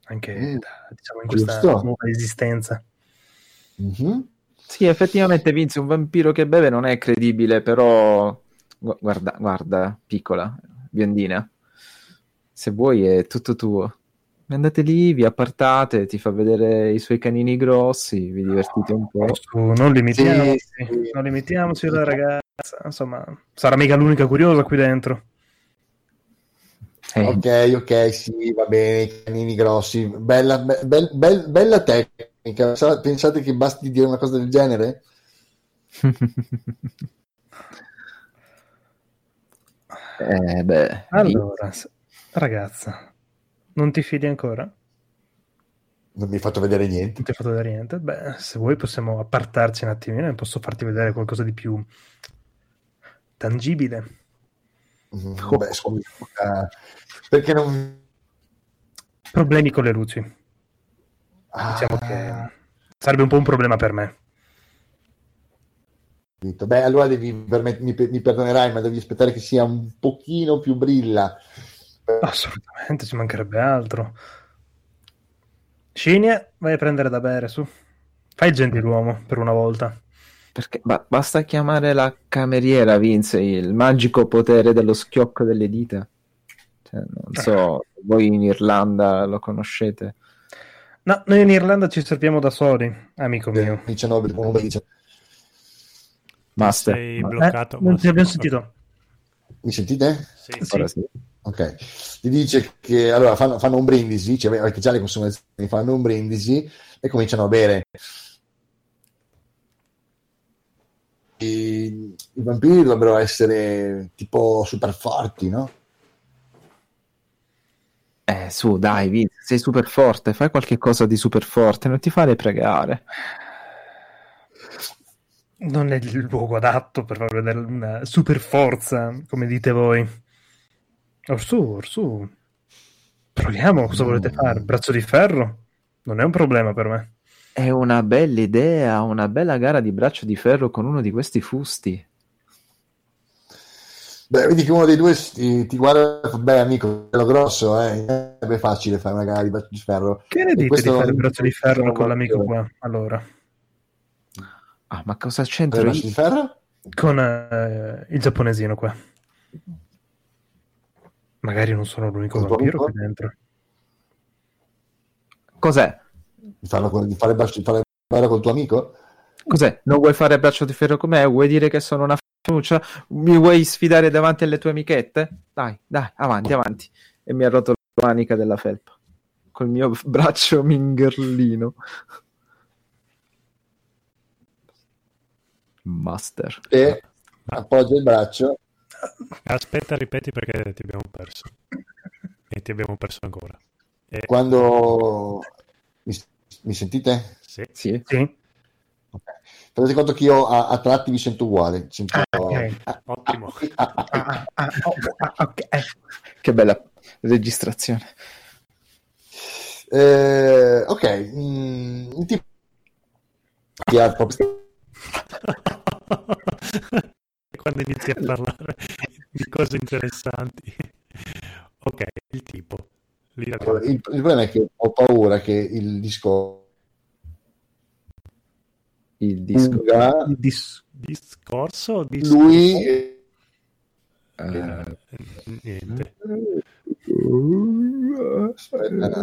[SPEAKER 4] anche mm. diciamo, in questa Giusto. nuova esistenza.
[SPEAKER 3] Mm-hmm. Sì, effettivamente Vince, un vampiro che beve non è credibile, però guarda, guarda, piccola, biondina, se vuoi è tutto tuo. Andate lì, vi appartate, ti fa vedere i suoi canini grossi, vi divertite un po'.
[SPEAKER 4] Su, non limitiamoci, sì, sì. non limitiamoci la ragazza, insomma, sarà mica l'unica curiosa qui dentro.
[SPEAKER 2] Eh. Ok, ok, sì, va bene, i canini grossi, bella, be, be, bella tecnica. Pensate che basti dire una cosa del genere?
[SPEAKER 3] eh, beh,
[SPEAKER 4] allora, ragazza, non ti fidi ancora?
[SPEAKER 2] Non mi hai fatto vedere niente.
[SPEAKER 4] Non ti hai fatto vedere niente? Beh, se vuoi possiamo appartarci un attimino e posso farti vedere qualcosa di più tangibile.
[SPEAKER 2] Mm, beh, scusa, perché non...
[SPEAKER 4] Problemi con le luci. Ah. Diciamo che sarebbe un po' un problema per me.
[SPEAKER 2] Beh, allora devi, mi, mi perdonerai, ma devi aspettare che sia un pochino più brilla
[SPEAKER 4] Assolutamente, ci mancherebbe altro. Scinia, vai a prendere da bere, su. Fai il gentiluomo per una volta.
[SPEAKER 3] Perché ba- basta chiamare la cameriera, Vince, il magico potere dello schiocco delle dita. Cioè, non so, voi in Irlanda lo conoscete.
[SPEAKER 4] No, noi in Irlanda ci serviamo da soli, amico mio.
[SPEAKER 2] 19,
[SPEAKER 3] Master.
[SPEAKER 1] Sei bloccato.
[SPEAKER 4] Eh, non ti abbiamo sentito.
[SPEAKER 2] Mi sentite?
[SPEAKER 1] Sì, sì.
[SPEAKER 2] sì. Ok, ti dice che allora fanno, fanno un brindisi, cioè, perché già le consumazioni fanno un brindisi e cominciano a bere. I, I vampiri dovrebbero essere tipo super forti, no?
[SPEAKER 3] Eh, su, dai, Vince, sei super forte, fai qualche cosa di super forte, non ti fare pregare.
[SPEAKER 4] Non è il luogo adatto per far vedere una super forza, come dite voi. Orsù, Orsù. Proviamo, cosa volete fare? Braccio di ferro? Non è un problema per me.
[SPEAKER 3] È una bella idea, una bella gara di braccio di ferro con uno di questi fusti.
[SPEAKER 2] Beh, vedi che uno dei due ti, ti guarda, beh amico, bello grosso, eh? è facile fare una gara di braccio di ferro.
[SPEAKER 4] Che ne dite di fare il braccio di ferro con l'amico qua, allora?
[SPEAKER 3] Ah, ma cosa c'entra? Il
[SPEAKER 2] braccio di ferro?
[SPEAKER 4] Con uh, il giapponesino qua. Magari non sono l'unico Col vampiro qui dentro.
[SPEAKER 3] Cos'è?
[SPEAKER 2] Di, fare braccio di fare col tuo amico?
[SPEAKER 3] Cos'è? Non vuoi fare braccio di ferro con me? Vuoi dire che sono una fiducia? Mi vuoi sfidare davanti alle tue amichette? Dai, dai, avanti, avanti. E mi ha rotto la manica della felpa. Col mio braccio mingerlino. Master.
[SPEAKER 2] E appoggia il braccio
[SPEAKER 1] Aspetta, ripeti perché ti abbiamo perso. E ti abbiamo perso ancora.
[SPEAKER 2] E... Quando... Mi, mi, sentite?
[SPEAKER 1] Sì.
[SPEAKER 4] Sì. sì.
[SPEAKER 2] Okay. Tenete conto che io a, a, tratti mi sento uguale. Sento...
[SPEAKER 1] Ah, okay. ah, Ottimo. Ah, ah,
[SPEAKER 3] ah okay. Che bella registrazione.
[SPEAKER 2] Eh, ok. Mm, il
[SPEAKER 1] quando inizi a parlare di cose interessanti. ok, il tipo.
[SPEAKER 2] il, il, problema è che ho paura che il disco
[SPEAKER 3] il disco
[SPEAKER 1] il dis- discorso
[SPEAKER 2] dis- lui è...
[SPEAKER 1] uh, niente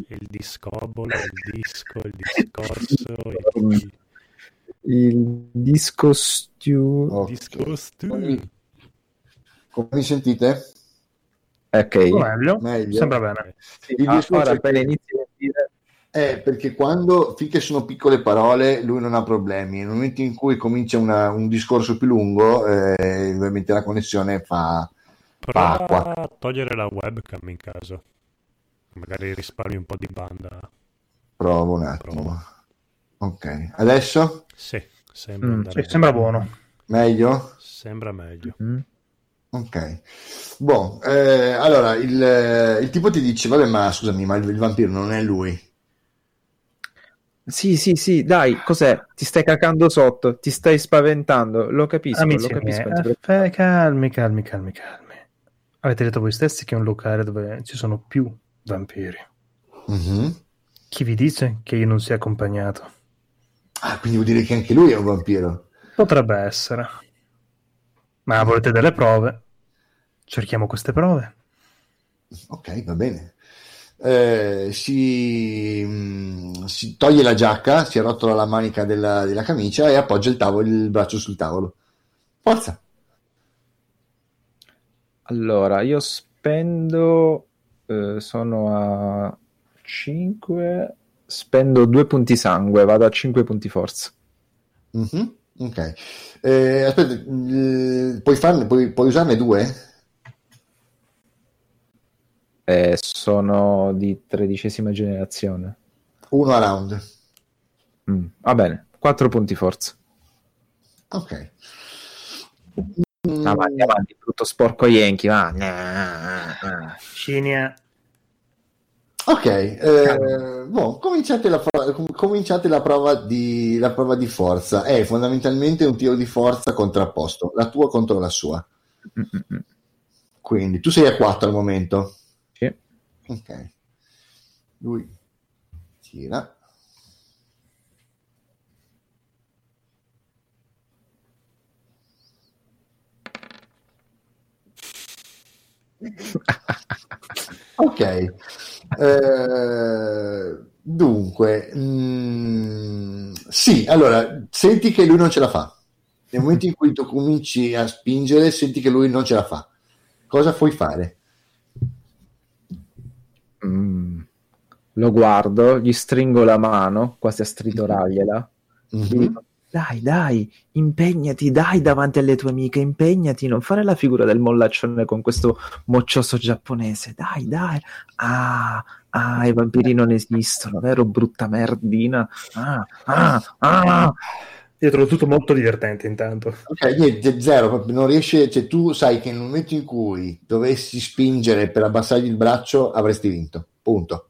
[SPEAKER 1] il discobolo il disco il discorso il
[SPEAKER 3] il disco stew.
[SPEAKER 1] Okay. Disco stew.
[SPEAKER 2] Come mi sentite?
[SPEAKER 3] Ok.
[SPEAKER 4] Meglio. Meglio. Sembra bene.
[SPEAKER 3] Sì, il ah, ora appena inizi a dire
[SPEAKER 2] Eh, perché quando, finché sono piccole parole, lui non ha problemi. Nel momento in cui comincia una- un discorso più lungo, eh, ovviamente la connessione fa, fa acqua.
[SPEAKER 1] Prova a togliere la webcam in caso. Magari risparmi un po' di banda.
[SPEAKER 2] Provo un attimo. Ok, adesso
[SPEAKER 1] Sì, sembra
[SPEAKER 3] Mm,
[SPEAKER 4] Sì, sembra buono.
[SPEAKER 2] meglio?
[SPEAKER 1] Sembra meglio.
[SPEAKER 3] Mm.
[SPEAKER 2] Ok. Boh, eh, allora il, il tipo ti dice, vabbè, ma scusami, ma il, il vampiro non è lui.
[SPEAKER 3] Sì, sì, sì, dai, cos'è? Ti stai cacando sotto, ti stai spaventando, lo capisco,
[SPEAKER 4] Amici
[SPEAKER 3] lo capisco.
[SPEAKER 4] eh, eh, calmi, calmi, calmi, calmi. Avete detto voi stessi che è un locale dove ci sono più vampiri.
[SPEAKER 2] Mhm.
[SPEAKER 4] Chi vi dice che io non sia accompagnato?
[SPEAKER 2] Ah, quindi vuol dire che anche lui è un vampiro.
[SPEAKER 4] Potrebbe essere. Ma volete delle prove? Cerchiamo queste prove.
[SPEAKER 2] Ok, va bene. Eh, si, mm, si toglie la giacca, si arrotola la manica della, della camicia e appoggia il, tavolo, il braccio sul tavolo. Forza!
[SPEAKER 3] Allora, io spendo, eh, sono a 5, spendo due punti sangue, vado a 5 punti forza.
[SPEAKER 2] Mhm, Ok. Eh, aspetta, eh, puoi, farne, puoi, puoi usarne due?
[SPEAKER 3] Eh, sono di tredicesima generazione.
[SPEAKER 2] Uno a round.
[SPEAKER 3] Mm, Va bene, 4 punti forza.
[SPEAKER 2] Ok.
[SPEAKER 3] Avanti, avanti, brutto sporco Yankee, va. Nah.
[SPEAKER 4] Cinia.
[SPEAKER 2] Ok, eh, boh, cominciate, la, pro- com- cominciate la prova di, la prova di forza. È fondamentalmente un tiro di forza contrapposto, la tua contro la sua. Quindi tu sei a 4 al momento.
[SPEAKER 3] Sì.
[SPEAKER 2] Ok. Lui tira. Ok. Eh, dunque, mm, sì, allora, senti che lui non ce la fa. Nel momento in cui tu cominci a spingere, senti che lui non ce la fa. Cosa puoi fare?
[SPEAKER 3] Mm. Lo guardo, gli stringo la mano, quasi a stritorargliela. Gli
[SPEAKER 2] Mhm.
[SPEAKER 3] dico, Dai, dai, impegnati, dai davanti alle tue amiche, impegnati, non fare la figura del mollaccione con questo moccioso giapponese. Dai, dai. Ah, ah, i vampiri non esistono, vero, brutta merdina? Ah, ah, ah.
[SPEAKER 4] Io trovo tutto molto divertente intanto.
[SPEAKER 2] Ok, niente, zero, non riesce, cioè tu sai che nel momento in cui dovessi spingere per abbassargli il braccio avresti vinto, punto.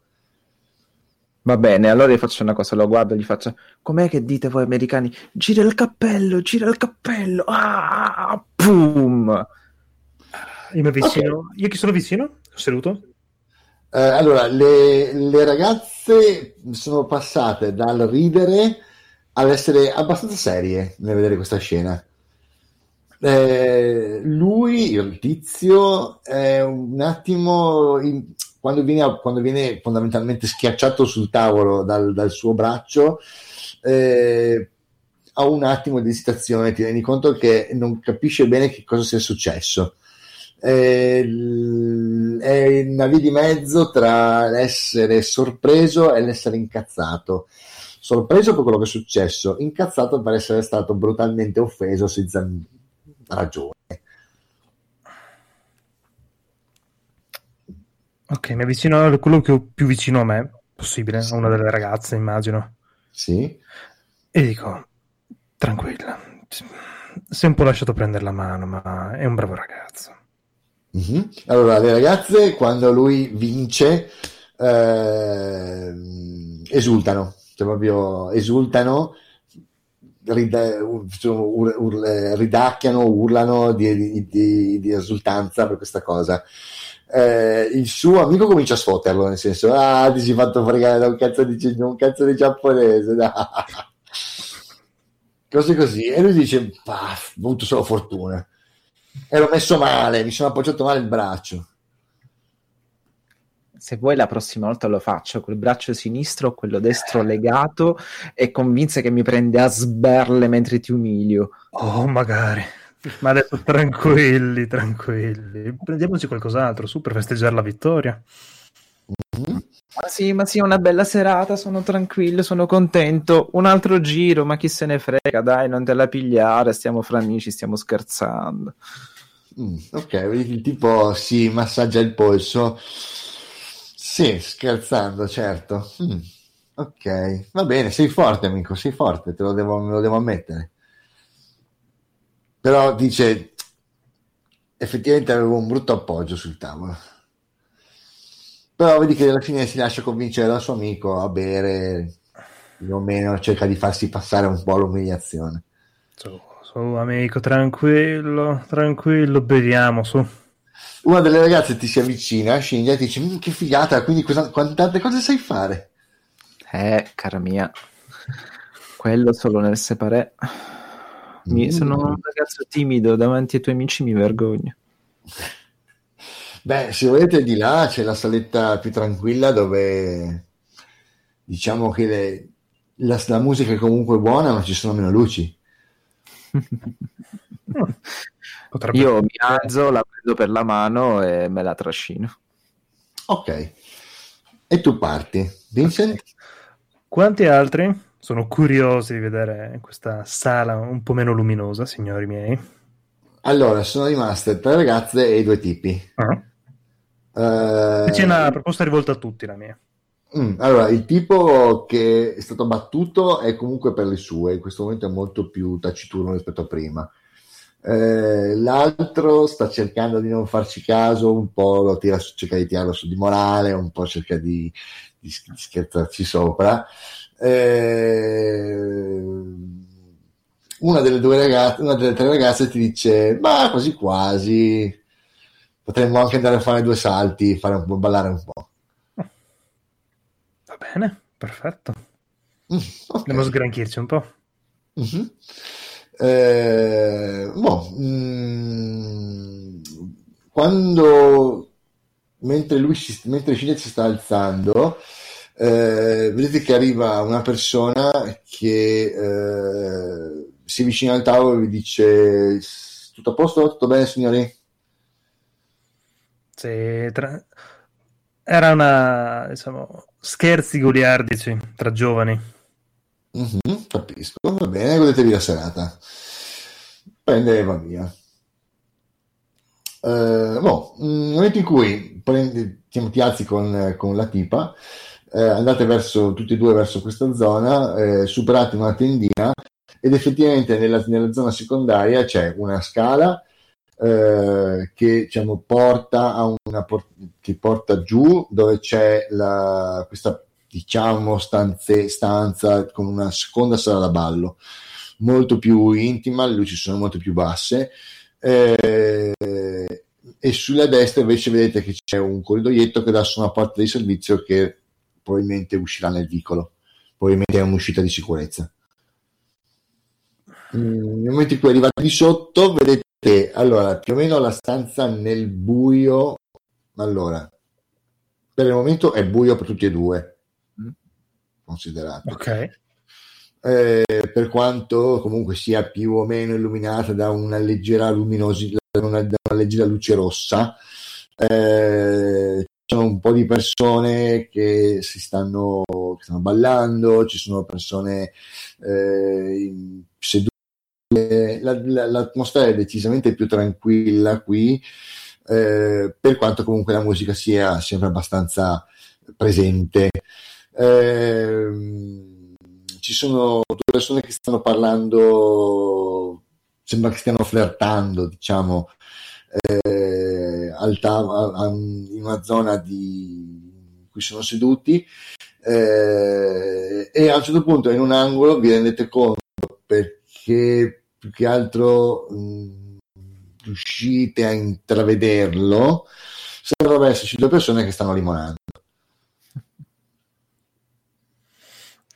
[SPEAKER 3] Va bene, allora io faccio una cosa, lo guardo e gli faccio, com'è che dite voi americani? Gira il cappello, gira il cappello, ah, pum!
[SPEAKER 4] Io mi avvicino. Io chi sono vicino? Seduto?
[SPEAKER 2] Eh, allora, le, le ragazze sono passate dal ridere all'essere abbastanza serie nel vedere questa scena. Eh, lui, il tizio, è un attimo in- quando, viene, quando viene fondamentalmente schiacciato sul tavolo dal, dal suo braccio, eh, ha un attimo di esitazione, ti rendi conto che non capisce bene che cosa sia successo. Eh, è una via di mezzo tra l'essere sorpreso e l'essere incazzato. Sorpreso per quello che è successo, incazzato per essere stato brutalmente offeso senza ragione.
[SPEAKER 4] Ok, mi avvicino a quello che ho più vicino a me, possibile, a una delle ragazze, immagino.
[SPEAKER 2] Sì?
[SPEAKER 4] E dico, tranquilla, si è un po' lasciato prendere la mano, ma è un bravo ragazzo.
[SPEAKER 2] Mhm. Allora, le ragazze quando lui vince ehm, esultano, cioè proprio esultano, rida- ur- ur- ridacchiano, urlano di, di- di- di esultanza per questa cosa. Eh, il suo amico comincia a sfotterlo, nel senso, ah, ti sei fatto fregare da un cazzo di, un cazzo di giapponese, dai." cose così. E lui dice, "Ah, ho avuto solo fortuna ero messo male, mi sono appoggiato male il braccio.
[SPEAKER 3] Se vuoi la prossima volta lo faccio col braccio sinistro, quello destro legato e convinse che mi prende a sberle mentre ti umilio.
[SPEAKER 4] Oh, magari. Ma adesso tranquilli, tranquilli. Prendiamoci qualcos'altro, su, per festeggiare la vittoria.
[SPEAKER 2] Mhm.
[SPEAKER 3] Ma sì, ma sì, è una bella serata, sono tranquillo, sono contento. Un altro giro, ma chi se ne frega, dai, non te la pigliare, stiamo fra amici, stiamo scherzando.
[SPEAKER 2] Mm, ok, vedi che il tipo si massaggia il polso. Sì, scherzando, certo. Mm, ok, va bene, sei forte, amico, sei forte, te lo devo, me lo devo ammettere. Però dice, effettivamente avevo un brutto appoggio sul tavolo. Però vedi che alla fine si lascia convincere dal suo amico a bere, più o meno cerca di farsi passare un po' l'umiliazione.
[SPEAKER 4] Su, su, amico, tranquillo, tranquillo, beviamo, su.
[SPEAKER 2] Una delle ragazze ti si avvicina, scende e ti dice: "Mm, Che figata, quindi cosa, quante cose sai fare?
[SPEAKER 3] Eh, cara mia, quello solo nel separé. Mi-
[SPEAKER 2] Mm.
[SPEAKER 3] Sono un ragazzo timido, davanti ai tuoi amici mi vergogno.
[SPEAKER 2] Beh, se volete di là c'è la saletta più tranquilla dove diciamo che le- la, la musica è comunque buona, ma ci sono meno luci.
[SPEAKER 4] Potrebbe...
[SPEAKER 3] Io mi alzo, la prendo per la mano e me la trascino.
[SPEAKER 2] Ok. E tu parti. Vincent?
[SPEAKER 4] Quanti altri sono curiosi di vedere questa sala un po' meno luminosa, signori miei?
[SPEAKER 2] Allora, sono rimaste tre ragazze e due tipi.
[SPEAKER 4] Ah.
[SPEAKER 2] Eh,
[SPEAKER 4] C'è una proposta rivolta a tutti, la mia.
[SPEAKER 2] Mm, allora, il tipo che è stato battuto è comunque per le sue, in questo momento è molto più taciturno rispetto a prima. Eh, l'altro sta cercando di non farci caso, un po' lo tira, cerca di tirarlo su di morale, un po' cerca di, di scherzarci sopra. Eh, una delle due ragazze, una delle tre ragazze ti dice: Ma quasi quasi, potremmo anche andare a fare due salti, fare un po', ballare un po'.
[SPEAKER 4] Va bene, perfetto.
[SPEAKER 2] Mm, ok.
[SPEAKER 4] Andiamo a sgranchirci un po'.
[SPEAKER 2] Mhm. Eh, boh, mm, quando mentre lui si, mentre Scilla si sta alzando, eh, vedete che arriva una persona che eh, si avvicina al tavolo e vi dice: Tutto a posto? Tutto bene, signori?
[SPEAKER 4] Sì, tra- Era una, diciamo, scherzi goliardici tra giovani.
[SPEAKER 2] Mhm, capisco, va bene, godetevi la serata. Prende e va via. Eh, boh, nel momento in cui prendi- ti, ti alzi con, con la tipa, eh, andate verso, tutti e due verso questa zona, eh, superate una tendina ed effettivamente nella, nella zona secondaria c'è una scala eh, che diciamo, porta por- che porta giù dove c'è la, questa diciamo stanze, stanza con una seconda sala da ballo molto più intima, le luci sono molto più basse eh, e sulla destra invece vedete che c'è un corridoietto che dà su una porta di servizio che probabilmente uscirà nel vicolo. Probabilmente è un'uscita di sicurezza. Mm, nel momento in cui arrivate di sotto vedete allora più o meno la stanza nel buio. Allora per il momento è buio per tutti e due.
[SPEAKER 3] Mm.
[SPEAKER 2] considerato
[SPEAKER 4] Ok.
[SPEAKER 2] eh, per quanto comunque sia più o meno illuminata da una leggera luminosi, da una, da una leggera luce rossa, eh, sono un po' di persone che si stanno, che stanno ballando, ci sono persone eh, sedute, la- la- l'atmosfera è decisamente più tranquilla qui, eh, per quanto comunque la musica sia sempre abbastanza presente. Ehm, ci sono due persone che stanno parlando, sembra che stiano flirtando, diciamo, eh, al tav- a- a- in una zona di, cui sono seduti eh, e a un certo punto in un angolo vi rendete conto perché più che altro mh, riuscite a intravederlo sembrano esserci due persone che stanno limonando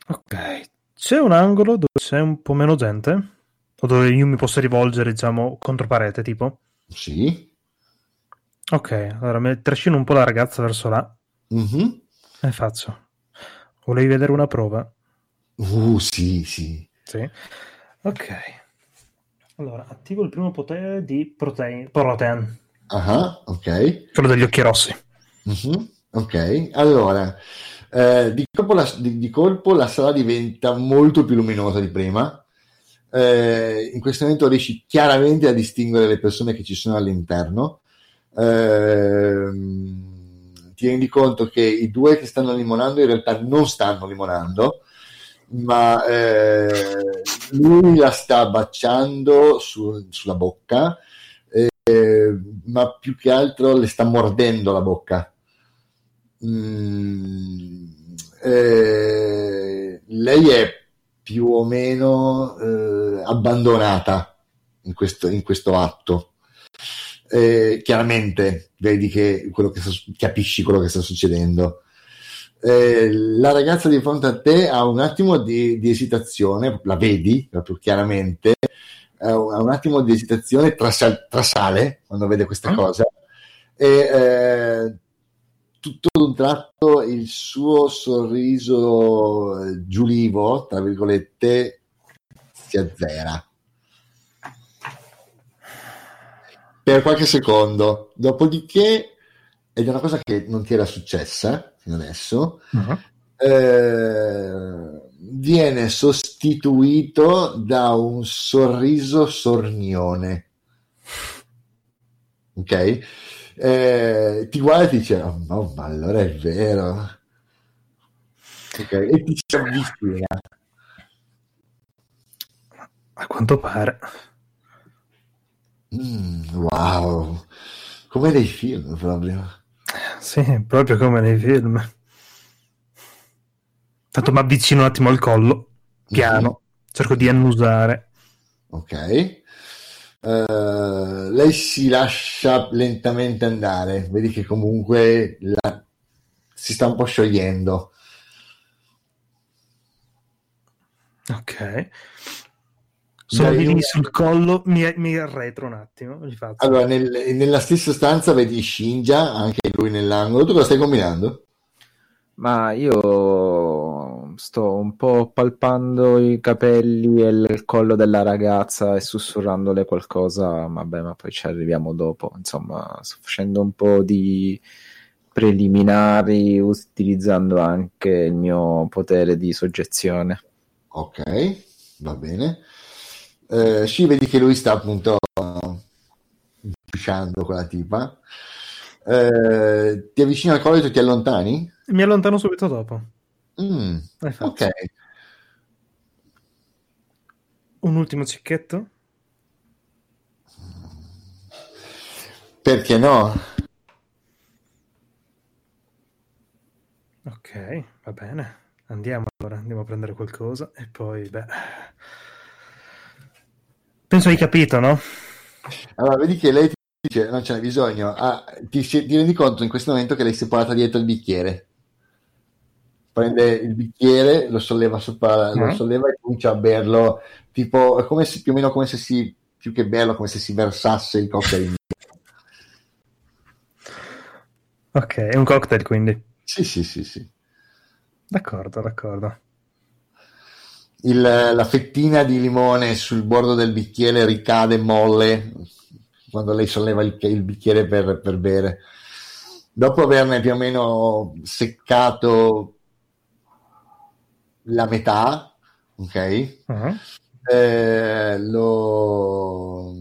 [SPEAKER 4] Ok. C'è un angolo dove c'è un po' meno gente? O dove io mi posso rivolgere, diciamo, contro parete, tipo?
[SPEAKER 2] Sì
[SPEAKER 4] Ok, allora mi trascino un po' la ragazza verso là
[SPEAKER 2] Mhm.
[SPEAKER 4] e faccio. Volevi vedere una prova?
[SPEAKER 2] uh sì sì
[SPEAKER 4] Sì. Ok. Allora, attivo il primo potere di protein, Protean,
[SPEAKER 2] ah ok
[SPEAKER 4] quello degli occhi rossi.
[SPEAKER 2] Mhm. Ok, allora, eh, di, colpo la, di, di colpo la sala diventa molto più luminosa di prima. Eh, in questo momento riesci chiaramente a distinguere le persone che ci sono all'interno. Eh, ti rendi conto che i due che stanno limonando in realtà non stanno limonando, ma eh, lui la sta baciando su, sulla bocca, eh, ma più che altro le sta mordendo la bocca. Mm, eh, lei è più o meno eh, abbandonata in questo, in questo atto. Eh, chiaramente vedi che, quello che sta, capisci quello che sta succedendo. Eh, la ragazza di fronte a te ha un attimo di, di esitazione, la vedi proprio chiaramente, ha un, attimo di esitazione, trasal, trasale quando vede questa mm. cosa e eh, tutto d'un tratto il suo sorriso eh, giulivo, tra virgolette, si azzera. Per qualche secondo, dopodiché, ed è una cosa che non ti era successa fino adesso, uh-huh. eh, viene sostituito da un sorriso sornione. Ok? Eh, ti guarda e ti dice, oh, no, ma allora è vero. Okay. E ti ci avvicina.
[SPEAKER 4] A quanto pare.
[SPEAKER 2] Mm, wow, come nei film proprio.
[SPEAKER 4] Sì, proprio come nei film. Tanto mi avvicino un attimo al collo, piano, mm-hmm. cerco di annusare.
[SPEAKER 2] Ok. Uh, lei si lascia lentamente andare, vedi che comunque la... si sta un po' sciogliendo.
[SPEAKER 4] Ok. Sono lì una... sul collo, mi, mi arretro un attimo.
[SPEAKER 2] Allora, nel, nella stessa stanza vedi Shinja, anche lui nell'angolo. Tu cosa stai combinando?
[SPEAKER 3] Ma io sto un po' palpando i capelli e il collo della ragazza e sussurrandole qualcosa, vabbè, ma poi ci arriviamo dopo. Insomma, sto facendo un po' di preliminari utilizzando anche il mio potere di soggezione.
[SPEAKER 2] Ok, va bene. Eh, sì, vedi che lui sta appunto pisciando con la tipa. Eh, ti avvicini al collo e ti allontani?
[SPEAKER 4] Mi allontano subito dopo.
[SPEAKER 2] Mm, ok.
[SPEAKER 4] Un ultimo cicchetto?
[SPEAKER 2] Perché no?
[SPEAKER 4] Ok, va bene. Andiamo allora, andiamo a prendere qualcosa e poi, beh... Penso hai capito, no?
[SPEAKER 2] Allora, vedi che lei ti dice non ce n'è bisogno. Ah, ti, ti rendi conto in questo momento che lei si è portata dietro il bicchiere prende il bicchiere, lo solleva sopra, mm. lo solleva e comincia a berlo, tipo, come se, più o meno come se si, più che berlo, come se si versasse il cocktail.
[SPEAKER 4] ok, è un cocktail quindi.
[SPEAKER 2] Sì, sì, sì, sì.
[SPEAKER 4] D'accordo, d'accordo.
[SPEAKER 2] Il, la fettina di limone sul bordo del bicchiere ricade molle quando lei solleva il, il bicchiere per, per bere. Dopo averne più o meno seccato la metà, ok? Uh-huh. Eh, lo,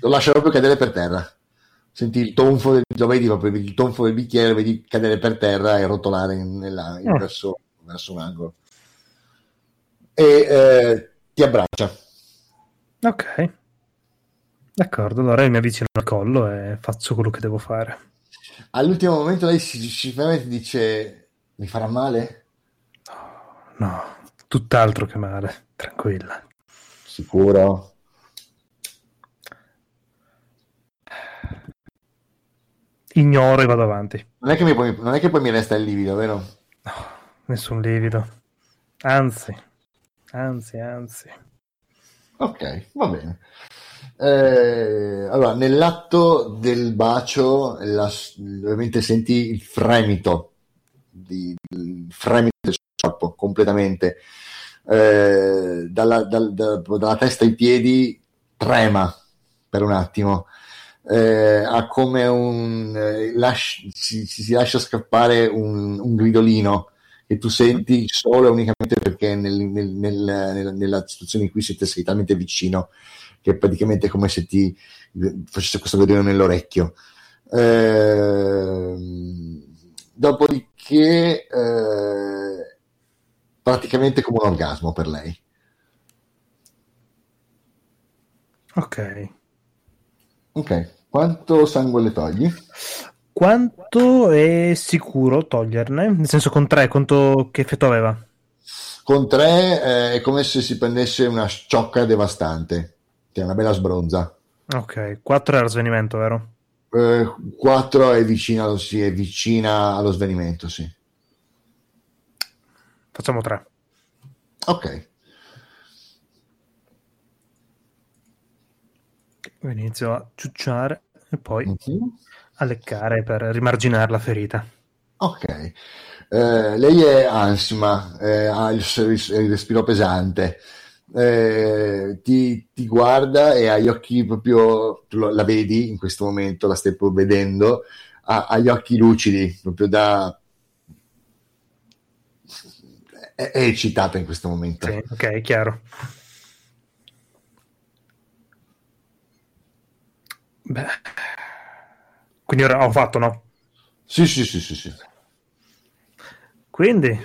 [SPEAKER 2] lo lascia proprio cadere per terra. Senti il tonfo del, lo vedi proprio il tonfo del bicchiere, vedi cadere per terra e rotolare in, nella, in uh verso, verso, un angolo. E eh, ti abbraccia.
[SPEAKER 4] Ok. D'accordo, allora mi avvicino al collo e faccio quello che devo fare.
[SPEAKER 2] All'ultimo momento lei si, si dice: Mi farà male?
[SPEAKER 4] No, tutt'altro che male, tranquilla.
[SPEAKER 2] Sicuro?
[SPEAKER 4] Ignoro e vado avanti.
[SPEAKER 2] Non è che, puoi, non è che poi mi resta il livido, vero?
[SPEAKER 4] No, nessun livido. Anzi, anzi, anzi.
[SPEAKER 2] Ok, va bene. Eh, allora, nell'atto del bacio, la, ovviamente senti il fremito, di, il fremito del completamente, eh, dalla, dal, da, dalla, testa ai piedi, trema per un attimo. eh, ha come un eh, lasci- si, si lascia scappare un, un gridolino che tu senti solo e unicamente perché nel, nel, nel, nella situazione in cui siete sei talmente vicino che è praticamente come se ti facesse questo vedere nell'orecchio. Eh, dopodiché, eh, praticamente come un orgasmo per lei.
[SPEAKER 4] Ok.
[SPEAKER 2] Ok, quanto sangue le togli?
[SPEAKER 4] Quanto è sicuro toglierne? Nel senso con 3, quanto che effetto aveva?
[SPEAKER 2] Con 3 eh, è come se si prendesse una sciocca devastante, che è una bella sbronza.
[SPEAKER 4] Ok, 4 era svenimento, vero?
[SPEAKER 2] Eh, 4 è vicina, sì, è vicina allo svenimento, sì.
[SPEAKER 4] Facciamo 3.
[SPEAKER 2] Ok.
[SPEAKER 4] Inizio a ciucciare e poi
[SPEAKER 2] Mhm.
[SPEAKER 4] a leccare per rimarginare la ferita.
[SPEAKER 2] Ok. Eh, lei è ansima, eh, ha il, il respiro pesante, eh, ti, ti guarda e ha gli occhi proprio, la vedi in questo momento, la stai vedendo, ha, ha gli occhi lucidi, proprio da... È, è eccitata in questo momento.
[SPEAKER 4] Sì, ok, chiaro. Beh. Quindi ora ho fatto, no?
[SPEAKER 2] Sì, sì, sì, sì, sì.
[SPEAKER 4] Quindi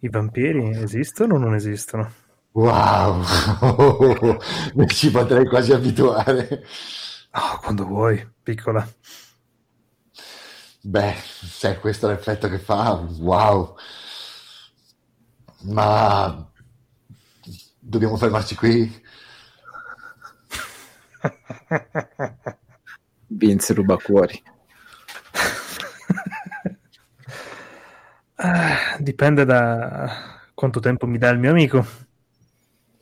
[SPEAKER 4] i vampiri esistono o non esistono?
[SPEAKER 2] Wow, mi ci potrei quasi abituare.
[SPEAKER 4] Ah, quando vuoi, piccola.
[SPEAKER 2] Beh, se questo è l'effetto che fa, wow. Ma dobbiamo fermarci qui?
[SPEAKER 3] Vince ruba cuori.
[SPEAKER 4] Ah, dipende da quanto tempo mi dà il mio amico.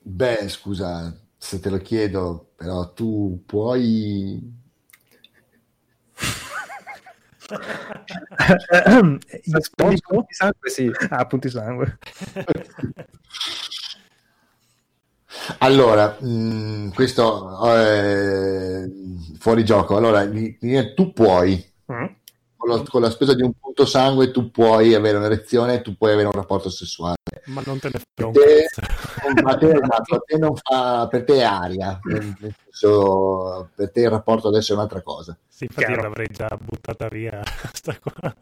[SPEAKER 2] Beh, scusa, se te lo chiedo, però tu puoi...
[SPEAKER 4] Io
[SPEAKER 3] Punti
[SPEAKER 4] sposo?
[SPEAKER 3] sangue, sì.
[SPEAKER 4] Ah, punti sangue.
[SPEAKER 2] Allora, mh, questo è fuori gioco. Allora, tu puoi,
[SPEAKER 4] Mm.
[SPEAKER 2] Con, lo- con la spesa di un punto sangue, tu puoi avere un'erezione e tu puoi avere un rapporto sessuale.
[SPEAKER 1] Ma non te ne frega un
[SPEAKER 2] Te-
[SPEAKER 1] cazzo.
[SPEAKER 2] Ma te, esatto, te non fa, per te è aria, nel senso, per te il rapporto adesso è un'altra cosa.
[SPEAKER 1] Sì, infatti io
[SPEAKER 4] Chiaro.
[SPEAKER 1] l'avrei già buttata via. Sta qua.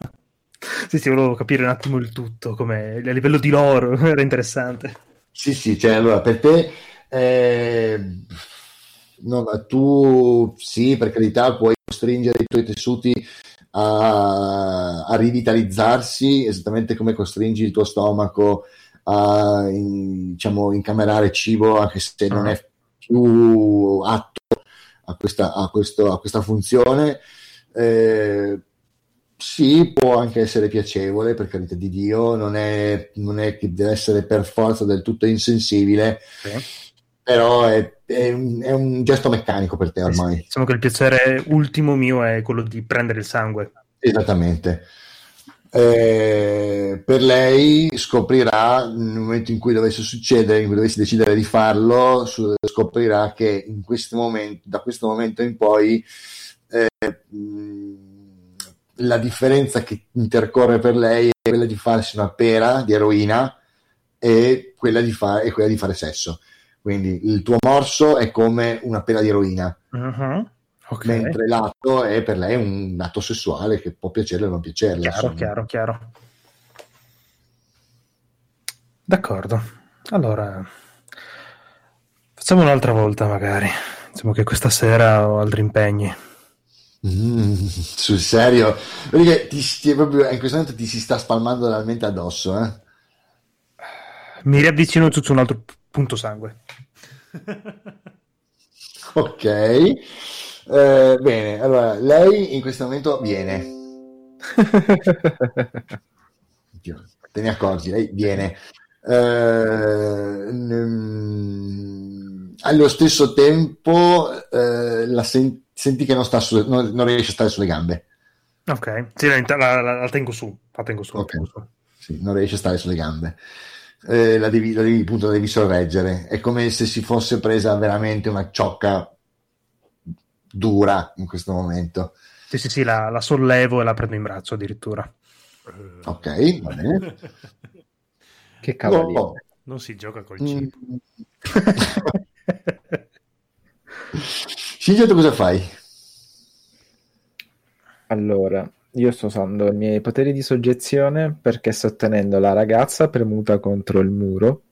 [SPEAKER 4] Sì, sì, volevo capire un attimo il tutto, come a livello di loro, era interessante.
[SPEAKER 2] Sì, sì, cioè, allora per te, eh, no, ma tu sì, per carità, puoi costringere i tuoi tessuti a, a rivitalizzarsi, esattamente come costringi il tuo stomaco a in- diciamo, incamerare cibo, anche se non è più atto a questa, a questo- a questa funzione. Eh, sì, può anche essere piacevole, per carità di Dio, non è, non è che deve essere per forza del tutto insensibile, però è, è un, è un gesto meccanico per te ormai.
[SPEAKER 4] Diciamo che il piacere ultimo mio è quello di prendere il sangue.
[SPEAKER 2] Esattamente. Eh, per lei scoprirà nel momento in cui dovesse succedere, in cui dovessi decidere di farlo, su- scoprirà che in questo momento, da questo momento in poi eh, la differenza che intercorre per lei è quella di farsi una pera di eroina e quella di, fa- e quella di fare sesso. Quindi il tuo morso è come una pera di eroina
[SPEAKER 4] Mhm. Ok,
[SPEAKER 2] mentre l'atto è per lei un atto sessuale che può piacerle o non piacerle.
[SPEAKER 4] chiaro,
[SPEAKER 2] insomma.
[SPEAKER 4] chiaro, chiaro. D'accordo. Allora, facciamo un'altra volta magari. Diciamo che questa sera ho altri impegni.
[SPEAKER 2] Mm, sul serio, che ti, ti- proprio, in questo momento ti si sta spalmando la mente addosso. Eh?
[SPEAKER 4] Mi riavvicino su un altro punto sangue.
[SPEAKER 2] Ok, Eh, bene. Allora, lei in questo momento viene. Te ne accorgi, lei viene. Eh, mm, allo stesso tempo, eh, la sen- senti che non, sta su- non, non riesce a stare sulle gambe.
[SPEAKER 4] Ok, sì, la, la- la- la tengo su. La tengo su. la
[SPEAKER 2] Ok.
[SPEAKER 4] tengo su.
[SPEAKER 2] Sì, non riesce a stare sulle gambe. Eh, la devi, la devi, appunto, la devi sorreggere. È come se si fosse presa veramente una ciocca dura in questo momento.
[SPEAKER 4] Sì, sì, sì, la, la sollevo e la prendo in braccio addirittura.
[SPEAKER 2] Ok, va bene.
[SPEAKER 3] Che cavaliere.
[SPEAKER 2] No.
[SPEAKER 1] Non si gioca col
[SPEAKER 2] Mm.
[SPEAKER 1] cibo.
[SPEAKER 2] Silvio, tu cosa fai?
[SPEAKER 3] Allora, io sto usando i miei poteri di soggezione perché sto tenendo la ragazza premuta contro il muro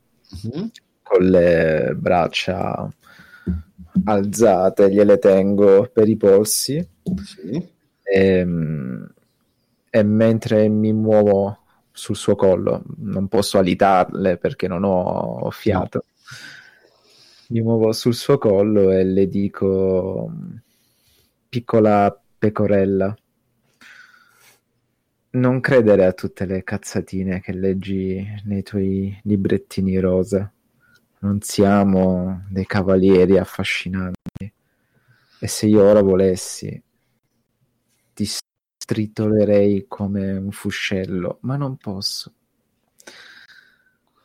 [SPEAKER 2] Mhm.
[SPEAKER 3] con le braccia alzate, gliele tengo per i polsi
[SPEAKER 2] Sì.
[SPEAKER 3] e, e mentre mi muovo sul suo collo, non posso alitarle perché non ho fiato. Mi muovo sul suo collo e le dico piccola pecorella non credere a tutte le cazzatine che leggi nei tuoi librettini rosa. Non siamo dei cavalieri affascinanti. E se io ora volessi, ti stritolerei come un fuscello, ma non posso.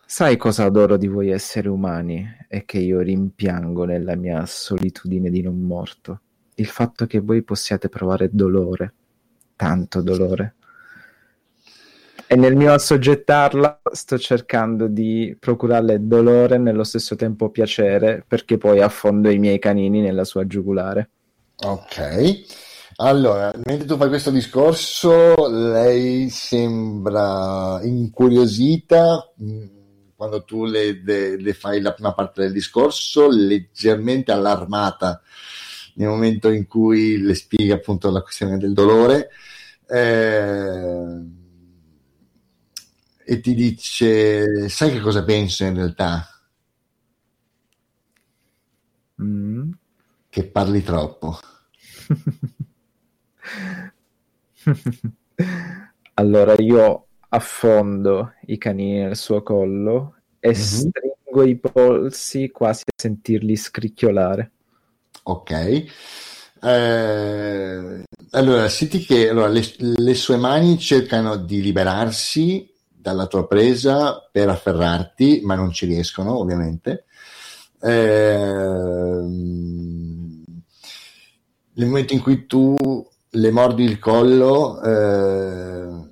[SPEAKER 3] Sai cosa adoro di voi esseri umani e che io rimpiango nella mia solitudine di non morto? Il fatto che voi possiate provare dolore, tanto dolore. E nel mio assoggettarla sto cercando di procurarle dolore e nello stesso tempo piacere perché poi affondo i miei canini nella sua giugulare.
[SPEAKER 2] Ok. Allora, mentre tu fai questo discorso, lei sembra incuriosita mh, quando tu le, le- le fai la prima parte del discorso, leggermente allarmata nel momento in cui le spieghi appunto la questione del dolore. eh, e ti dice, sai che cosa penso in realtà?
[SPEAKER 3] Mm.
[SPEAKER 2] Che parli troppo.
[SPEAKER 3] allora io affondo i canini nel suo collo e
[SPEAKER 2] Mhm.
[SPEAKER 3] stringo i polsi quasi a sentirli scricchiolare.
[SPEAKER 2] Ok. Eh, allora, senti che allora, le, le sue mani cercano di liberarsi dalla tua presa per afferrarti, ma non ci riescono, ovviamente. Ehm, nel momento in cui tu le mordi il collo, eh,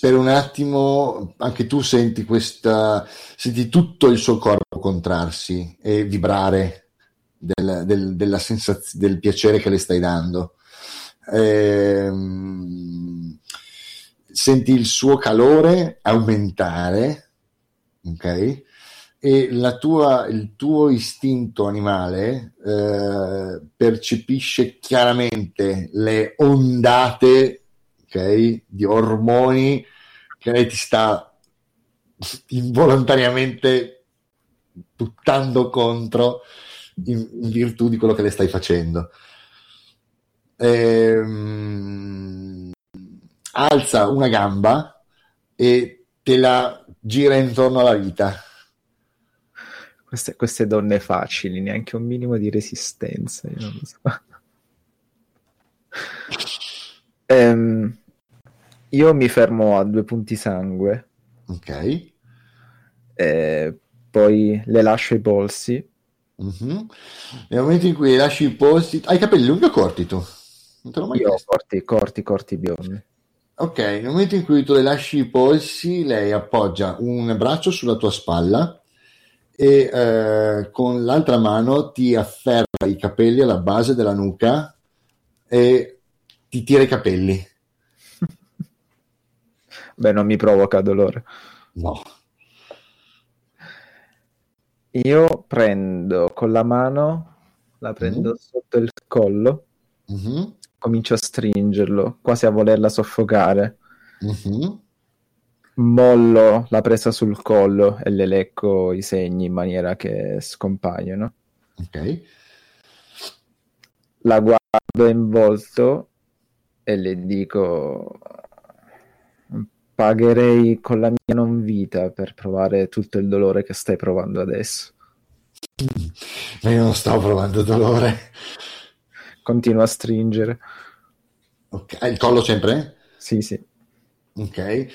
[SPEAKER 2] per un attimo anche tu senti questa, senti tutto il suo corpo contrarsi e vibrare del, del, della sensaz- del piacere che le stai dando. Ehm, senti il suo calore aumentare, ok? E tua, il tuo istinto animale eh, percepisce chiaramente le ondate ok, di ormoni che lei ti sta involontariamente buttando contro in, in virtù di quello che le stai facendo. Ehm, alza una gamba e te la gira intorno alla vita.
[SPEAKER 3] Queste, queste donne facili, neanche un minimo di resistenza. So. Ehm, io mi fermo a due punti sangue,
[SPEAKER 2] Ok.
[SPEAKER 3] e poi le lascio i polsi.
[SPEAKER 2] Mhm. Nel momento in cui lasci i posti, hai i capelli lunghi o corti tu? Non te l'ho mai
[SPEAKER 3] Io ho
[SPEAKER 2] chiesto.
[SPEAKER 3] corti, corti, corti biondi.
[SPEAKER 2] Ok, nel momento in cui tu le lasci i polsi, lei appoggia un braccio sulla tua spalla e eh, con l'altra mano ti afferra i capelli alla base della nuca e ti tira i capelli.
[SPEAKER 3] Beh, non mi provoca dolore.
[SPEAKER 2] No.
[SPEAKER 3] Io prendo con la mano, la prendo
[SPEAKER 2] Mhm.
[SPEAKER 3] sotto il collo,
[SPEAKER 2] Mhm,
[SPEAKER 3] comincio a stringerlo, quasi a volerla soffocare.
[SPEAKER 2] mhm.
[SPEAKER 3] Mollo la presa sul collo e le lecco i segni in maniera che scompaiono.
[SPEAKER 2] Ok.
[SPEAKER 3] La guardo in volto e le dico: Pagherei con la mia non vita per provare tutto il dolore che stai provando adesso.
[SPEAKER 2] Ma io non sto provando dolore.
[SPEAKER 3] Continua a stringere.
[SPEAKER 2] Ok, Hai il collo sempre?
[SPEAKER 3] Sì, sì.
[SPEAKER 2] Ok,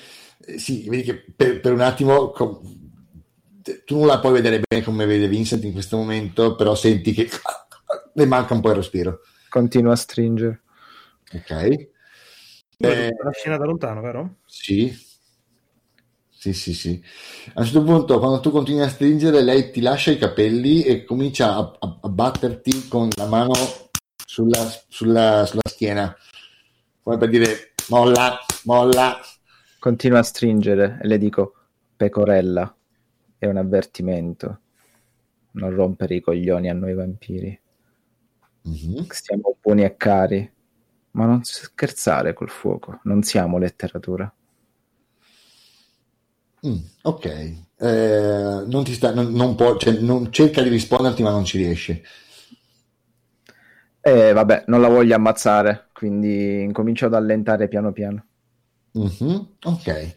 [SPEAKER 2] sì, vedi che per, per un attimo com- tu non la puoi vedere bene come vede Vincent in questo momento, però senti che le manca un po' il respiro.
[SPEAKER 3] Continua a stringere.
[SPEAKER 2] Ok.
[SPEAKER 4] Eh, la scena da lontano, vero?
[SPEAKER 2] Sì. Sì, sì, sì. A un certo punto, quando tu continui a stringere, lei ti lascia i capelli e comincia a, a, a batterti con la mano sulla, sulla, sulla schiena, come per dire molla, molla.
[SPEAKER 3] Continua a stringere e le dico pecorella, è un avvertimento. Non rompere i coglioni a noi vampiri. Mm-hmm. Stiamo buoni e cari, ma non scherzare col fuoco, non siamo letteratura.
[SPEAKER 2] Mm, ok, eh, non, ti sta, non, non, può, cioè, non cerca di risponderti, ma non ci riesce.
[SPEAKER 3] Eh, vabbè, non la voglio ammazzare, quindi incomincio ad allentare piano piano.
[SPEAKER 2] Mm-hmm, ok.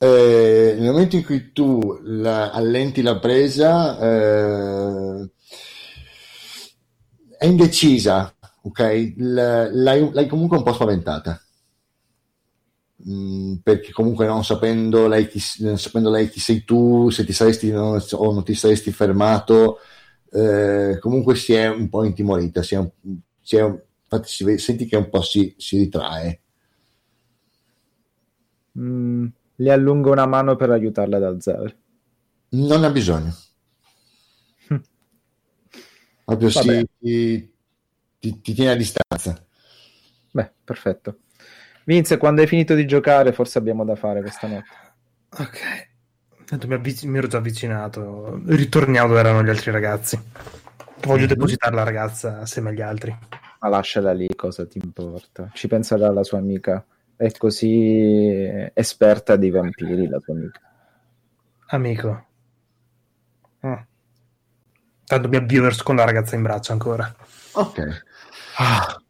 [SPEAKER 2] Eh, nel momento in cui tu la, allenti la presa, eh, è indecisa, ok? L- l'hai, l'hai, comunque un po' spaventata. Mm, perché comunque non sapendo lei, chi, sapendo lei chi sei tu, se ti saresti non, o non ti saresti fermato, eh, comunque si è un po' intimorita, si è si è, infatti si vede, senti che un po' si, si ritrae.
[SPEAKER 3] Mm, le allungo una mano per aiutarla ad alzare.
[SPEAKER 2] Non ha bisogno. Proprio si, ti, ti, ti tiene a distanza.
[SPEAKER 3] Beh, perfetto. Vince, quando hai finito di giocare, forse abbiamo da fare questa notte.
[SPEAKER 4] Ok. Tanto mi, avvic- mi ero già avvicinato. Ritorniamo dove erano gli altri ragazzi. Voglio mm-hmm. depositare la ragazza assieme agli altri.
[SPEAKER 3] Ma lasciala lì, cosa ti importa? Ci penserà la sua amica. È così esperta di vampiri, la tua amica.
[SPEAKER 4] Amico. Oh. Tanto mi avvio verso con la ragazza in braccio ancora.
[SPEAKER 2] Ok.
[SPEAKER 3] Ah.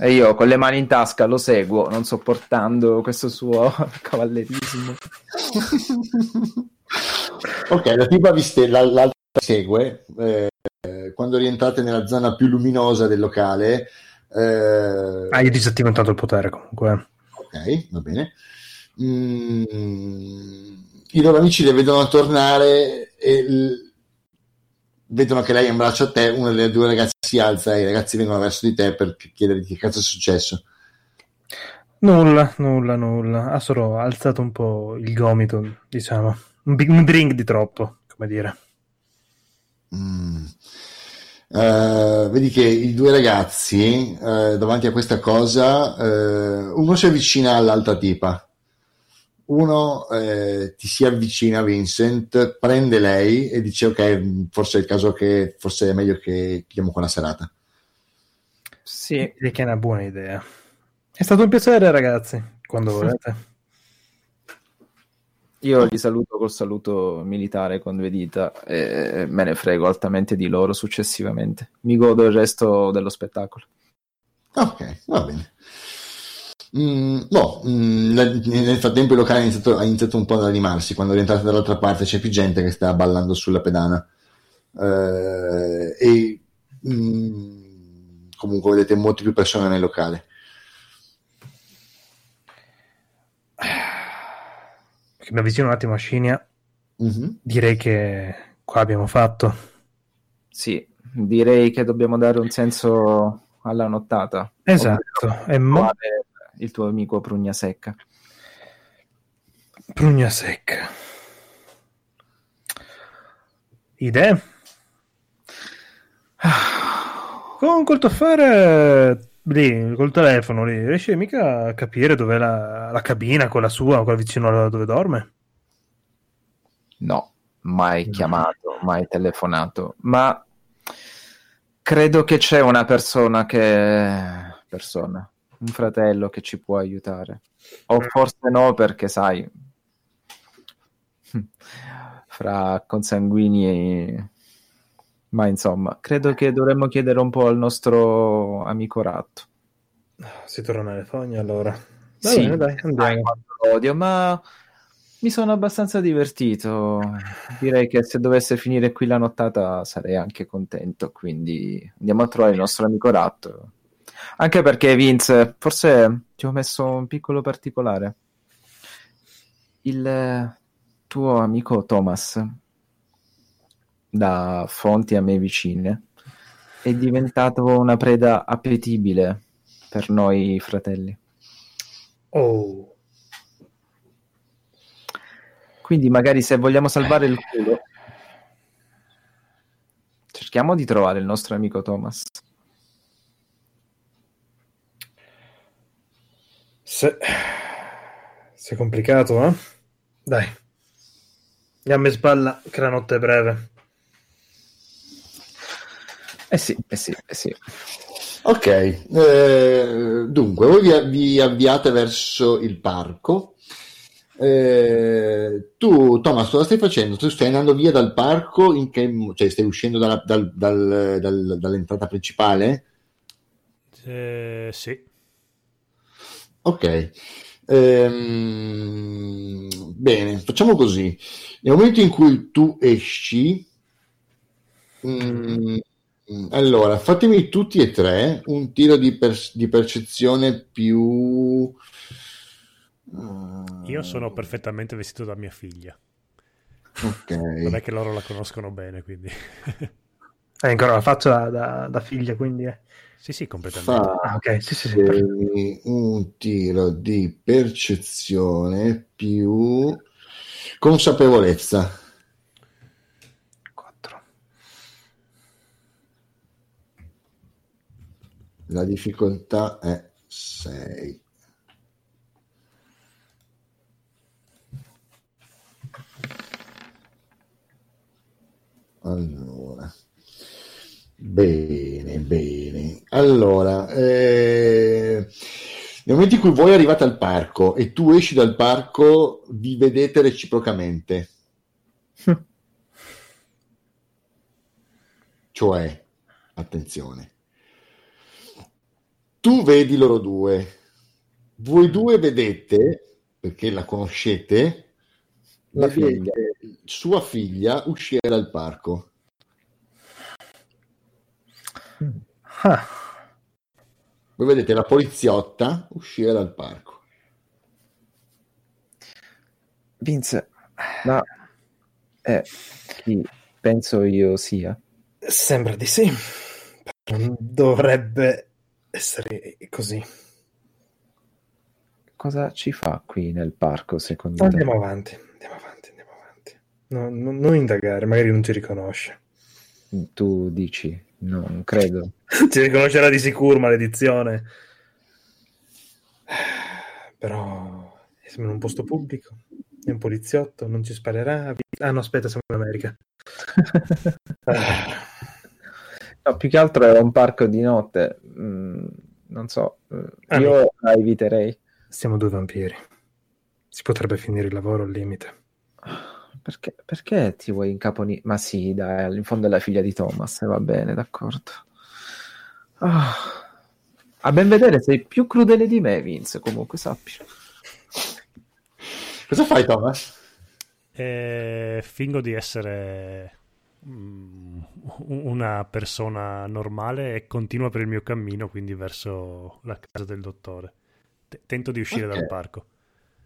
[SPEAKER 3] E io con le mani in tasca lo seguo, non sopportando questo suo cavallerismo.
[SPEAKER 2] ok, la tipa viste, l'altra segue. Eh, quando rientrate nella zona più luminosa del locale.
[SPEAKER 4] Eh... Hai disattivato il potere comunque.
[SPEAKER 2] Ok, va bene. Mm, I loro amici le vedono tornare e l- vedono che lei è in braccio a te. Una delle due ragazze si alza e i ragazzi vengono verso di te per chiederti che cazzo è successo.
[SPEAKER 4] Nulla, nulla, nulla. Ha solo alzato un po' il gomito, diciamo. Un, big, un drink di troppo, come dire.
[SPEAKER 2] Mm. Uh, vedi che i due ragazzi uh, davanti a questa cosa uh, uno si avvicina all'altra tipa. Uno ti si avvicina a Vincent prende lei e dice ok forse è il caso che forse è meglio che chiamo qua la serata.
[SPEAKER 4] Sì, che è una buona idea. È stato un piacere ragazzi quando volete
[SPEAKER 3] io li saluto col saluto militare con due dita e me ne frego altamente di loro successivamente. Mi godo il resto dello spettacolo.
[SPEAKER 2] Ok, va bene. Mm, no, mm, nel frattempo il locale ha iniziato, ha iniziato, un po' ad animarsi. Quando rientrate dall'altra parte c'è più gente che sta ballando sulla pedana. Eh, e mm, comunque vedete molte più persone nel locale.
[SPEAKER 4] Che mi avvicino un attimo a Scinia, mm-hmm. direi che qua abbiamo fatto.
[SPEAKER 3] Sì, direi che dobbiamo dare un senso alla nottata.
[SPEAKER 4] Esatto. E mo...
[SPEAKER 3] Il tuo amico Prugna Secca.
[SPEAKER 4] Prugna Secca. Idee? Con col tuo affare lì col telefono lì, riesci mica a capire dov'è la, la cabina, quella sua, quella vicino a dove dorme?
[SPEAKER 3] No, mai chiamato, mai telefonato, ma credo che c'è una persona che... persona, un fratello che ci può aiutare. O mm. forse no, perché sai, fra consanguini ma insomma, credo che dovremmo chiedere un po' al nostro amico ratto.
[SPEAKER 4] Si torna alle fogne allora.
[SPEAKER 3] Va sì, bene, dai, andiamo. Odio, ma mi sono abbastanza divertito. Direi che se dovesse finire qui la nottata sarei anche contento. Quindi andiamo a trovare il nostro amico ratto. Anche perché, Vince, forse ti ho messo un piccolo particolare. Il tuo amico Thomas da fonti a me vicine, è diventato una preda appetibile per noi fratelli.
[SPEAKER 4] Oh,
[SPEAKER 3] Quindi magari se vogliamo salvare il culo, cerchiamo di trovare il nostro amico Thomas.
[SPEAKER 4] se... se è complicato, eh? Dai. Andiamo in spalla che la notte è breve.
[SPEAKER 3] Eh sì, eh sì, eh sì.
[SPEAKER 2] Ok, eh, dunque voi vi, vi avviate verso il parco. Eh, tu, Thomas, cosa stai facendo? Tu stai andando via dal parco, in che, cioè stai uscendo dalla- dal- dal- dal- dall'entrata principale?
[SPEAKER 1] Eh, sì.
[SPEAKER 2] Ok, Ehm, bene, facciamo così. Nel momento in cui tu esci, mm, allora fatemi tutti e tre un tiro di, per- di percezione più. eh,
[SPEAKER 1] Io sono perfettamente vestito da mia figlia.
[SPEAKER 2] Ok,
[SPEAKER 1] Non è che loro la conoscono bene, quindi...
[SPEAKER 4] Hai ancora la faccia da, da- da figlia, quindi... eh.
[SPEAKER 1] sì, sì, completamente.
[SPEAKER 2] fa
[SPEAKER 4] Ah, ok, sì, sì, sì.
[SPEAKER 2] un tiro di percezione più consapevolezza. La difficoltà è 6. Allora, bene, bene. Allora, eh, nel momento in cui voi arrivate al parco e tu esci dal parco, vi vedete reciprocamente. Cioè, attenzione, tu vedi loro due, voi due vedete, perché la conoscete,
[SPEAKER 3] La
[SPEAKER 2] vedete sua figlia uscire dal parco.
[SPEAKER 4] Ah,
[SPEAKER 2] Voi vedete la poliziotta uscire dal parco.
[SPEAKER 3] Vince, ma eh, chi penso io sia?
[SPEAKER 4] sembra di sì. Non dovrebbe essere così.
[SPEAKER 3] Cosa ci fa qui nel parco secondo te?
[SPEAKER 4] Andiamo avanti, andiamo avanti, andiamo avanti. No, no- non indagare, magari non ci riconosce.
[SPEAKER 3] Tu dici, non credo.
[SPEAKER 4] Ci riconoscerà di sicuro, maledizione. Però siamo in un posto pubblico, è un poliziotto, non ci sparerà. Ah no, aspetta, siamo in America. Ah,
[SPEAKER 3] No, più che altro è un parco di notte. mm, non so, eh,
[SPEAKER 4] Ah,
[SPEAKER 3] io la eviterei.
[SPEAKER 4] Siamo due vampiri. Si potrebbe finire il lavoro al limite.
[SPEAKER 3] Perché, perché ti vuoi incaponire? Ma sì, dai, in fondo è la figlia di Thomas, e va bene, d'accordo. Ah, a ben vedere sei più crudele di me, Vince, comunque sappi.
[SPEAKER 2] Cosa fai, Thomas?
[SPEAKER 1] E fingo di essere una persona normale e continuo per il mio cammino, quindi verso la casa del dottore. T- tento di uscire
[SPEAKER 2] Ok.
[SPEAKER 1] dal parco.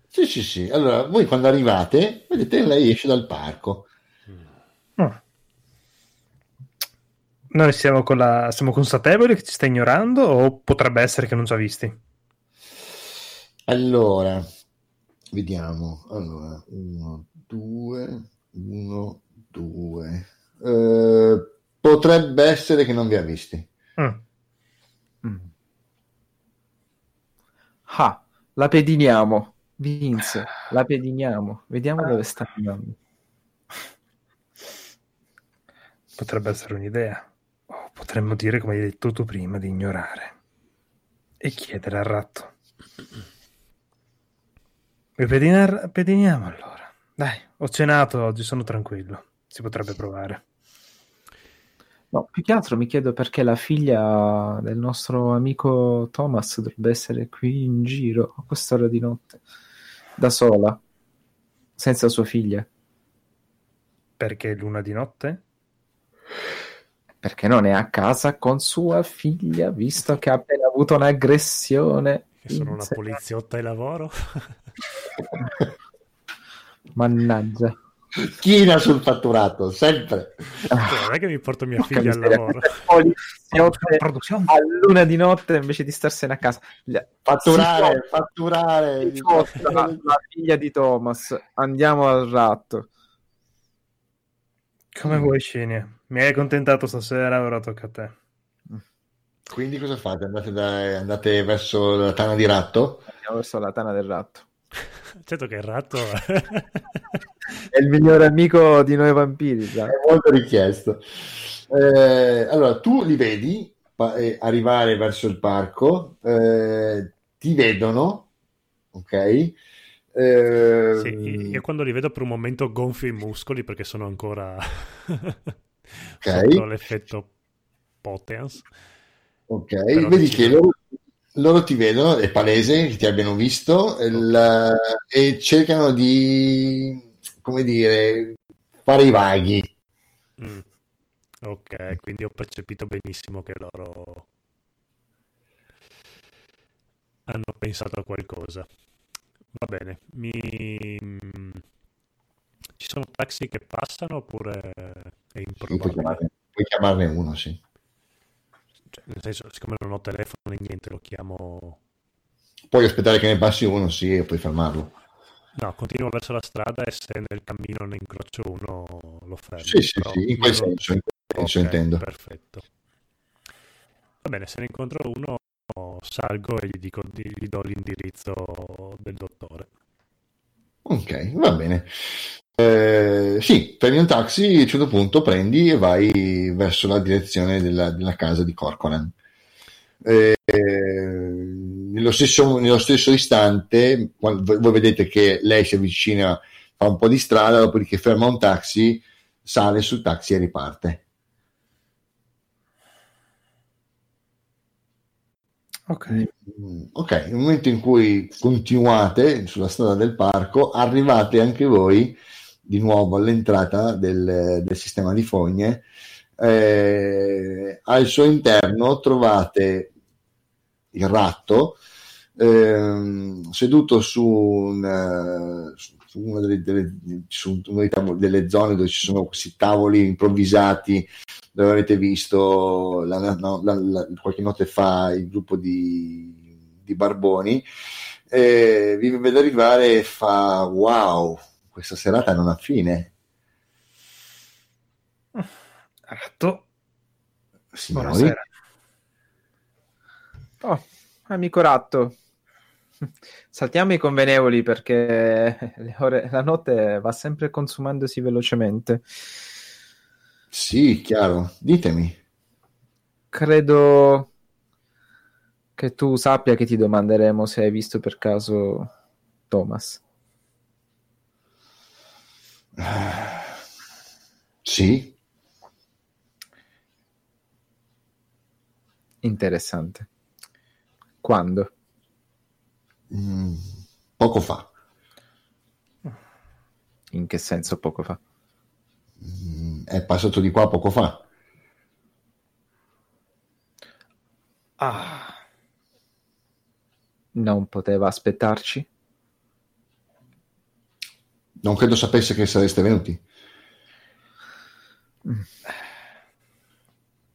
[SPEAKER 2] Sì, sì, sì. Allora, voi quando arrivate, vedete lei esce dal parco.
[SPEAKER 4] Ah. Noi siamo, con la... siamo consapevoli che ci sta ignorando o potrebbe essere che non ci ha visti?
[SPEAKER 2] Allora, vediamo. Allora, uno, due, uno, due. Eh, potrebbe essere che non vi ha visti.
[SPEAKER 4] Mm.
[SPEAKER 3] Mm. Ah, la pediniamo. Vince, la pediniamo. Vediamo dove sta andando.
[SPEAKER 4] Potrebbe essere un'idea. O potremmo dire, come hai detto tu prima, di ignorare. E chiedere al ratto. E pedinar- pediniamo allora. Dai, ho cenato oggi, sono tranquillo. Si potrebbe provare.
[SPEAKER 3] No, più che altro mi chiedo perché la figlia del nostro amico Thomas dovrebbe essere qui in giro a quest'ora di notte, da sola, senza sua figlia.
[SPEAKER 4] Perché è luna di notte?
[SPEAKER 3] Perché non è a casa con sua figlia, visto che ha appena avuto un'aggressione.
[SPEAKER 1] Che sono una poliziotta e lavoro.
[SPEAKER 3] Mannaggia.
[SPEAKER 2] China sul fatturato, sempre.
[SPEAKER 1] Cioè, non è che mi porto mia figlia al lavoro.
[SPEAKER 3] a luna di notte invece di starsene a casa.
[SPEAKER 2] Fatturare,
[SPEAKER 3] si
[SPEAKER 2] fatturare.
[SPEAKER 3] la, la figlia di Thomas. Andiamo al ratto.
[SPEAKER 4] Come vuoi, Scene. Mi hai accontentato stasera, ora tocca a te.
[SPEAKER 2] Quindi cosa fate? Andate, da- andate verso la tana di ratto?
[SPEAKER 3] Andiamo verso la tana del ratto.
[SPEAKER 1] Certo che il ratto...
[SPEAKER 3] È il migliore amico di noi vampiri. sai?
[SPEAKER 2] È molto richiesto. Eh, allora, tu li vedi pa- eh, arrivare verso il parco, eh, ti vedono, ok? Eh,
[SPEAKER 1] Sì, io quando li vedo per un momento gonfio i muscoli perché sono ancora sotto l'effetto Potence.
[SPEAKER 2] ok,
[SPEAKER 1] Però
[SPEAKER 2] vedi che loro, loro ti vedono, è palese che ti abbiano visto il- e cercano di, come dire, fare i vaghi.
[SPEAKER 1] Mm. Ok, quindi ho percepito benissimo che loro hanno pensato a qualcosa. Va bene, mi... ci sono taxi che passano oppure è
[SPEAKER 2] Puoi
[SPEAKER 1] improbabile?
[SPEAKER 2] chiamarne, puoi chiamarne uno, sì.
[SPEAKER 1] Cioè, nel senso, siccome non ho telefono né niente, lo chiamo...
[SPEAKER 2] Puoi aspettare che ne passi uno, sì, e puoi fermarlo.
[SPEAKER 1] No, continuo verso la strada e se nel cammino ne incrocio uno lo fermo.
[SPEAKER 2] Sì, sì, sì, in quel senso, in quel senso
[SPEAKER 1] Ok,
[SPEAKER 2] intendo.
[SPEAKER 1] Perfetto. Va bene, se ne incontro uno salgo e gli, dico, gli do l'indirizzo del dottore.
[SPEAKER 2] Ok, va bene. Eh, sì, prendi un taxi, a un certo punto prendi e vai verso la direzione della, della casa di Corcoran. Eh, nello, stesso, nello stesso istante, voi vedete che lei si avvicina, fa un po' di strada, dopodiché ferma un taxi, sale sul taxi e riparte.
[SPEAKER 4] Ok.
[SPEAKER 2] Mm, Ok, nel momento in cui continuate sulla strada del parco, arrivate anche voi di nuovo all'entrata del, del sistema di fogne. Eh, al suo interno trovate il ratto ehm, seduto su, un, eh, su una delle, delle- su tavoli- delle zone dove ci sono questi tavoli improvvisati dove avete visto la- no, la- la- qualche notte fa il gruppo di, di Barboni, eh, vi vede arrivare e fa wow, questa serata non ha fine.
[SPEAKER 4] Ratto.
[SPEAKER 2] Signori,
[SPEAKER 4] Buonasera.
[SPEAKER 3] Oh, amico ratto. Saltiamo i convenevoli perché ore- la notte va sempre consumandosi velocemente.
[SPEAKER 2] sì, chiaro, ditemi.
[SPEAKER 3] Credo che tu sappia che ti domanderemo se hai visto per caso Thomas.
[SPEAKER 2] Sì,
[SPEAKER 3] Interessante. Quando?
[SPEAKER 2] mm, poco fa.
[SPEAKER 3] In che senso poco fa?
[SPEAKER 2] Mm, è passato di qua poco fa.
[SPEAKER 4] Ah,
[SPEAKER 3] Non poteva aspettarci?
[SPEAKER 2] Non credo sapesse che sareste venuti.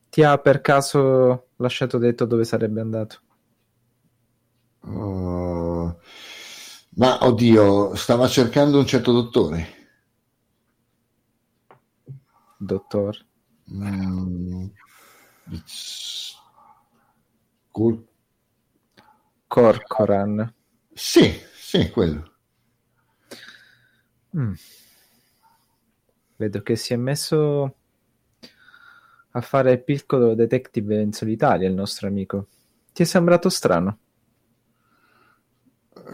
[SPEAKER 3] Ti ha per caso lasciato detto dove sarebbe andato?
[SPEAKER 2] Uh, ma oddio, stava cercando un certo dottore.
[SPEAKER 3] Dottor?
[SPEAKER 2] Mm, Col-
[SPEAKER 3] Corcoran.
[SPEAKER 2] Sì, sì, quello.
[SPEAKER 3] Mm. Vedo che si è messo a fare il piccolo detective in solitaria il nostro amico. Ti è sembrato strano?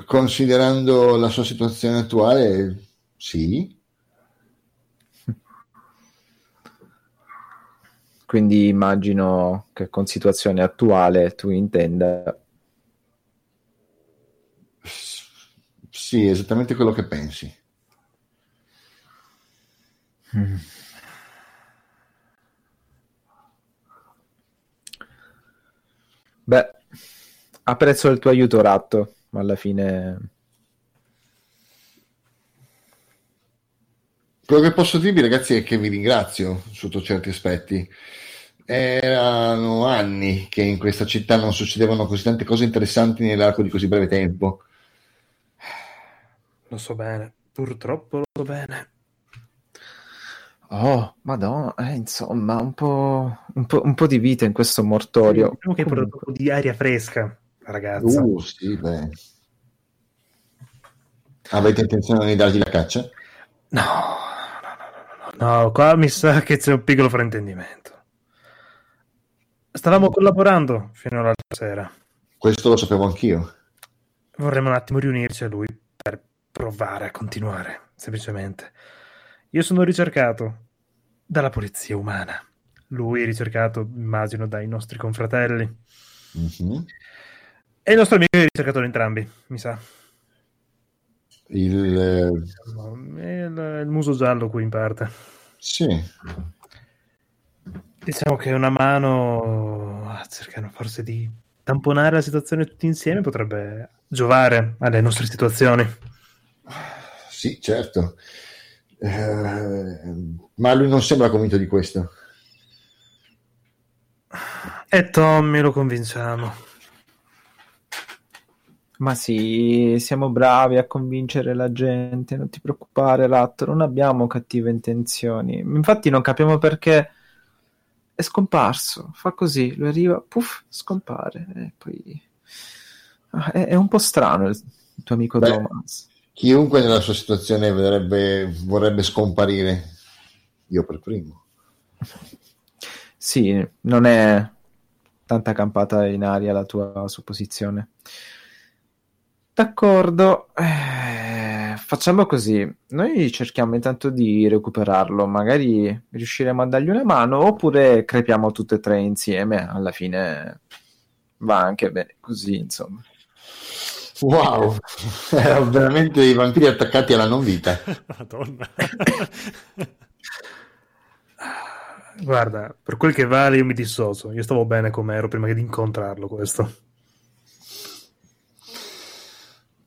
[SPEAKER 2] Considerando la sua situazione attuale, sì.
[SPEAKER 3] Quindi immagino che con situazione attuale tu intenda
[SPEAKER 2] Sì, esattamente quello che pensi.
[SPEAKER 3] Beh, apprezzo il tuo aiuto, Ratto, ma alla fine
[SPEAKER 2] quello che posso dirvi, ragazzi, è che vi ringrazio sotto certi aspetti. Erano anni che in questa città non succedevano così tante cose interessanti nell'arco di così breve tempo.
[SPEAKER 4] Lo so bene, purtroppo lo so bene.
[SPEAKER 3] Oh, madonna, eh, insomma, un po', un, po', un po' di vita in questo mortorio.
[SPEAKER 4] Diciamo che hai portato un po' di aria fresca, ragazza.
[SPEAKER 2] Uh, sì, beh. Avete intenzione di dargli la caccia?
[SPEAKER 4] No, no, no, no, no, no, qua mi sa che c'è un piccolo fraintendimento. Stavamo collaborando fino all'altra sera.
[SPEAKER 2] Questo lo sapevo anch'io.
[SPEAKER 4] Vorremmo un attimo riunirci a lui per provare a continuare, semplicemente. Io sono ricercato dalla polizia umana. Lui è ricercato, immagino, dai nostri confratelli.
[SPEAKER 2] Mhm.
[SPEAKER 4] E il nostro amico è ricercato da entrambi, mi sa.
[SPEAKER 2] Il,
[SPEAKER 4] Il, il muso giallo qui in parte.
[SPEAKER 2] sì,
[SPEAKER 4] Diciamo che una mano a cercare forse di tamponare la situazione tutti insieme potrebbe giovare alle nostre situazioni.
[SPEAKER 2] sì, certo. Eh, ma lui non sembra convinto di questo.
[SPEAKER 4] E Tommy lo convinciamo.
[SPEAKER 3] Ma sì, siamo bravi a convincere la gente, non ti preoccupare, Ratto, non abbiamo cattive intenzioni. Infatti non capiamo perché è scomparso, fa così, lui arriva, puff, scompare. E poi... Ah, È, è un po' strano il, il tuo amico
[SPEAKER 2] Beh.
[SPEAKER 3] Thomas.
[SPEAKER 2] Chiunque nella sua situazione vedrebbe, vorrebbe scomparire. Io per primo.
[SPEAKER 3] Sì, non è tanta campata in aria la tua supposizione. D'accordo, eh, facciamo così. Noi cerchiamo intanto di recuperarlo, magari riusciremo a dargli una mano oppure crepiamo tutte e tre insieme. Alla fine va anche bene così, insomma.
[SPEAKER 2] Wow, erano veramente dei vampiri attaccati alla non vita.
[SPEAKER 1] Madonna.
[SPEAKER 4] Guarda, per quel che vale io mi dissocio. Io stavo bene come ero prima che di incontrarlo questo.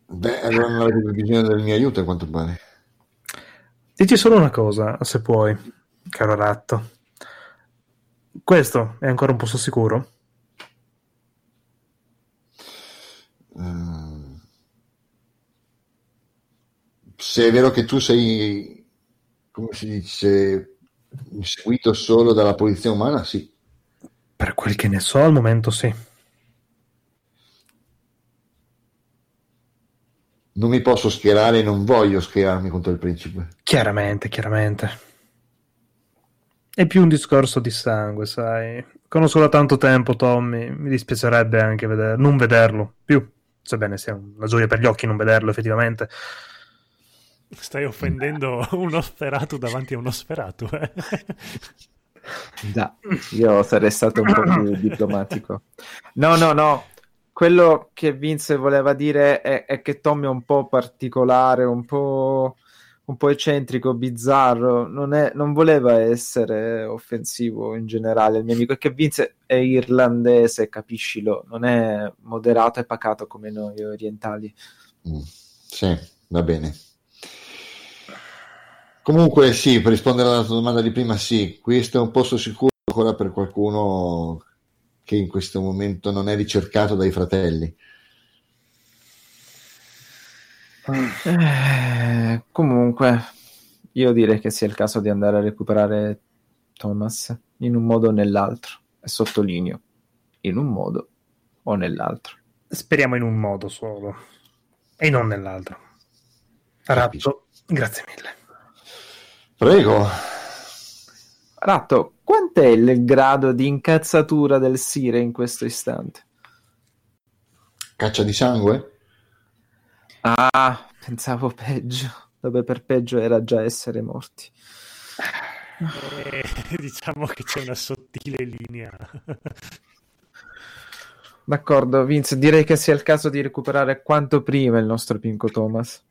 [SPEAKER 2] Beh, allora non avete bisogno del mio aiuto a quanto pare.
[SPEAKER 4] Dici solo una cosa, se puoi, caro ratto. Questo è ancora un posto sicuro?
[SPEAKER 2] Eh, se è vero che tu sei, come si dice, seguito solo dalla polizia umana, sì.
[SPEAKER 4] Per quel che ne so, al momento sì.
[SPEAKER 2] Non mi posso schierare e non voglio schierarmi contro il principe.
[SPEAKER 4] Chiaramente, chiaramente. È più un discorso di sangue, sai. Conosco da tanto tempo Tommy, mi dispiacerebbe anche veder- non vederlo più, sebbene sia una gioia per gli occhi non vederlo effettivamente.
[SPEAKER 1] Stai offendendo uno sferato davanti a uno sferato. Eh?
[SPEAKER 3] Già, io sarei stato un po' più diplomatico. No, no, no. Quello che Vince voleva dire è, è che Tommy è un po' particolare, un po', un po' eccentrico, bizzarro. Non, è- non voleva essere offensivo in generale. Il mio amico è che Vince è irlandese, capiscilo. Non è moderato e pacato come noi orientali.
[SPEAKER 2] Mm, Sì, va bene. Comunque sì, per rispondere alla tua domanda di prima, sì, questo è un posto sicuro ancora per qualcuno che in questo momento non è ricercato dai fratelli.
[SPEAKER 3] Eh, comunque, io direi che sia il caso di andare a recuperare Thomas in un modo o nell'altro. E sottolineo, in un modo o nell'altro.
[SPEAKER 4] Speriamo in un modo solo e non nell'altro. Ratto, grazie mille.
[SPEAKER 2] Prego.
[SPEAKER 3] Ratto, quant'è il grado di incazzatura del Sire in questo istante?
[SPEAKER 2] Caccia di sangue?
[SPEAKER 3] Ah, pensavo peggio, dove per peggio era già essere morti.
[SPEAKER 1] Eh, diciamo che c'è una sottile linea.
[SPEAKER 3] D'accordo, Vince, direi che sia il caso di recuperare quanto prima il nostro Pinco Thomas.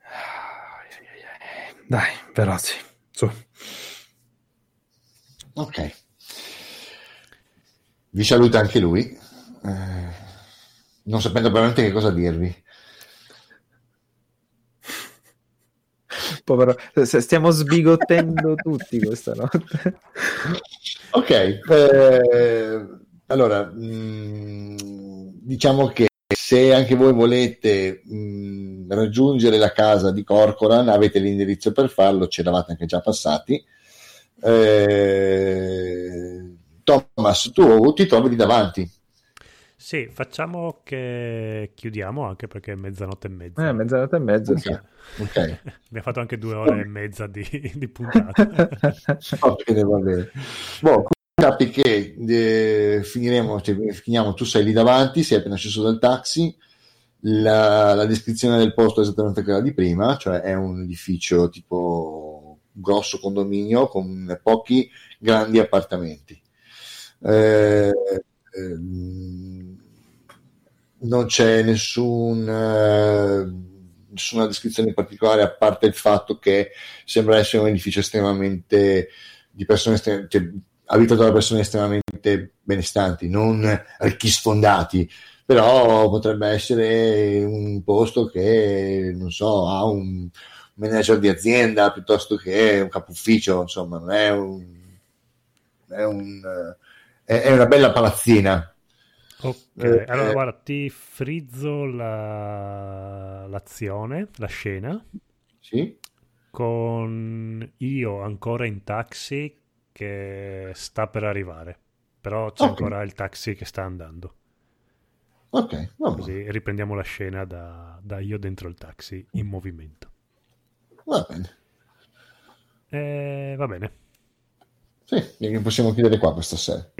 [SPEAKER 4] Dai, veloci, su.
[SPEAKER 2] Ok. Vi saluta anche lui, eh, non sapendo veramente che cosa dirvi.
[SPEAKER 3] Povero, stiamo sbigottendo tutti questa notte.
[SPEAKER 2] Ok, eh, allora mh, mm, diciamo che se anche voi volete mh, raggiungere la casa di Corcoran, avete l'indirizzo per farlo, ci eravate anche già passati. Eh, Thomas, tu ti trovi lì davanti.
[SPEAKER 1] Sì, facciamo che chiudiamo anche perché è mezzanotte e mezza.
[SPEAKER 3] Eh, mezzanotte e mezza, okay.
[SPEAKER 2] sì. Okay.
[SPEAKER 1] Abbiamo fatto anche due ore e mezza di, di puntata.
[SPEAKER 2] va bene, va bene. Boh, sappi che eh, finiremo, cioè, finiamo, tu sei lì davanti, sei appena sceso dal taxi, la, la, descrizione del posto è esattamente quella di prima, cioè è un edificio tipo grosso condominio con pochi grandi appartamenti. Eh, Ehm, non c'è nessun, eh, nessuna descrizione in particolare a parte il fatto che sembra essere un edificio estremamente di persone estrem- cioè, abitato da persone estremamente benestanti, non archisfondati, però potrebbe essere un posto che non so, ha un manager di azienda piuttosto che un capo ufficio, insomma, non è un, è un è, è una bella palazzina.
[SPEAKER 1] Ok, eh, allora eh, guarda, ti frizzo la... l'azione, la scena.
[SPEAKER 2] Sì.
[SPEAKER 1] Con io ancora in taxi che sta per arrivare, però c'è okay. ancora il taxi che sta andando.
[SPEAKER 2] Ok,
[SPEAKER 1] va Così riprendiamo la scena da, da, io dentro il taxi in movimento.
[SPEAKER 2] Va bene.
[SPEAKER 1] Eh, va bene.
[SPEAKER 2] Sì, possiamo chiudere qua questa sera.